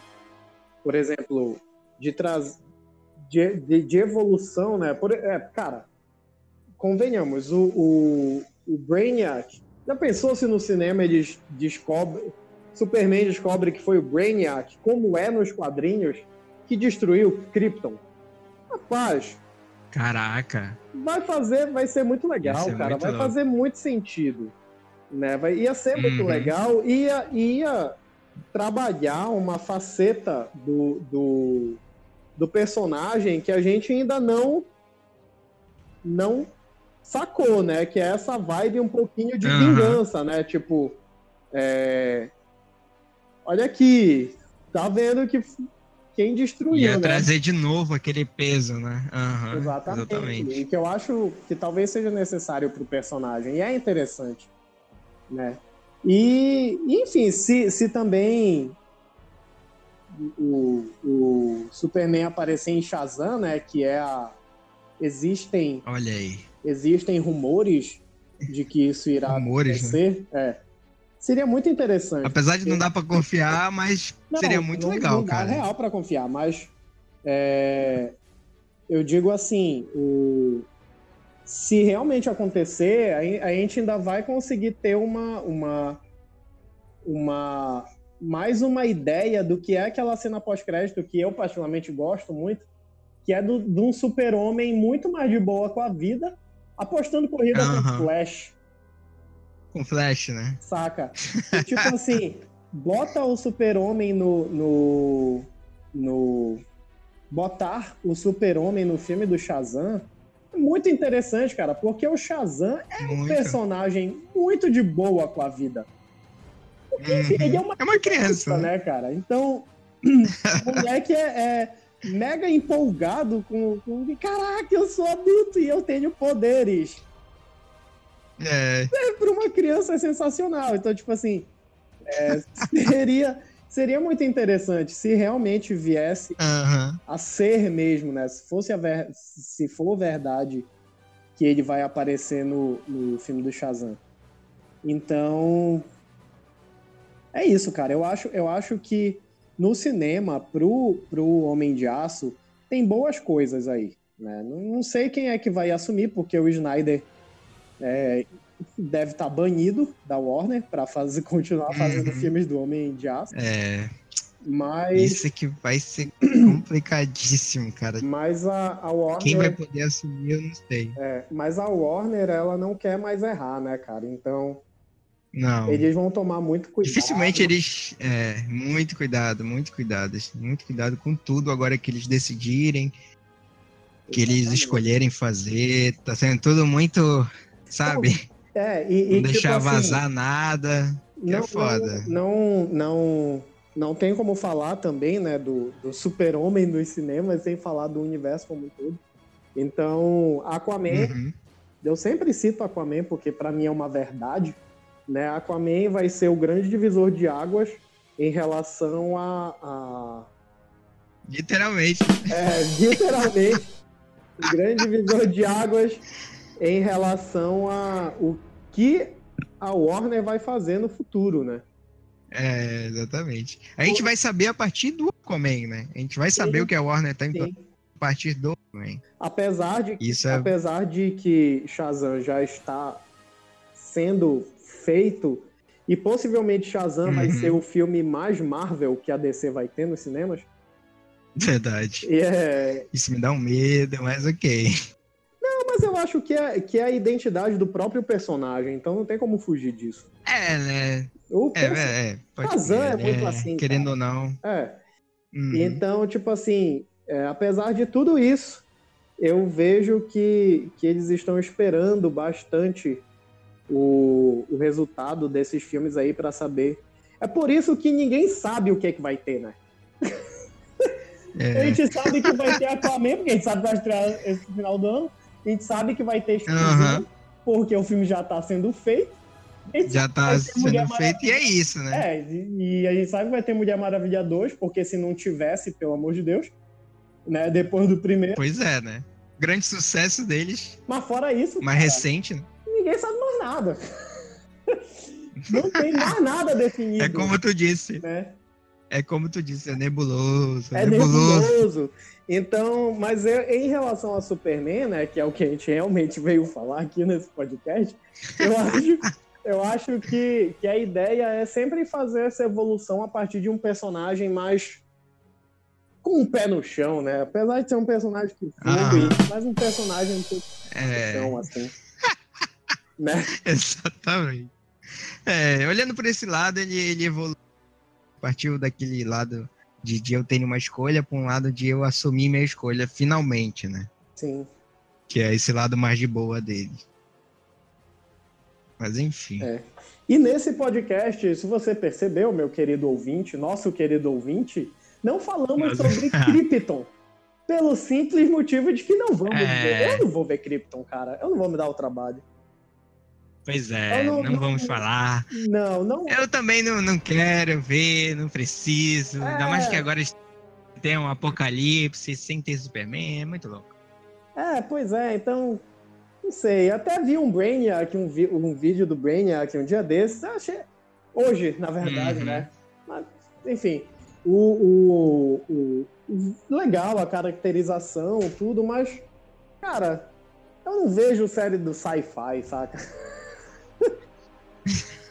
por exemplo, de trazer de, de, de evolução, né? Por, é, cara, convenhamos, o, o, o Brainiac, já pensou se no cinema eles descobrem, Superman descobre que foi o Brainiac, como é nos quadrinhos, que destruiu Krypton? Rapaz, Caraca. vai fazer, vai ser muito legal, ser cara. muito vai louco. fazer muito sentido. Né? Vai, ia ser muito Uhum. legal. Ia, ia trabalhar uma faceta do, do, do personagem que a gente ainda não não sacou, né? Que é essa vibe um pouquinho de Aham. vingança, né? Tipo, é, olha aqui, tá vendo que quem destruiu, Ia né? trazer de novo aquele peso, né? Aham, Exatamente. exatamente. E que eu acho que talvez seja necessário pro personagem. E é interessante. Né? E, enfim, se, se também o, o Superman aparecer em Shazam, né? Que é a. Existem, Olha aí. existem rumores de que isso irá Rumores, né? acontecer. É. Seria muito interessante. Apesar de não dar pra confiar, mas Não, seria muito não- legal, não dá cara. real para confiar, mas é, eu digo assim, o- se realmente acontecer, a, gen- a gente ainda vai conseguir ter uma, uma, uma mais uma ideia do que é aquela cena pós-crédito que eu particularmente gosto muito, que é do, de um super-homem muito mais de boa com a vida, apostando corrida com Aham. Flash. Com flash, né? Saca? E, tipo assim, bota o super-homem no, no, no. Botar o super-homem no filme do Shazam muito interessante, cara, porque o Shazam é um Muito. personagem muito de boa com a vida. Porque, enfim, Uhum. ele é uma É uma criança, criança, né? né, cara? Então, o moleque é, é mega empolgado com, com. Caraca, eu sou adulto e eu tenho poderes. É. É, para uma criança é sensacional. Então, tipo assim, é, seria, seria muito interessante se realmente viesse Aham. a ser mesmo, né? Se fosse ver... se for verdade que ele vai aparecer no, no filme do Shazam. Então, é isso, cara. Eu acho, eu acho que no cinema, pro, pro Homem de Aço, tem boas coisas aí. Né? Não, não sei quem é que vai assumir, porque o Snyder é, deve estar banido da Warner para fazer, continuar fazendo Uhum. filmes do Homem de Aço. É. Mas, Isso que vai ser complicadíssimo, cara. mas a, a Warner. Quem vai poder assumir, eu não sei. É, mas a Warner, ela não quer mais errar, né, cara? Então, Não. eles vão tomar muito cuidado. Dificilmente eles. É, muito cuidado, muito cuidado. Muito cuidado com tudo agora que eles decidirem, que eles Exatamente. escolherem fazer. Tá sendo tudo muito. Sabe? É, e, e Não tipo deixar assim, vazar nada. que é não, foda. Não, não, não tem como falar também, né, do, do super-homem nos cinemas sem falar do universo como um todo. Então, Aquaman, Uhum. eu sempre cito Aquaman porque pra mim é uma verdade, né? Aquaman vai ser o grande divisor de águas em relação a, a Literalmente. É, literalmente, o grande divisor de águas em relação a o que a Warner vai fazer no futuro, né? É, exatamente. A gente vai saber a partir do Aquaman, né? A gente vai saber Sim. o que a Warner tá implantando a partir do Aquaman. Apesar de, Isso é. apesar de que Shazam já está sendo feito e possivelmente Shazam vai Uhum. ser o filme mais Marvel que a DC vai ter nos cinemas. Verdade. É, Isso me dá um medo, mas ok. Mas eu acho que é, que é a identidade do próprio personagem, então não tem como fugir disso. É, né? O É, é, é. Crer, é muito né? assim, Querendo ou não. é, Uhum. Então, tipo assim, é, apesar de tudo isso, eu vejo que, que eles estão esperando bastante o, o resultado desses filmes aí pra saber. É por isso que ninguém sabe o que, é que vai ter, né? A É. gente sabe que vai ter Aquaman, porque a gente sabe que vai estrear esse final do ano. A gente sabe que vai ter Shazam, Aham. porque o filme já tá sendo feito. Já tá Mulher sendo feito e é isso, né? é, e e a gente sabe que vai ter Mulher Maravilha 2, porque se não tivesse, pelo amor de Deus, né, depois do primeiro. Pois é, né? Grande sucesso deles, Mas fora isso, mais cara, recente, né? ninguém sabe mais nada. Não tem mais nada definido. É como tu disse. né? É como tu disse, é nebuloso. É nebuloso. nebuloso. Então, mas eu- em relação a Superman, né, que é o que a gente realmente veio falar aqui nesse podcast, eu acho, eu acho que, que a ideia é sempre fazer essa evolução a partir de um personagem mais com um pé no chão, né? Apesar de ser um personagem que flui, mas um personagem um pouco no É, chão, assim. né? exatamente. É, olhando por esse lado, ele, ele evoluiu. Partiu daquele lado de, de eu tenho uma escolha para um lado de eu assumir minha escolha finalmente, né? Sim. Que é esse lado mais de boa dele. Mas enfim. É. E nesse podcast, se você percebeu, meu querido ouvinte, nosso querido ouvinte, não falamos Nossa. sobre Krypton. Pelo simples motivo de que não vamos É. ver. Eu não vou ver Krypton, cara. Eu não vou me dar o trabalho. Pois é, não- não, não- vamos falar. Não, não. Eu também não, não quero ver, não preciso. Ainda mais É. que agora tem um apocalipse sem ter Superman, é muito louco. É, pois é, então. Não sei. Até vi um Brainiac, um, vi- um vídeo do Brainiac um dia desses. Eu achei. Hoje, na verdade, Uhum. né? Mas, enfim. O, o, o- o- Legal a caracterização, tudo, mas. Cara, eu não vejo série do sci-fi, saca?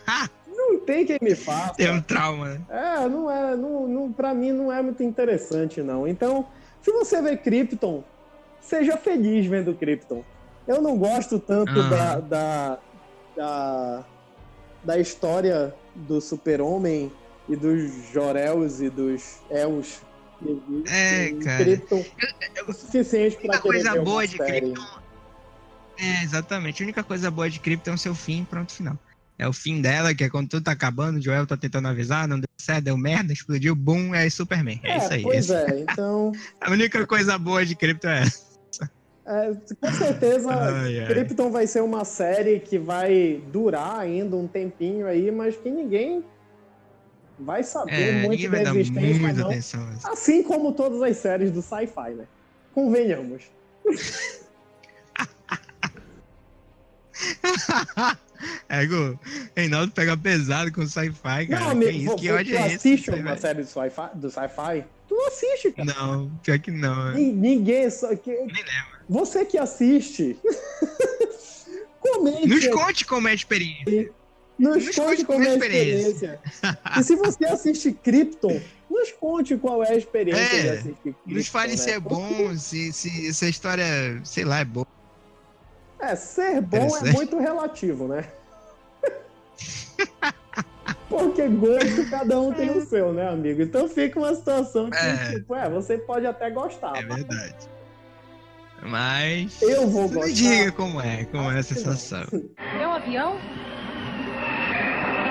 não tem quem me faça. Tem um trauma, né? É, não é, não, não, pra mim não é muito interessante, não. Então, se você vê Krypton, seja feliz vendo Krypton. Eu não gosto tanto Aham. da, da, da, da história do super-homem e dos Jorels e dos Els. É, cara. Krypton o suficiente A pra única querer coisa boa de série. Krypton. É, exatamente. A única coisa boa de Krypton é o seu fim, pronto, final. É o fim dela, que é quando tudo tá acabando, o Joel tá tentando avisar, não deu certo, deu merda, explodiu, boom, é Superman. É, É, isso aí. pois é, então. A única coisa boa de Krypton é essa. é, com certeza, Ai, ai. Krypton vai ser uma série que vai durar ainda um tempinho aí, mas que ninguém vai saber É, muito vai da existência, não. atenção. isso. Assim como todas as séries do sci-fi, né? Convenhamos. É, Gu, Reinaldo pega pesado com sci-fi, cara. não, que amigo, isso, que ódio é esse? assiste uma velho? série do sci-fi, do sci-fi? Tu assiste, cara. Não, pior que não. Ni- Ninguém só que Nem lembro. você que assiste. comente. Nos conte como é a experiência. Nos nos conte conte como é a é a experiência. e se você assiste Krypton, nos conte qual é a experiência É, de assistir Krypton. Nos fale né? se é bom, se, se, se a história, sei lá, é boa. É, ser bom é muito relativo, né? Porque gosto cada um tem o seu, né, amigo? Então fica uma situação que, É. tipo, é, você pode até gostar. É mas verdade. Mas. Eu vou Me gostar. diga como é, como é a sensação. É um avião?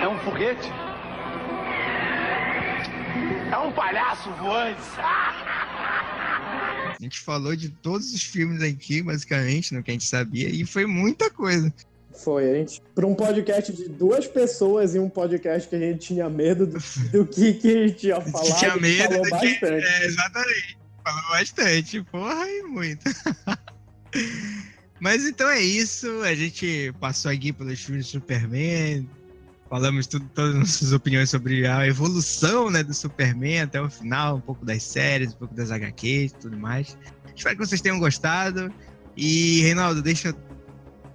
É um foguete? É um palhaço voante. A gente falou de todos os filmes aqui, basicamente, no que a gente sabia, e foi muita coisa. Foi, a gente. Para um podcast de duas pessoas e um podcast que a gente tinha medo do, do que, que a gente ia falar. Tinha a gente medo falou do que- bastante. É, exatamente. Falou bastante. Porra, e muito. Mas então é isso. A gente passou aqui pelos filmes de Superman. Falamos tudo, todas as nossas opiniões sobre a evolução né, do Superman até o final, um pouco das séries, um pouco das HQs e tudo mais. Espero que vocês tenham gostado. E, Reinaldo, deixa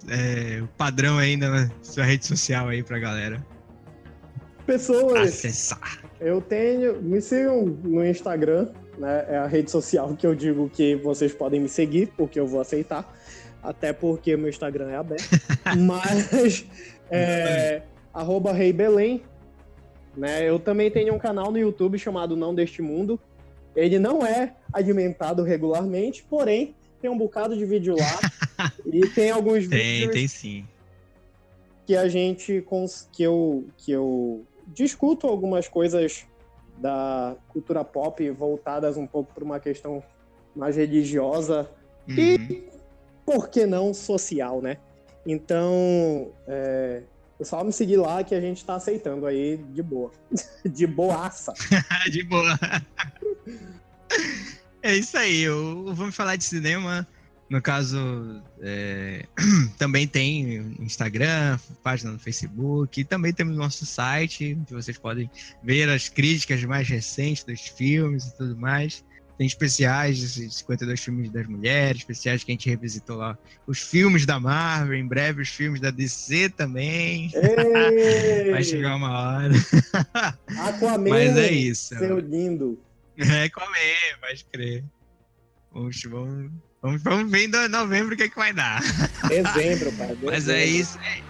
é, o padrão ainda na sua rede social aí pra galera Pessoas, acessar. eu tenho. Me sigam no Instagram, né? É a rede social que eu digo que vocês podem me seguir, porque eu vou aceitar. Até porque meu Instagram é aberto. Mas. É, arroba Rei Belém. Né? Eu também tenho um canal no YouTube chamado Não Deste Mundo. Ele não é alimentado regularmente, porém tem um bocado de vídeo lá. e tem alguns Tem, vídeos tem sim. que a gente cons- que eu que eu discuto algumas coisas da cultura pop voltadas um pouco para uma questão mais religiosa Uhum. por que não social, né? Então, é, só me seguir lá que a gente tá aceitando aí de boa. de boaça. de boa. É isso aí. Eu, vamos falar de cinema. No caso, é, também tem Instagram, página no Facebook, também temos nosso site, onde vocês podem ver as críticas mais recentes dos filmes e tudo mais. Tem especiais de 52 filmes das mulheres, especiais que a gente revisitou lá. Os filmes da Marvel, em breve os filmes da DC também. Vai chegar uma hora. Aquaman, Mas é isso. seu lindo. É, comer, pode crer. Vamos, vamos, vamos, vamos ver em novembro o que, é que vai dar. Dezembro, pai. Mas é isso. É...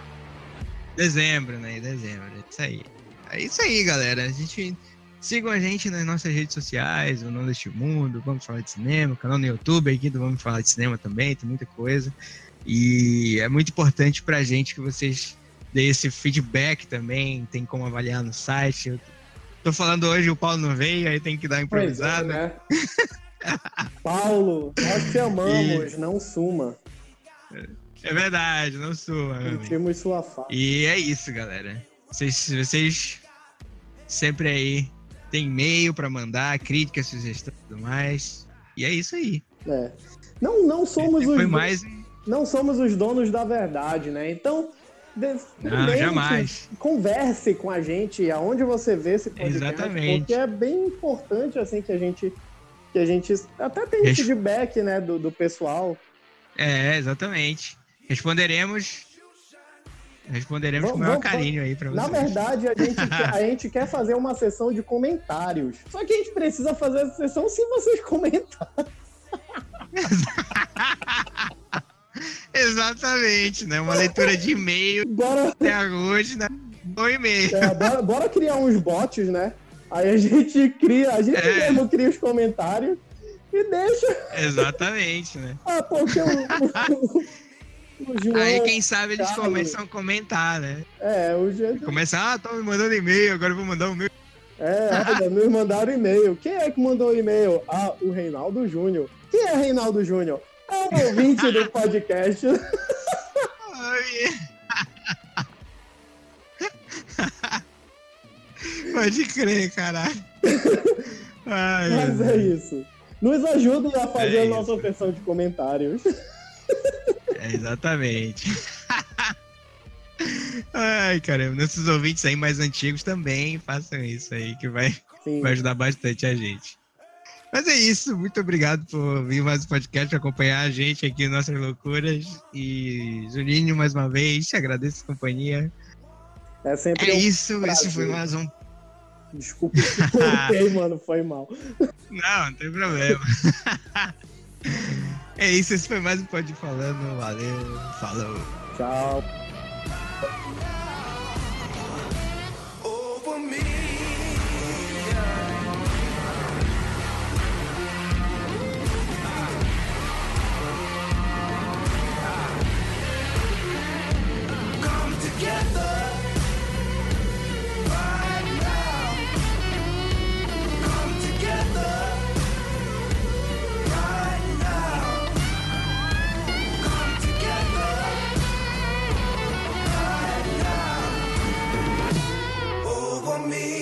Dezembro, né? Dezembro. É isso aí. É isso aí, galera. A gente. Sigam a gente nas nossas redes sociais, o Não Deste Mundo, Vamos Falar de Cinema, o canal no YouTube aqui do Vamos Falar de Cinema também, tem muita coisa. E é muito importante pra gente que vocês deem esse feedback também, tem como avaliar no site. Eu tô falando hoje, o Paulo não veio, aí tem que dar é, improvisada. né? Paulo, nós te amamos, não suma. É verdade, não amigo. Sentimos sua falta. E é isso, galera. Vocês, vocês sempre aí tem e-mail pra mandar, críticas, sugestões e tudo mais. E é isso aí. É. Não, não somos os mais. não somos os donos da verdade, né? Então, Não, jamais. converse com a gente aonde você vê esse podcast, Exatamente. porque é bem importante assim que a gente que a gente até tem Res- feedback, né, do, do pessoal. É, exatamente. Responderemos. Responderemos com o Vamos- maior vamos- carinho aí pra Na vocês. verdade, a gente, quer, a gente quer fazer uma sessão de comentários. Só que a gente precisa fazer essa sessão se vocês comentarem. Exatamente, né? Uma leitura de e-mail Bora, até hoje, né? Um e-mail. é, bora, bora criar uns bots, né? Aí a gente cria, a gente É. mesmo cria os comentários e deixa. Exatamente, né? Ah, porque O João, Aí, quem sabe, eles começam a comentar, né? É, o João. Começa, ah, tô me mandando e-mail, agora eu vou mandar o meu. É, olha, nos mandaram e-mail. Quem é que mandou o e-mail? Ah, o Reinaldo Júnior. Quem é Reinaldo Júnior? É o ouvinte do podcast. Pode crer, caralho. Ai, Mas é isso. Nos ajudem a fazer É a isso. nossa sessão de comentários. É, exatamente. Ai, caramba. Nossos ouvintes aí mais antigos também façam isso aí, que vai, Sim. vai ajudar bastante a gente. Mas é isso. Muito obrigado por vir mais um podcast, acompanhar a gente aqui em nossas loucuras. E, Juninho, mais uma vez, te agradeço a companhia. É sempre É um isso. Esse prazer. foi mais um. Desculpa, cortei, mano, foi mal. Não, não tem problema. É isso, esse foi mais um Pode Falando. Valeu, falou. Tchau. together me.